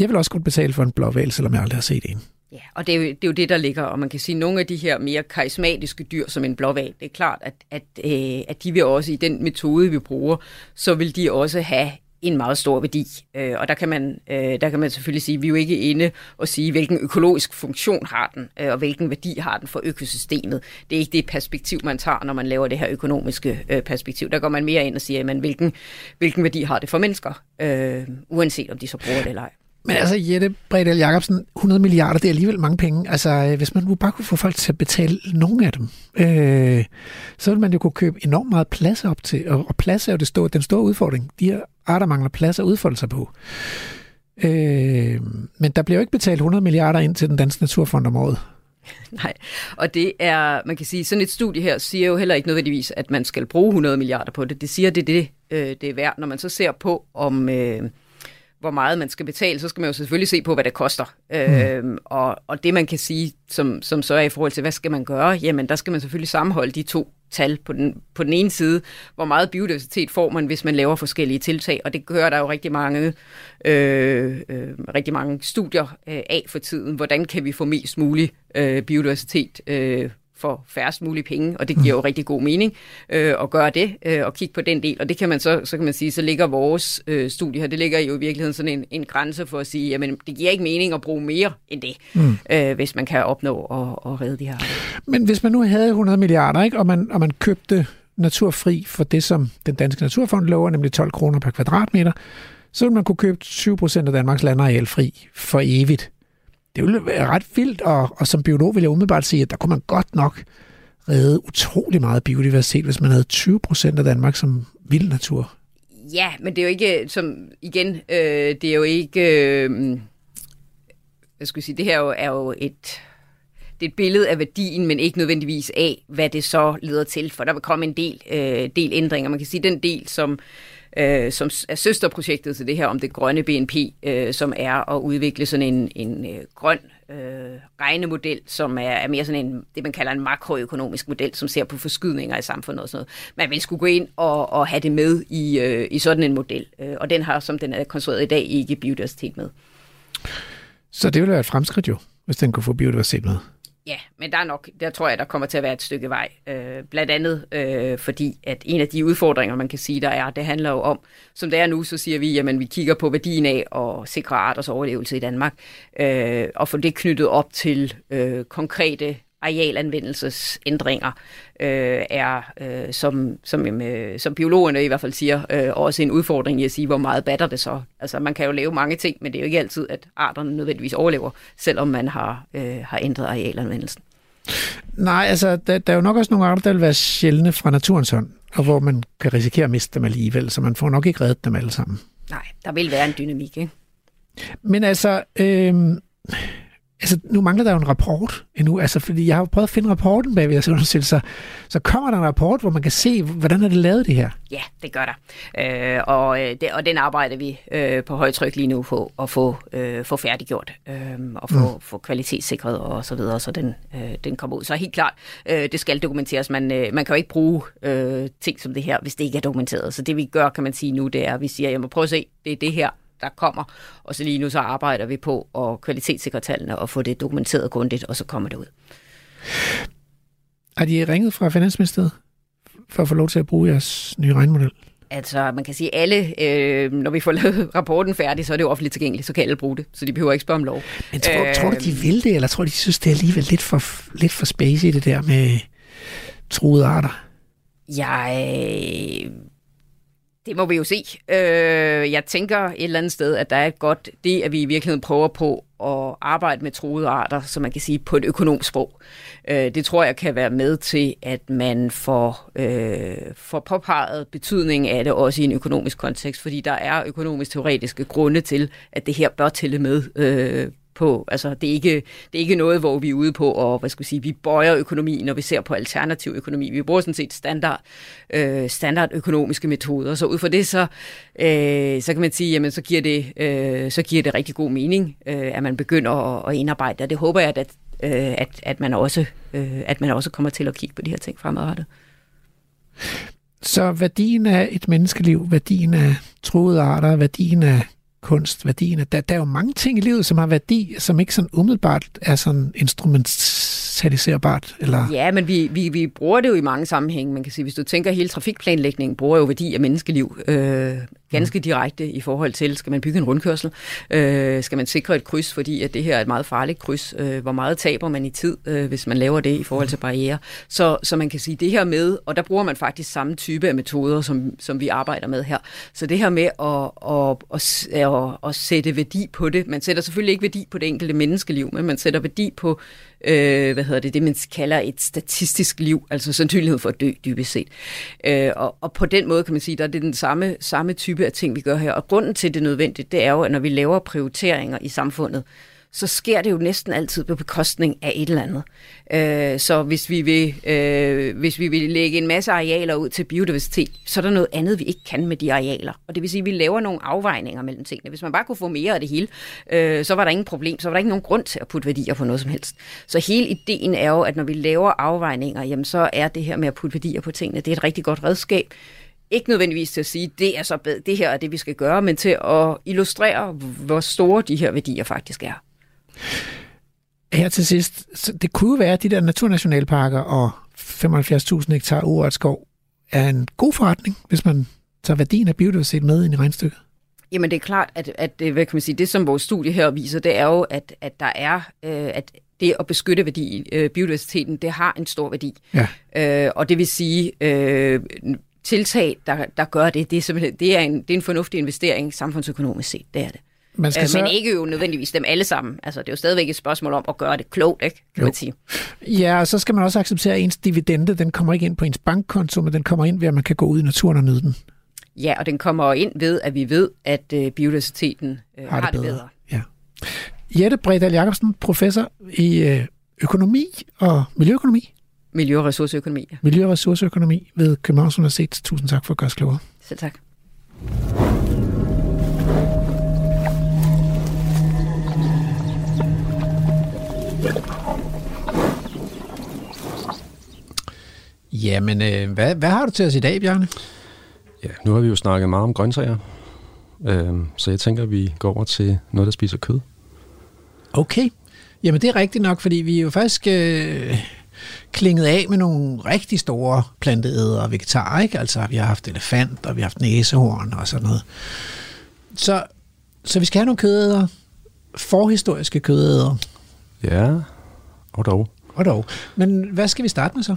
C: Jeg vil også godt betale for en blå valg, selvom jeg aldrig har set en.
J: Ja, og det er, jo, det er jo det, der ligger, og man kan sige, at nogle af de her mere karismatiske dyr, som en blåval, det er klart, at, at, øh, at de vil også i den metode, vi bruger, så vil de også have en meget stor værdi. Øh, og der kan, man, øh, der kan man selvfølgelig sige, at vi er jo ikke inde og sige, hvilken økologisk funktion har den, øh, og hvilken værdi har den for økosystemet. Det er ikke det perspektiv, man tager, når man laver det her økonomiske øh, perspektiv. Der går man mere ind og siger, jamen, hvilken, hvilken værdi har det for mennesker, øh, uanset om de så bruger det eller ej.
C: Men altså, Jette Bredal Jacobsen, 100 milliarder, det er alligevel mange penge. Altså, øh, hvis man nu bare kunne få folk til at betale nogle af dem, øh, så ville man jo kunne købe enormt meget plads op til. Og, og plads er jo det store, den store udfordring. De her arter mangler plads at udfolde sig på. Øh, men der bliver jo ikke betalt 100 milliarder ind til den danske naturfond om året.
J: Nej, og det er, man kan sige, sådan et studie her siger jo heller ikke nødvendigvis, at man skal bruge 100 milliarder på det. Det siger, det er det, øh, det er værd. Når man så ser på, om... Øh, hvor meget man skal betale, så skal man jo selvfølgelig se på, hvad det koster. Mm. Øhm, og, og det man kan sige, som, som så er i forhold til, hvad skal man gøre, jamen der skal man selvfølgelig sammenholde de to tal på den, på den ene side. Hvor meget biodiversitet får man, hvis man laver forskellige tiltag, og det gør der jo rigtig mange, øh, øh, rigtig mange studier øh, af for tiden. Hvordan kan vi få mest mulig øh, biodiversitet øh, for færrest mulige penge, og det giver jo rigtig god mening øh, at gøre det øh, og kigge på den del. Og det kan man så, så kan man sige, så ligger vores øh, studie her, det ligger jo i virkeligheden sådan en, en grænse for at sige, jamen det giver ikke mening at bruge mere end det, mm. øh, hvis man kan opnå at, at redde de her.
C: Men hvis man nu havde 100 milliarder, ikke, og, man, og man købte naturfri for det, som den danske naturfond lover, nemlig 12 kroner per kvadratmeter, så ville man kunne købe 20 procent af Danmarks landareal fri for evigt det ville være ret vildt, og, og som biolog vil jeg umiddelbart sige, at der kunne man godt nok redde utrolig meget biodiversitet, hvis man havde 20 procent af Danmark som vild natur.
J: Ja, men det er jo ikke, øh, som igen, øh, det er jo ikke, øh, hvad skal jeg sige, det her er jo et, det er et billede af værdien, men ikke nødvendigvis af, hvad det så leder til, for der vil komme en del, øh, del ændringer. Man kan sige, den del, som øh, øh, som er søsterprojektet til det her om det grønne BNP, øh, som er at udvikle sådan en, en øh, grøn øh, regnemodel, som er, er mere sådan en, det man kalder en makroøkonomisk model, som ser på forskydninger i samfundet og sådan noget. Man vil skulle gå ind og, og have det med i, øh, i sådan en model, øh, og den har, som den er konstrueret i dag, ikke biodiversitet med.
C: Så det ville være et fremskridt jo, hvis den kunne få biodiversitet med.
J: Ja, men der er nok, der tror jeg, der kommer til at være et stykke vej. Øh, blandt andet øh, fordi, at en af de udfordringer, man kan sige, der er, det handler jo om, som det er nu, så siger vi, jamen vi kigger på værdien af at sikre arters overlevelse i Danmark, øh, og få det knyttet op til øh, konkrete arealanvendelsesændringer øh, er, øh, som, som, øh, som biologerne i hvert fald siger, øh, også en udfordring i at sige, hvor meget batter det så. Altså man kan jo lave mange ting, men det er jo ikke altid, at arterne nødvendigvis overlever, selvom man har, øh, har ændret arealanvendelsen.
C: Nej, altså der, der er jo nok også nogle arter, der vil være sjældne fra naturens hånd, og hvor man kan risikere at miste dem alligevel, så man får nok ikke reddet dem alle sammen.
J: Nej, der vil være en dynamik, ikke?
C: Men altså, øh, altså, nu mangler der jo en rapport endnu, altså, fordi jeg har prøvet at finde rapporten bag ved jeres undersøgelse, så kommer der en rapport, hvor man kan se, hvordan er det lavet det her?
J: Ja, det gør der. Øh, og, øh, det, og den arbejder vi øh, på højtryk lige nu på at få, øh, få færdiggjort, øh, og få, mm. få kvalitetssikret og så videre, så den, øh, den kommer ud. Så helt klart, øh, det skal dokumenteres. Man, øh, man kan jo ikke bruge øh, ting som det her, hvis det ikke er dokumenteret. Så det vi gør, kan man sige nu, det er, at vi siger, jamen prøv at se, det er det her, der kommer. Og så lige nu så arbejder vi på at kvalitetssikre tallene og få det dokumenteret grundigt, og så kommer det ud.
C: Har de ringet fra Finansministeriet for at få lov til at bruge jeres nye regnmodel?
J: Altså, man kan sige, alle, øh, når vi får lavet rapporten færdig, så er det jo offentligt tilgængeligt, så kan alle bruge det, så de behøver ikke spørge om lov.
C: Men tror, øh, tror du, de vil det, eller tror du, de synes, det er alligevel lidt for, lidt for space i det der med truede arter?
J: Jeg det må vi jo se. Øh, jeg tænker et eller andet sted, at der er et godt, det at vi i virkeligheden prøver på at arbejde med troede arter, som man kan sige på et økonomisk sprog. Øh, det tror jeg kan være med til, at man får, øh, får påpeget betydningen af det også i en økonomisk kontekst, fordi der er økonomisk-teoretiske grunde til, at det her bør tælle med øh, på. Altså, det er, ikke, det er ikke noget, hvor vi er ude på, og hvad skal vi sige, vi bøjer økonomi, når vi ser på alternativ økonomi. Vi bruger sådan set standard, øh, standard økonomiske metoder. Så ud fra det, så, øh, så kan man sige, jamen, så giver det, øh, så giver det rigtig god mening, øh, at man begynder at, at indarbejde det. Det håber jeg, at, øh, at, at, man også, øh, at man også kommer til at kigge på de her ting fremadrettet.
C: Så værdien af et menneskeliv, værdien af troede arter, værdien af kunst, værdien. Der, der er jo mange ting i livet, som har værdi, som ikke sådan umiddelbart er sådan instrumentaliserbart. Eller...
J: Ja, men vi, vi, vi bruger det jo i mange sammenhænge. Man kan sige, hvis du tænker hele trafikplanlægningen, bruger jo værdi af menneskeliv. Øh, ganske direkte i forhold til, skal man bygge en rundkørsel? Øh, skal man sikre et kryds, fordi at det her er et meget farligt kryds? Øh, hvor meget taber man i tid, øh, hvis man laver det i forhold til barriere? Så, så man kan sige det her med, og der bruger man faktisk samme type af metoder, som, som vi arbejder med her. Så det her med at, at, at, at, at sætte værdi på det, man sætter selvfølgelig ikke værdi på det enkelte menneskeliv, men man sætter værdi på øh, hvad hedder det, det man kalder et statistisk liv, altså sandsynlighed for at dø dybest set. Øh, og, og på den måde kan man sige, der er det den samme, samme type af ting, vi gør her. Og grunden til det er nødvendigt, det er jo, at når vi laver prioriteringer i samfundet, så sker det jo næsten altid på bekostning af et eller andet. Øh, så hvis vi, vil, øh, hvis vi vil lægge en masse arealer ud til biodiversitet, så er der noget andet, vi ikke kan med de arealer. Og det vil sige, at vi laver nogle afvejninger mellem tingene. Hvis man bare kunne få mere af det hele, øh, så var der ingen problem, så var der ikke nogen grund til at putte værdier på noget som helst. Så hele ideen er jo, at når vi laver afvejninger, jamen så er det her med at putte værdier på tingene, det er et rigtig godt redskab ikke nødvendigvis til at sige, det er så bedre, det her er det, vi skal gøre, men til at illustrere, hvor store de her værdier faktisk er.
C: Her til sidst, så det kunne være, at de der naturnationalparker og 75.000 hektar urørt skov er en god forretning, hvis man tager værdien af biodiversitet med ind i regnstykket.
J: Jamen det er klart, at, at hvad kan man sige, det som vores studie her viser, det er jo, at, at der er, øh, at det at beskytte værdi, øh, biodiversiteten, det har en stor værdi. Ja. Øh, og det vil sige, øh, tiltag, der, der gør det, det er, simpelthen, det, er en, det er en fornuftig investering samfundsøkonomisk set, det er det. Man skal øh, så... Men ikke jo nødvendigvis dem alle sammen. Altså, det er jo stadigvæk et spørgsmål om at gøre det klogt, ikke? kan jo. man sige.
C: Ja, og så skal man også acceptere, at ens dividende, den kommer ikke ind på ens bankkonto, men den kommer ind ved, at man kan gå ud i naturen og nyde den.
J: Ja, og den kommer ind ved, at vi ved, at øh, biodiversiteten øh, har, det, har det bedre. bedre. Ja.
C: Jette Bredal Jacobsen, professor i øh, økonomi og miljøøkonomi.
J: Miljø- og ressourceøkonomi. Ja.
C: Miljø- og ressourceøkonomi ved Københavns Universitet. Tusind tak for at gøre os klogere.
J: Selv tak.
C: Jamen, øh, hvad, hvad har du til os i dag, Bjarne?
K: Ja, nu har vi jo snakket meget om grøntsager, øh, så jeg tænker, at vi går over til noget, der spiser kød.
C: Okay. Jamen, det er rigtigt nok, fordi vi er jo faktisk øh, klinget af med nogle rigtig store planteædere og vegetarer, ikke? Altså, vi har haft elefant, og vi har haft næsehorn og sådan noget. Så, så vi skal have nogle kødædere, forhistoriske kødædere.
K: Ja, og dog.
C: Og dog. Men hvad skal vi starte med så?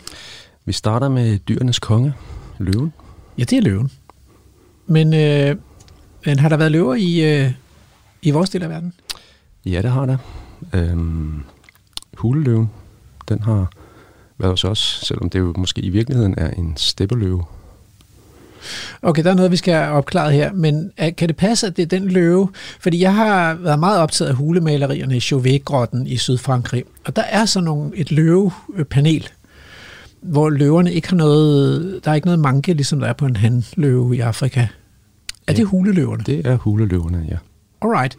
K: Vi starter med dyrenes konge, løven.
C: Ja, det er løven. Men, øh, men har der været løver i, øh, i vores del af verden?
K: Ja, det har der. Øhm, huleløven, den har været hos os, selvom det jo måske i virkeligheden er en steppeløve.
C: Okay, der er noget, vi skal have opklaret her, men kan det passe, at det er den løve? Fordi jeg har været meget optaget af hulemalerierne i Chauvet-grotten i Sydfrankrig, og der er sådan nogle, et løvepanel, hvor løverne ikke har noget, der er ikke noget manke, ligesom der er på en handløve i Afrika. Er det huleløverne?
K: Det er huleløverne, ja.
C: Alright.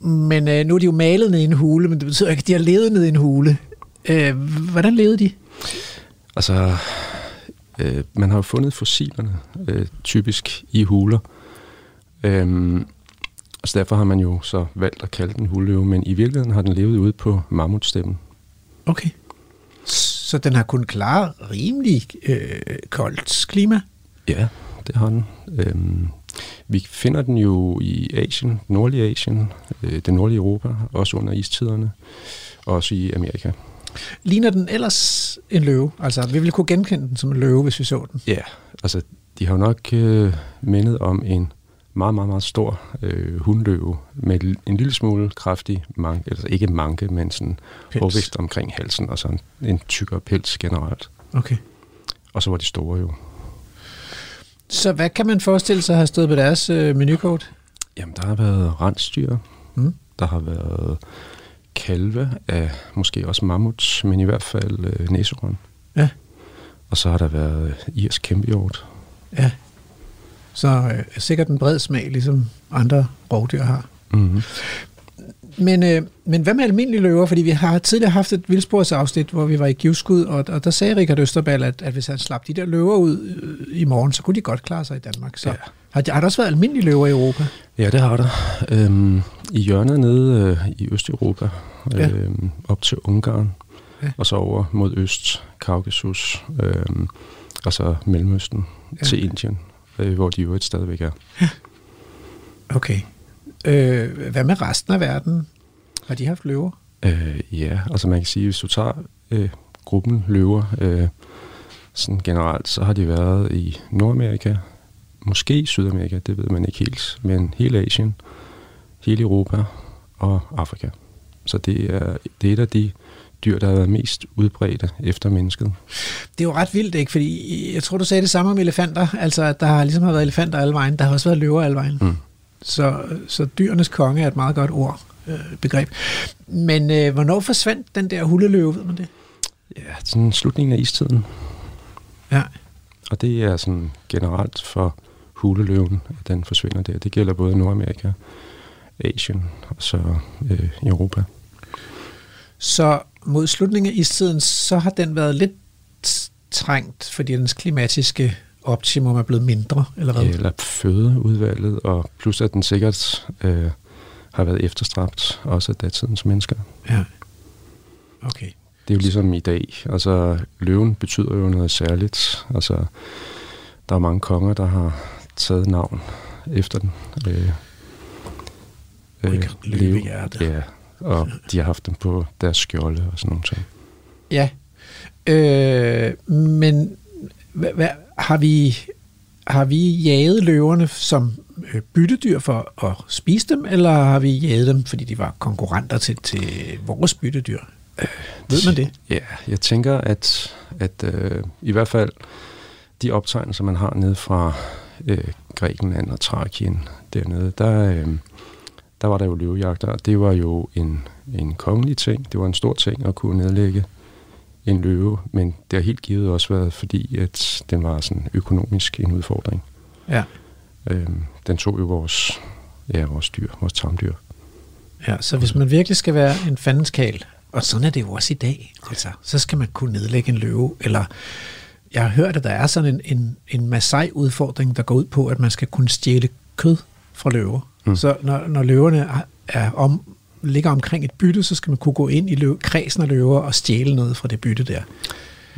C: Men øh, nu er de jo malet ned i en hule, men det betyder ikke, at de har levet ned i en hule. Øh, hvordan levede de?
K: Altså, øh, man har jo fundet fossilerne øh, typisk i huler. Øhm, så derfor har man jo så valgt at kalde den huleløve, men i virkeligheden har den levet ude på mammutstemmen.
C: Okay. Så den har kunnet klare rimelig øh, koldt klima?
K: Ja, det har den. Øhm, vi finder den jo i Asien, nordlige Asien, øh, det nordlige Europa, også under istiderne, og også i Amerika.
C: Ligner den ellers en løve? Altså, vi ville kunne genkende den som en løve, hvis vi så den.
K: Ja, altså, de har jo nok øh, mindet om en meget, meget, meget stor øh, hundløve med en lille smule kraftig manke, altså ikke manke, men sådan overvækst omkring halsen, og så en, en tykkere pels generelt.
C: Okay.
K: Og så var de store jo.
C: Så hvad kan man forestille sig har stået på deres øh, menukort?
K: Jamen, der har været rensdyr.
C: Mm.
K: Der har været kalve af måske også mammuts, men i hvert fald øh, næserøn.
C: Ja.
K: Og så har der været irsk kæmpehjort.
C: Ja. Så øh, sikkert en bred smag, ligesom andre rovdyr har.
K: Mm-hmm.
C: Men, øh, men hvad med almindelige løver? Fordi vi har tidligere haft et vildsporsafsnit, hvor vi var i givskud, og, og der sagde Richard Østerball, at, at hvis han slap de der løver ud øh, i morgen, så kunne de godt klare sig i Danmark. Så
K: Ja.
C: har, har der også været almindelige løver i Europa?
K: Ja, det har der. Øhm, I hjørnet nede øh, i Østeuropa,
C: Ja.
K: øhm, op til Ungarn,
C: Ja.
K: og så over mod øst, Kaukasus, øhm, og så Mellemøsten
C: Ja.
K: ja. til Indien, øh, hvor de jo et stadigvæk er.
C: Okay. Øh, hvad med resten af verden? Har de haft løver?
K: Øh, ja, altså man kan sige, hvis du tager øh, gruppen løver øh, sådan generelt, så har de været i Nordamerika, måske Sydamerika, det ved man ikke helt, men hele Asien, hele Europa og Afrika. Så det er, det er et af de dyr, der har været mest udbredte efter mennesket.
C: Det er jo ret vildt, ikke? Fordi jeg tror, du sagde det samme om elefanter. Altså, at der har ligesom har været elefanter alle vejen. Der har også været løver alle vejen.
K: Mm.
C: Så, så dyrenes konge er et meget godt ord, øh, begreb. Men øh, hvornår forsvandt den der huleløve, ved man det?
K: Ja, sådan slutningen af istiden.
C: Ja.
K: Og det er sådan generelt for huleløven, at den forsvinder der. Det gælder både Nordamerika, Asien og så øh, Europa.
C: Så mod slutningen af istiden, så har den været lidt trængt, fordi dens klimatiske optimum er blevet mindre, eller hvad?
K: Eller fødeudvalget, og plus at den sikkert øh, har været efterstræbt, også af datidens mennesker.
C: Ja. Okay.
K: Det er jo ligesom i dag. Altså, løven betyder jo noget særligt. Altså, der er mange konger, der har taget navn efter den. Øh,
C: Ryk løvehjerte.
K: Ja, og de har haft dem på deres skjolde og sådan nogle ting.
C: Ja. Øh, men hvad, hvad, har vi har vi jaget løverne som øh, byttedyr for at spise dem, eller har vi jaget dem, fordi de var konkurrenter til, til vores byttedyr? Øh, Ved man det?
K: Ja, jeg tænker, at, at øh, i hvert fald de optegnelser, man har nede fra øh, Grækenland og Thrakien dernede, der, øh, der var der jo løvejagter, og det var jo en, en kongelig ting. Det var en stor ting at kunne nedlægge en løve, men det har helt givet også været, fordi at den var sådan økonomisk en udfordring.
C: Ja.
K: Øh, den tog jo vores, ja, vores dyr, vores tamdyr.
C: Ja, så hvis man virkelig skal være en fandenskal, og sådan er det jo også i dag, altså, så skal man kunne nedlægge en løve, eller jeg har hørt, at der er sådan en, en, en Masai-udfordring, der går ud på, at man skal kunne stjæle kød fra løver. Mm. Så når, når løverne er, er om, ligger omkring et bytte, så skal man kunne gå ind i løv, kredsen af løver og stjæle noget fra det bytte der.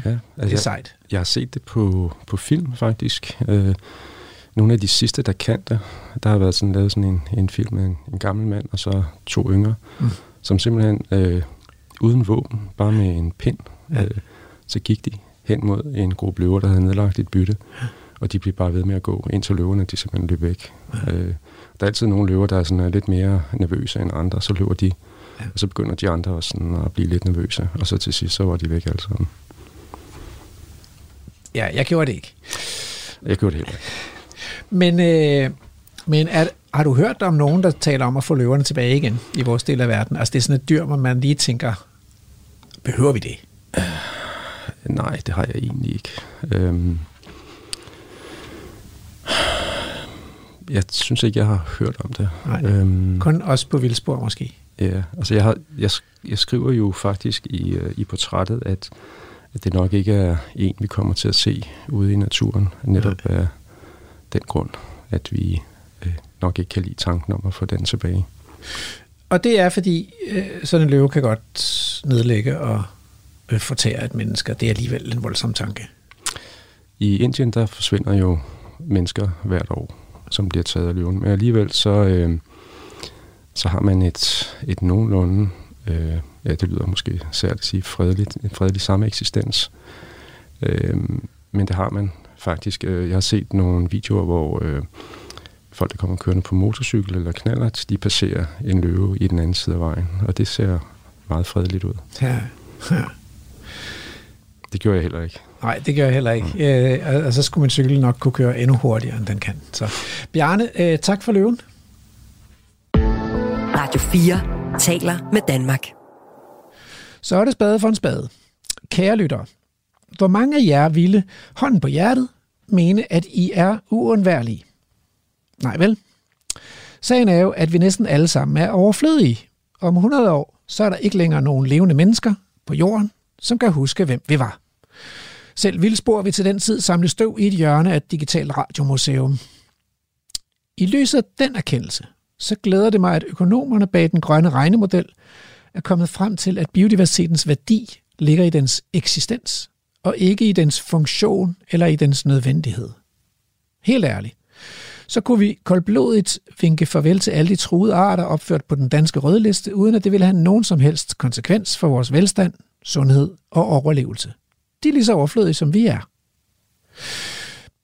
K: Ja,
C: Det er
K: jeg,
C: sejt.
K: Jeg har set det på, på film faktisk. Øh, nogle af de sidste, der kan det, der har været sådan, lavet sådan en, en film med en, en gammel mand og så to yngre,
C: Mm.
K: som simpelthen øh, uden våben, bare med en pind,
C: ja.
K: øh, så gik de hen mod en gruppe løver, der havde nedlagt et bytte, og de blev bare ved med at gå, indtil løverne de simpelthen løb væk.
C: Ja.
K: Øh, der er altid nogle løver, der er sådan, er lidt mere nervøse end andre, så løber de,
C: Ja.
K: og så begynder de andre også sådan at blive lidt nervøse, og så til sidst, så var de væk alle sammen.
C: Ja, jeg gjorde det ikke.
K: Jeg gjorde det heller ikke.
C: Men, øh, men er, har du hørt om nogen, der taler om at få løverne tilbage igen i vores del af verden? Altså det er sådan et dyr, hvor man lige tænker, behøver vi det?
K: Nej, det har jeg egentlig ikke. Øhm, jeg synes ikke, jeg har hørt om det.
C: Nej.
K: Øhm,
C: Kun os på vildspor måske.
K: ja, altså jeg, har, jeg, jeg skriver jo faktisk i, øh, i portrættet, at, at det nok ikke er en, vi kommer til at se ude i naturen, netop af den grund, at vi øh, nok ikke kan lide tanken om at få den tilbage.
C: Og det er fordi, øh, sådan en løve kan godt nedlægge og øh, fortære et menneske. Det er alligevel en voldsom tanke.
K: I Indien, der forsvinder jo mennesker hvert år, som bliver taget af løven. Men alligevel så, øh, så har man et, et nogenlunde, øh, ja det lyder måske særligt at sige, fredeligt, en fredelig samme eksistens. Øh, men det har man faktisk. Øh, jeg har set nogle videoer, hvor øh, folk, der kommer kørende på motorcykel eller knaller, de passerer en løve i den anden side af vejen, og det ser meget fredeligt ud.
C: Ja, ja.
K: Det gjorde jeg heller ikke.
C: Nej, det gør jeg heller ikke. Mm. Øh, og så skulle min cykel nok kunne køre endnu hurtigere, end den kan. Så Bjarne, øh, tak for løven.
B: Radio 4 taler med Danmark.
C: Så er det spade for en spade. Kære lyttere, hvor mange af jer ville, hånden på hjertet, mene, at I er uundværlige? Nej vel? Sagen er jo, at vi næsten alle sammen er overflødige. Om 100 år, så er der ikke længere nogen levende mennesker på jorden, som kan huske, hvem vi var. Selv Vildspor vil til den tid samle støv i et hjørne af et digitalt radiomuseum. I lyset af den erkendelse, så glæder det mig, at økonomerne bag den grønne regnemodel er kommet frem til, at biodiversitetens værdi ligger i dens eksistens, og ikke i dens funktion eller i dens nødvendighed. Helt ærligt, så kunne vi koldblodigt vinke farvel til alle de truede arter opført på den danske rødliste, uden at det ville have nogen som helst konsekvens for vores velstand, sundhed og overlevelse. De er lige så overflødige, som vi er.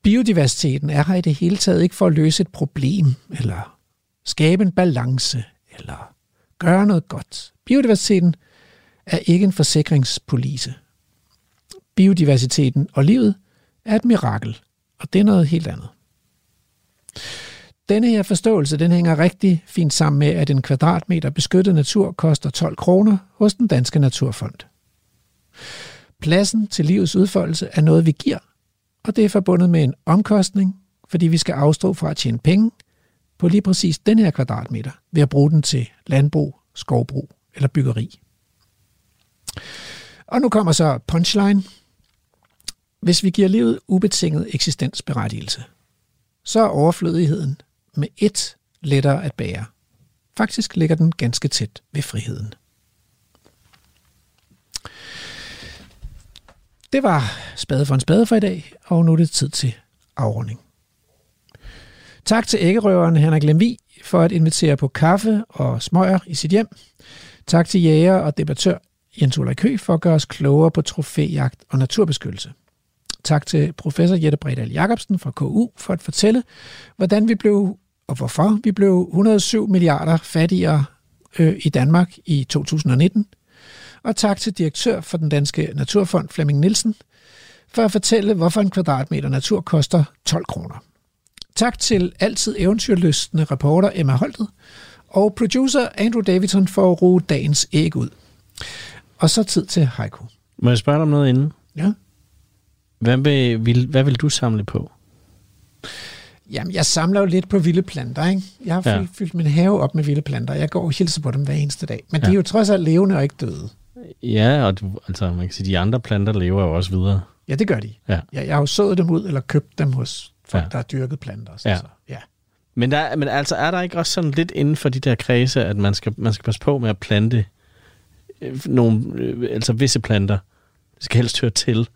C: Biodiversiteten er her i det hele taget ikke for at løse et problem, eller skabe en balance, eller gøre noget godt. Biodiversiteten er ikke en forsikringspolice. Biodiversiteten og livet er et mirakel, og det er noget helt andet. Denne her forståelse den hænger rigtig fint sammen med, at en kvadratmeter beskyttet natur koster 12 kroner hos den danske Naturfond. Pladsen til livets udfoldelse er noget, vi giver, og det er forbundet med en omkostning, fordi vi skal afstå fra at tjene penge på lige præcis den her kvadratmeter ved at bruge den til landbrug, skovbrug eller byggeri. Og nu kommer så punchline. Hvis vi giver livet ubetinget eksistensberettigelse, så er overflødigheden med et lettere at bære. Faktisk ligger den ganske tæt ved friheden. Det var spade for en spade for i dag, og nu er det tid til afrunding. Tak til æggerøveren Henrik Lemvi for at invitere på kaffe og smøger i sit hjem. Tak til jæger og debattør Jens Ulrik Kø for at gøre os klogere på trofæjagt og naturbeskyttelse. Tak til professor Jette Bredal Jacobsen fra KU for at fortælle, hvordan vi blev og hvorfor vi blev 107 milliarder fattigere øh, i Danmark i 2019. Og tak til direktør for den danske Naturfond Flemming Nielsen for at fortælle, hvorfor en kvadratmeter natur koster 12 kroner. Tak til altid eventyrlystende reporter Emma Holtet og producer Andrew Davidson for at ruge dagens æg ud. Og så tid til Heiko.
D: Må jeg spørge dig om noget inden?
C: Ja.
D: Hvad vil, vil, hvad vil du samle på?
C: Jamen, jeg samler jo lidt på vilde planter, ikke? Jeg har fyldt, ja. fyldt min have op med vilde planter. Jeg går og hilser på dem hver eneste dag. Men ja. de er jo trods alt levende og ikke døde.
D: Ja, og du, altså, man kan sige, de andre planter lever jo også videre.
C: Ja, det gør de.
D: Ja.
C: Jeg, jeg har jo sået dem ud, eller købt dem hos folk, ja. der har dyrket planter. Så,
D: Ja.
C: Så, ja.
D: Men, der, men altså, er der ikke også sådan lidt inden for de der kredse, at man skal, man skal passe på med at plante øh, nogle, øh, altså visse planter? Det skal helst høre til.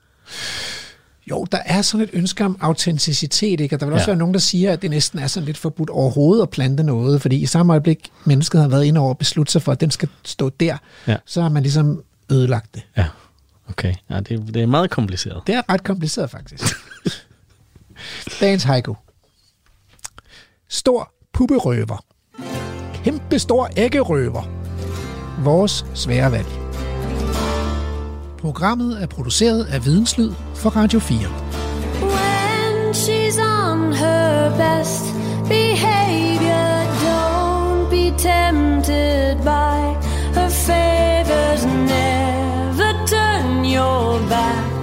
C: Jo, der er sådan et ønske om autenticitet, ikke? Og der vil også
D: Ja.
C: være nogen, der siger, at det næsten er sådan lidt forbudt overhovedet at plante noget, fordi i samme øjeblik, mennesket har været inde over og besluttet sig for, at den skal stå der,
D: Ja.
C: så har man ligesom ødelagt det.
D: Ja, okay. Ja, det, det er meget kompliceret.
C: Det er ret kompliceret, faktisk. Dagens haiku. Stor pupperøver. Kæmpe stor æggerøver. Vores svære valg. Programmet er produceret af Videnslyd for Radio 4.
L: When she's on her best behavior, don't be tempted by her favors. Never turn your back.